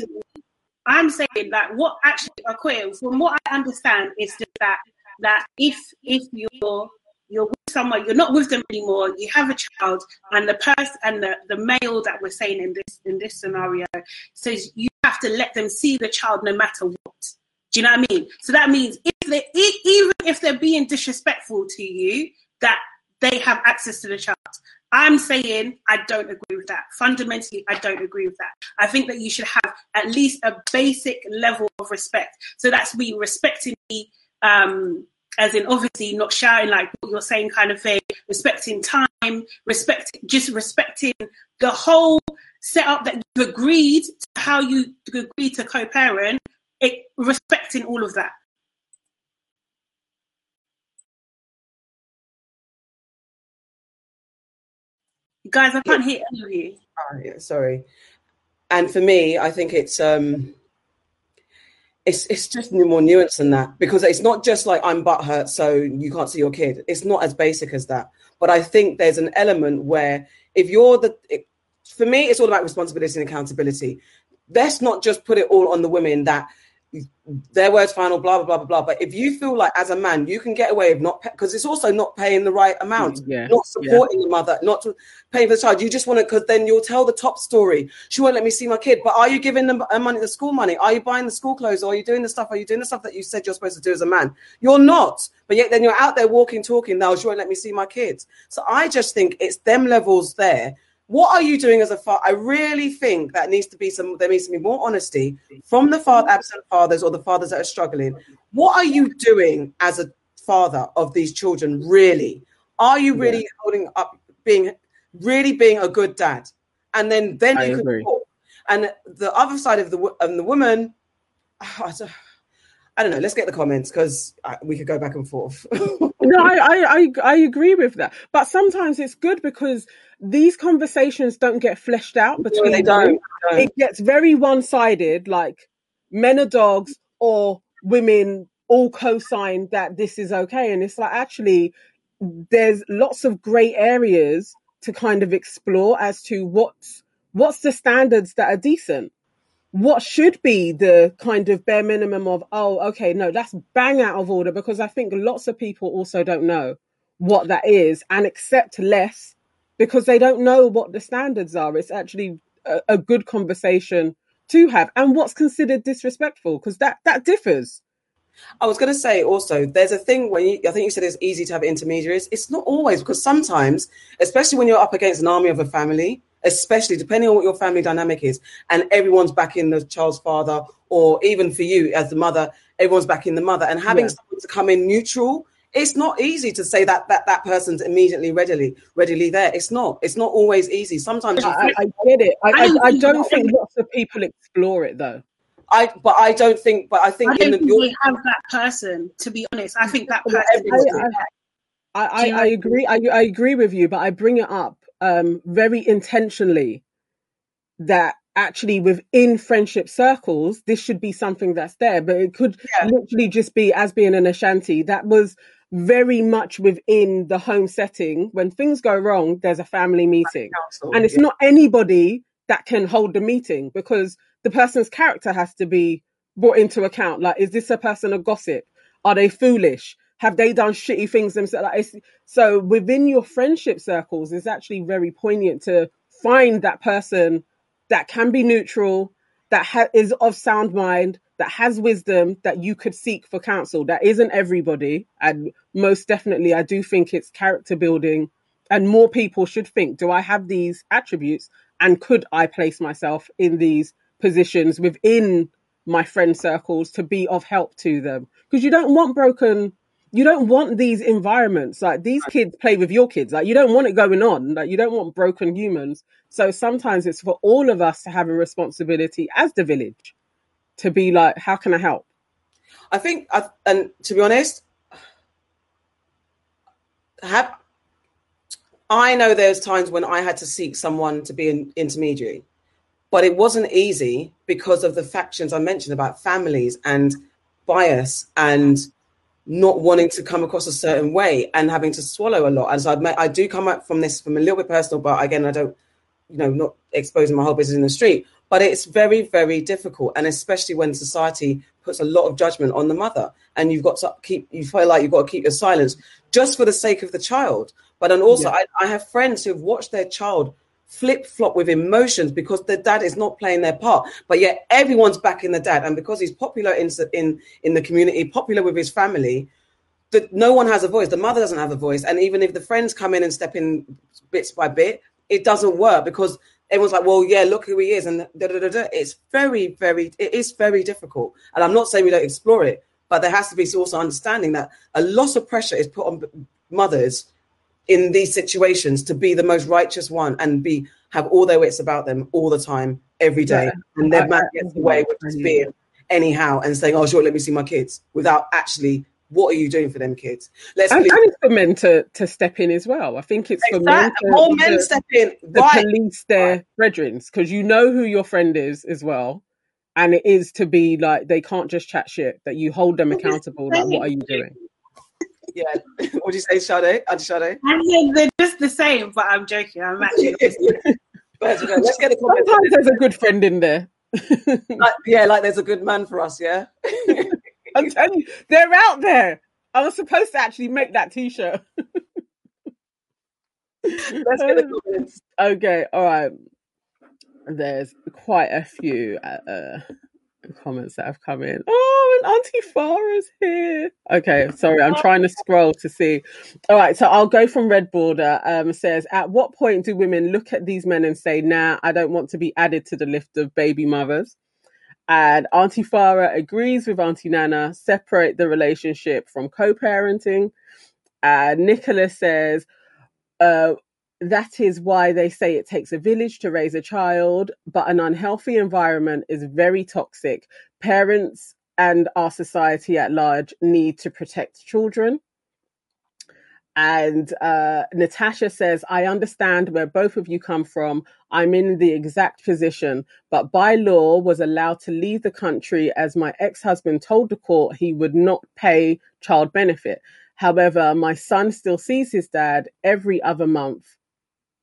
I'm saying that what actually occurred, from what I understand, is just that that if if you're you're with someone, you're not with them anymore, you have a child, and the person and the, the male that we're saying in this in this scenario says you have to let them see the child no matter what. Do you know what I mean? So that means if they even if they're being disrespectful to you, that they have access to the child. I'm saying I don't agree with that. Fundamentally, I don't agree with that. I think that you should have at least a basic level of respect. So that's me respecting me, um, as in obviously not shouting like what you're saying kind of thing, respecting time, respect just respecting the whole setup that you've agreed to how you agreed to co-parent, it, respecting all of that. Guys, I can't hear any of you. Oh, yeah, sorry. And for me, I think it's um, it's it's just more nuance than that because it's not just like I'm butthurt, so you can't see your kid. It's not as basic as that. But I think there's an element where if you're the, it, for me, it's all about responsibility and accountability. Let's not just put it all on the women that their words final, blah blah blah blah blah. But if you feel like as a man you can get away with not because it's also not paying the right amount, Yeah, not supporting the mother, not to paying for the child. You just want to because then you'll tell the top story. She won't let me see my kid. But are you giving them uh, money, the school money? Are you buying the school clothes? Or are you doing the stuff? Are you doing the stuff that you said you're supposed to do as a man? You're not. But yet then you're out there walking, talking. Now she won't let me see my kids. So I just think it's them levels there. What are you doing as a father? I really think that needs to be some. There needs to be more honesty from the father, absent fathers or the fathers that are struggling. What are you doing as a father of these children? Really, are you really holding up, being really being a good dad? And then then I you can agree. talk. And the other side of the wo- and the woman, I don't, I don't know. Let's get the comments because we could go back and forth. No, I, I, I, I agree with that. But sometimes it's good because these conversations don't get fleshed out No, between they them. don't. don't. It gets very one sided, like men are dogs or women all co sign that this is okay. And it's like actually there's lots of grey areas to kind of explore as to what's what's the standards that are decent what should be the kind of bare minimum of oh okay no that's bang out of order because i think lots of people also don't know what that is and accept less because they don't know what the standards are it's actually a, a good conversation to have and what's considered disrespectful because that that differs I was going to say also, there's a thing when you, I think you said it's easy to have intermediaries. It's not always because sometimes, especially when you're up against an army of a family, especially depending on what your family dynamic is, and everyone's backing the child's father, or even for you as the mother, everyone's backing the mother, and having Yeah. someone to come in neutral. It's not easy to say that that that person's immediately readily readily there. It's not. It's not always easy. Sometimes you I, I get it I, I I, don't I think don't that- think lots of people explore it though I but I don't think. But I I think don't in the, think your, have that person. To be honest, I think that person. I, I, I, I agree. I, I agree with you, but I bring it up um, very intentionally that actually within friendship circles, this should be something that's there, but it could Yeah. literally just be as being an Ashanti. That was very much within the home setting. When things go wrong, there's a family meeting. council, And it's yeah. not anybody that can hold the meeting because the person's character has to be brought into account. Like, is this a person of gossip? Are they foolish? Have they done shitty things themselves? Like, it's, so within your friendship circles, it's actually very poignant to find that person that can be neutral, that ha- is of sound mind, that has wisdom, that you could seek for counsel. That isn't everybody, and most definitely, I do think it's character building, and more people should think: Do I have these attributes, and could I place myself in these positions within my friend circles to be of help to them? Because you don't want broken. You don't want these environments like these kids play with your kids. Like you don't want it going on. Like you don't want broken humans. So sometimes it's for all of us to have a responsibility as the village to be like, how can I help? I think, I, and to be honest, have I know there's times when I had to seek someone to be an intermediary, but it wasn't easy because of the factions I mentioned about families and bias and not wanting to come across a certain way and having to swallow a lot. And so I, I do come up from this from a little bit personal, but again, I don't, you know, not exposing my whole business in the street. But it's very, very difficult, and especially when society puts a lot of judgment on the mother, and you've got to keep, you feel like you've got to keep your silence just for the sake of the child. But then also, yeah. I, I have friends who've watched their child flip flop with emotions because the dad is not playing their part. But yet everyone's backing the dad, and because he's popular in in in the community, popular with his family, that no one has a voice. The mother doesn't have a voice, and even if the friends come in and step in bits by bit, it doesn't work because everyone's like, "Well, yeah, look who he is," and da, da, da, da. it's very, very, it is very difficult. And I'm not saying we don't explore it, but there has to be also understanding that a lot of pressure is put on mothers in these situations to be the most righteous one and be have all their wits about them all the time, every day, yeah. and their man gets away with just being anyhow and saying, "Oh, sure, let me see my kids," without actually what are you doing for them kids? Let's and, and it's for men to, to step in as well. I think it's exactly. for men to, more men to, step in, to right. police their right. brethren because you know who your friend is as well, and it is to be like they can't just chat shit. That you hold them accountable. Like, what are you doing? Yeah, what do you say, Sade? Auntie Sade? I they're just the same, but I'm joking. I'm actually. Let's get a comment. Sometimes there's a good friend in there. like, yeah, like there's a good man for us. Yeah. I'm telling you, they're out there. I was supposed to actually make that T-shirt. Let's get the comments. Okay, all right. There's quite a few uh, uh, comments that have come in. Oh, and Auntie Farah's here. Okay, sorry, I'm trying to scroll to see. All right, so I'll go from Red Border. Um, says, at what point do women look at these men and say, "Nah, I don't want to be added to the list of baby mothers"? And Auntie Farah agrees with Auntie Nana, separate the relationship from co parenting. And Nicholas says, uh, that is why they say it takes a village to raise a child, but an unhealthy environment is very toxic. Parents and our society at large need to protect children. And uh, Natasha says, I understand where both of you come from. I'm in the exact position, but by law was allowed to leave the country as my ex-husband told the court he would not pay child benefit. However, my son still sees his dad every other month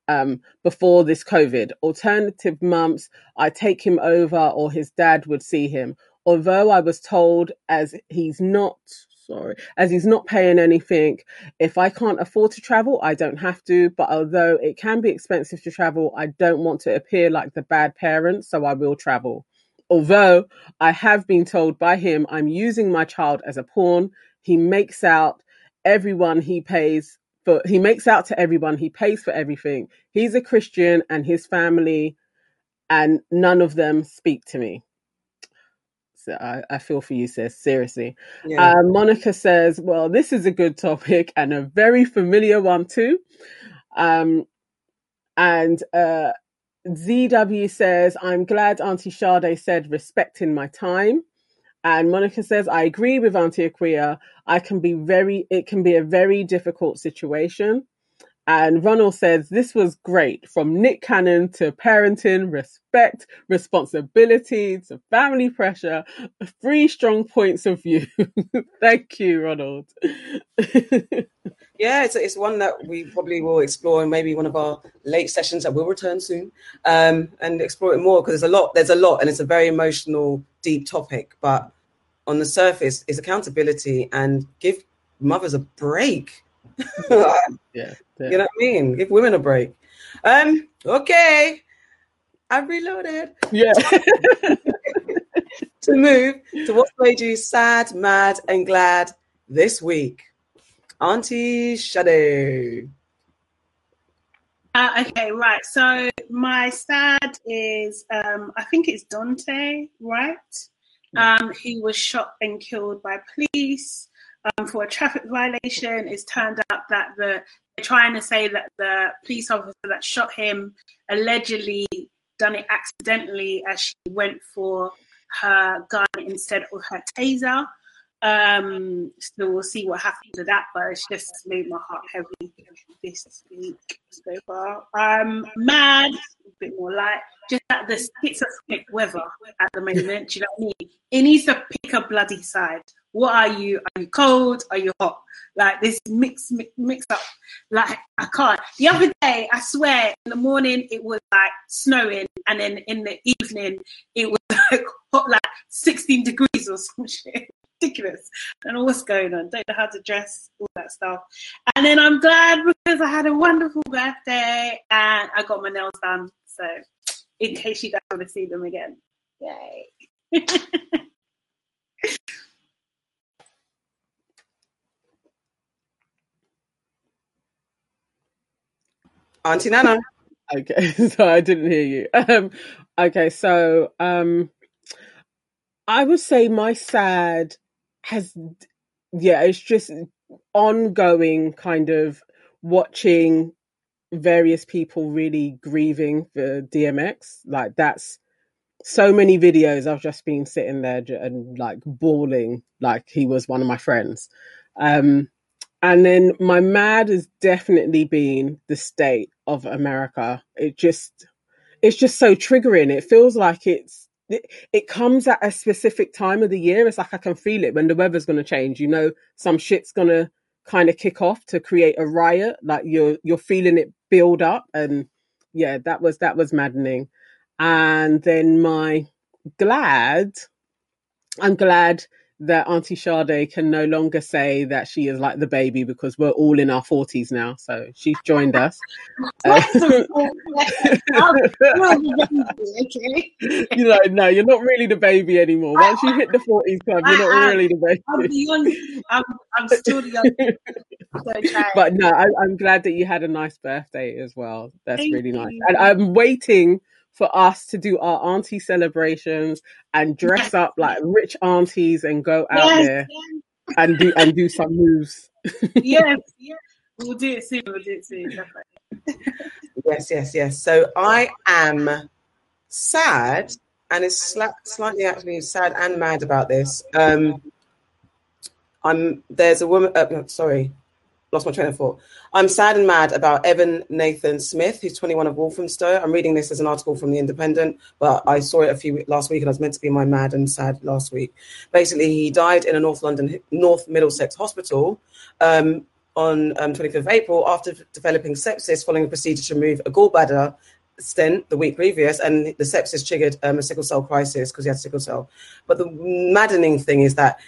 um, before this COVID. Alternative months, I take him over or his dad would see him. Although I was told as he's not sorry, as he's not paying anything. If I can't afford to travel, I don't have to. But although it can be expensive to travel, I don't want to appear like the bad parent, so I will travel. Although I have been told by him I'm using my child as a pawn, he makes out everyone he pays for, he makes out to everyone he pays for everything. He's a Christian and his family, and none of them speak to me. So I, I feel for you, sis. Seriously. Yeah. Uh, Monica says, "Well, this is a good topic and a very familiar one too." Um, and uh, ZW says, "I'm glad Auntie Sade said respecting my time." And Monica says, "I agree with Auntie Aquia. I can be very. It can be a very difficult situation." And Ronald says, This was great from Nick Cannon to parenting, respect, responsibility to family pressure, three strong points of view. Thank you, Ronald. yeah, it's, it's one that we probably will explore in maybe one of our late sessions that will return soon um, and explore it more because there's a lot, there's a lot, and it's a very emotional, deep topic. But on the surface, it's accountability and give mothers a break yeah, yeah, You know what I mean? Give women a break. Um, okay. I've reloaded. Yeah. to move to what made you sad, mad, and glad this week. Auntie Sade. Uh, okay, right. So my sad is um, I think it's Daunte, right? Um, he was shot and killed by police um, for a traffic violation. It's turned out that the they're trying to say that the police officer that shot him allegedly done it accidentally as she went for her gun instead of her taser. Um, so we'll see what happens with that, but it's just made my heart heavy this week so far. Um, mad, a bit more light, just at the schizophrenic weather at the moment. You know what I mean? It needs to pick a bloody side. What are you? Are you cold? Are you hot? Like this mix, mix, mix up. Like I can't. The other day, I swear, in the morning it was like snowing, and then in the evening it was like hot, like 16 degrees or some shit ridiculous. I don't what's going on. Don't know how to dress, all that stuff. And then I'm glad because I had a wonderful birthday and I got my nails done. So in case you don't want to see them again. Yay. Auntie Nana. Okay, so I didn't hear you. Um, okay, so um, I would say my sad has yeah it's just ongoing kind of watching various people really grieving for DMX like that's so many videos I've just been sitting there and like bawling like he was one of my friends. Um and then my mad has definitely been the state of America. It just it's just so triggering. It feels like it's it, comes at a specific time of the year. It's like I can feel it when the weather's going to change. You know, some shit's going to kind of kick off to create a riot. Like you're you're feeling it build up, and yeah, that was that was maddening. And then my glad, I'm glad that Auntie Sade can no longer say that she is like the baby because we're all in our forties now. So she's joined us. Uh, you know, no, you're not really the baby anymore. Once you hit the forties club, you're not really the baby. I'm, young, I'm, I'm still the young. but no, I, am glad that you had a nice birthday as well. That's Thank really nice. You. And I'm waiting for us to do our auntie celebrations and dress yes. up like rich aunties and go out yes, there yes. and do and do some moves. yes, yes. We'll do it soon. We'll do it soon. Definitely. yes, yes, yes. So I am sad, and it's slightly actually sad and mad about this. Um, I'm there's a woman. Uh, sorry, lost my train of thought. I'm sad and mad about Evan Nathan Smith, who's 21 of Walthamstow. I'm reading this as an article from The Independent, but I saw it a few last week and I was meant to be my mad and sad last week. Basically, he died in a North London, North Middlesex hospital um, on um, 25th of April after developing sepsis following a procedure to remove a gallbladder stent the week previous, and the sepsis triggered um, a sickle cell crisis because he had sickle cell. But the maddening thing is that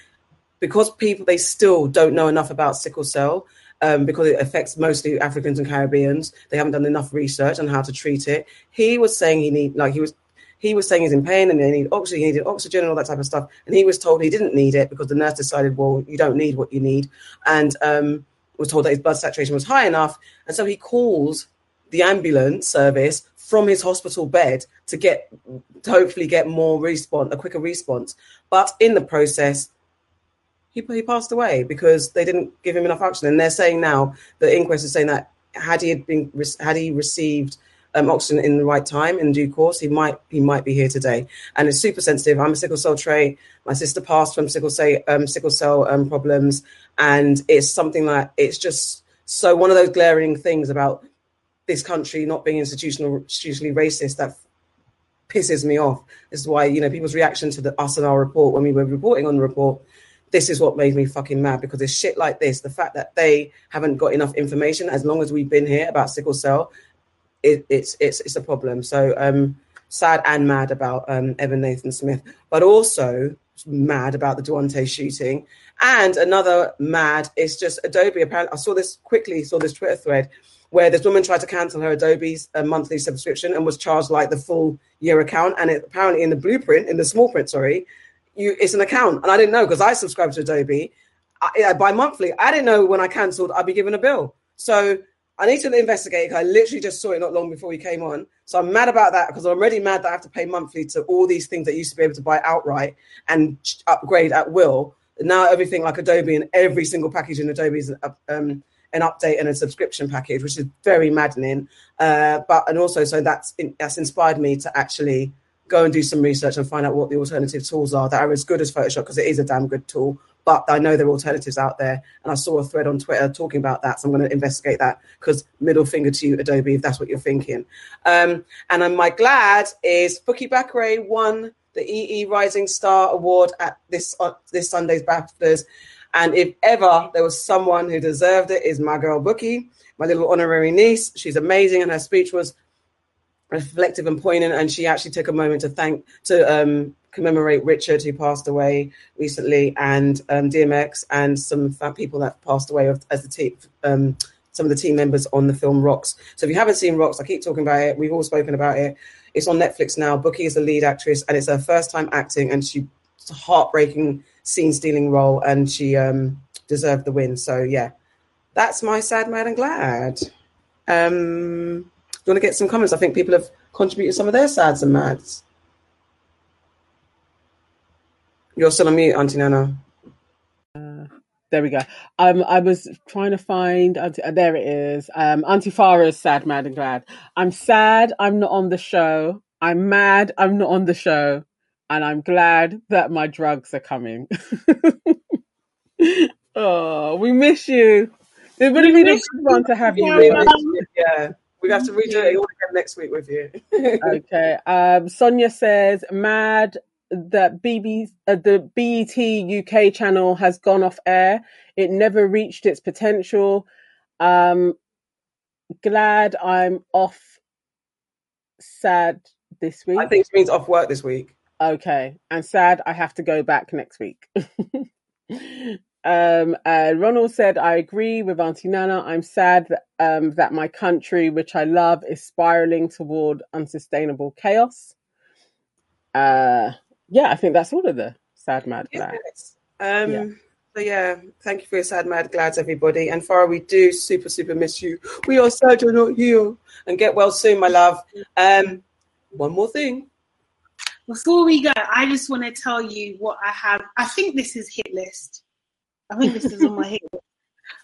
because people they still don't know enough about sickle cell um, because it affects mostly Africans and Caribbeans. They haven't done enough research on how to treat it. He was saying he need like he was he was saying he's in pain and they need oxygen, he needed oxygen and all that type of stuff. And he was told he didn't need it because the nurse decided, well, you don't need what you need, and um, was told that his blood saturation was high enough. And so he calls the ambulance service from his hospital bed to get to hopefully get more response, a quicker response. But in the process, he, he passed away because they didn't give him enough oxygen. And they're saying now, the inquest is saying that had he had been had he received um, oxygen in the right time in due course, he might he might be here today. And it's super sensitive. I'm a sickle cell trait. My sister passed from sickle cell um, sickle cell um, problems, and it's something that it's just so one of those glaring things about this country not being institutional institutionally racist that pisses me off. This is why you know people's reaction to the, us and our report when we were reporting on the report this is what made me fucking mad because it's shit like this. The fact that they haven't got enough information, as long as we've been here about sickle cell, it, it's it's it's a problem. So um, sad and mad about um, Evan Nathan Smith, but also mad about the Daunte shooting. And another mad is just Adobe. Apparently, I saw this quickly. Saw this Twitter thread where this woman tried to cancel her Adobe's uh, monthly subscription and was charged like the full year account. And it, apparently, in the blueprint, in the small print, sorry, you it's an account, and I didn't know because I subscribed to Adobe I, by monthly. I didn't know when I cancelled I'd be given a bill. So I need to investigate. I literally just saw it not long before we came on. So I'm mad about that because I'm already mad that I have to pay monthly to all these things that used to be able to buy outright and upgrade at will. Now everything like Adobe and every single package in Adobe is um, an update and a subscription package, which is very maddening. Uh, but and also so that's in, that's inspired me to actually go and do some research and find out what the alternative tools are that are as good as Photoshop because it is a damn good tool, but I know there are alternatives out there. And I saw a thread on Twitter talking about that. So I'm going to investigate that because middle finger to you, Adobe, if that's what you're thinking. Um, and then my glad is Bukky Bakray won the EE Rising Star Award at this uh, this Sunday's BAFTAs. And if ever there was someone who deserved it, is my girl Buki, my little honorary niece. She's amazing, and her speech was reflective and poignant. And she actually took a moment to thank to um, commemorate Richard, who passed away recently, and um, DMX, and some people that passed away as the team. Um, some of the team members on the film Rocks. So if you haven't seen Rocks, I keep talking about it. We've all spoken about it. It's on Netflix now. Bukky is the lead actress, and it's her first time acting, and she a heartbreaking scene stealing role, and she um, deserved the win. So yeah, that's my sad, mad, and glad. Um, you want to get some comments? I think people have contributed some of their sads and mads. You're still on mute, Auntie Nana. Uh, there we go. Um, I was trying to find. Auntie, uh, there it is. Um, Auntie Farah's sad, mad, and glad. I'm sad. I'm not on the show. I'm mad. I'm not on the show, and I'm glad that my drugs are coming. oh, we miss you. It would have been a good one to have you. Yeah, yeah. We have to redo it all again next week with you. okay. Um, Sonia says, "Mad that BB uh, the BET UK channel has gone off air. It never reached its potential. Um, glad I'm off. Sad this week. I think it means off work this week. Okay, and sad I have to go back next week. Um, uh, Ronald said, I agree with Auntie Nana. I'm sad that, um, that my country, which I love, is spiraling toward unsustainable chaos. Uh, yeah, I think that's all of the sad, mad, glad. Yes. Um, yeah. So yeah, thank you for your sad, mad, glads, everybody. And Farah, we do super, super miss you. We are sad you're not here. And get well soon, my love. Um, one more thing. Before we go, I just want to tell you what I have. I think this is hit list. I think this is on my head.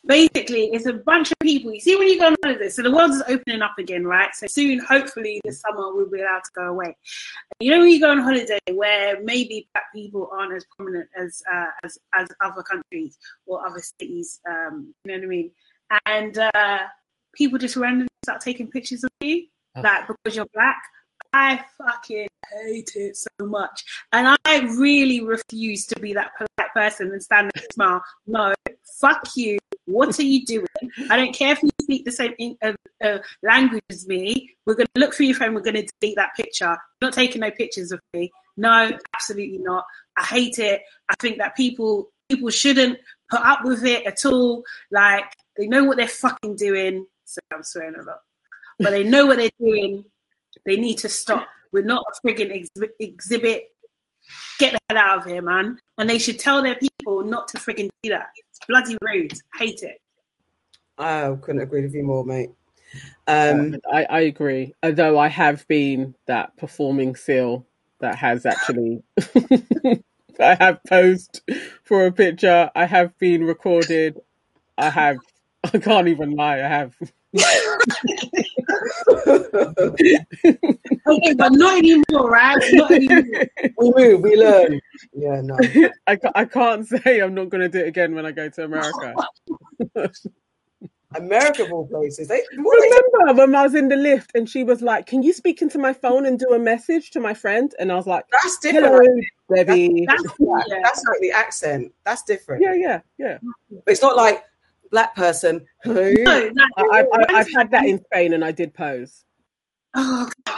Basically, it's a bunch of people. You see, when you go on holiday, so the world is opening up again, right? So soon, hopefully, this summer we'll be allowed to go away. You know, when you go on holiday, where maybe black people aren't as prominent as uh, as as other countries or other cities. Um, you know what I mean? And uh, people just randomly start taking pictures of you, oh. like because you're black. I fucking hate it so much. And I really refuse to be that polite person and stand there and smile. No, fuck you. What are you doing? I don't care if you speak the same uh, uh, language as me. We're going to look through your phone. We're going to delete that picture. You're not taking no pictures of me. No, absolutely not. I hate it. I think that people people shouldn't put up with it at all. Like they know what they're fucking doing. So I'm swearing a lot, but they know what they're doing they need to stop. We're not a frigging exhibit, exhibit. Get the hell out of here, man. And they should tell their people not to frigging do that. It's bloody rude. hate it. I couldn't agree with you more, mate. Um, I, I agree. Although I have been that performing seal that has actually I have posed for a picture. I have been recorded. I have I can't even lie, I have okay, but not anymore, right? Not anymore. We move, we learn. Yeah, no. I, I can't say I'm not going to do it again when I go to America. America of all places. They, Remember when I was in the lift and she was like, "Can you speak into my phone and do a message to my friend?" And I was like, "That's different, Hello, Debbie." That's, that's, yeah. that's like the accent. That's different. Yeah, yeah, yeah. It's not like black person. No, I, have had that in Spain and I did pose. Oh, God.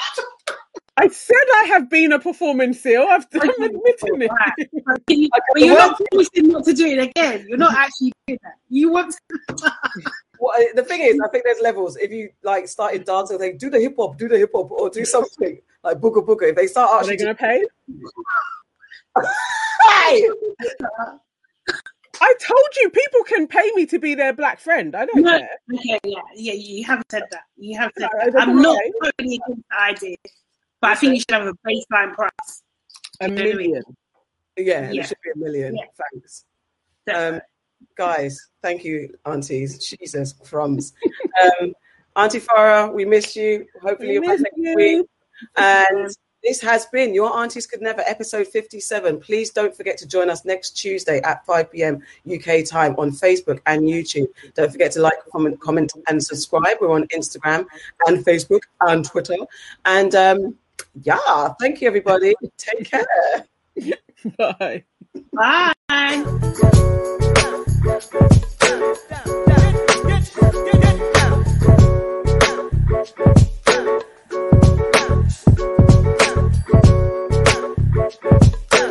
I said I have been a performing seal. I've I'm admitting it. But, you, but you're not promising not to do it again. You're not actually doing that. You want to. well, the thing is, I think there's levels. If you like started dancing, they do the hip hop, do the hip hop, or do something like booga booga. If they start, are they going to pay? hey! I told you people can pay me to be their black friend. I don't no, care. Okay, yeah, yeah, you have said that. You have said no, that. I'm not totally against the idea, but I think you should have a baseline price. A million. Yeah, yeah, it should be a million. Yeah. Thanks. Um, guys, thank you, aunties. Jesus, crumbs. um, Auntie Farah, we miss you. Hopefully, we you're back next week. And this has been Your Aunties Could Never, episode 57. Please don't forget to join us next Tuesday at 5 p.m. UK time on Facebook and YouTube. Don't forget to like, comment, comment and subscribe. We're on Instagram and Facebook and Twitter. And um, yeah, thank you, everybody. Take care. Bye. Bye.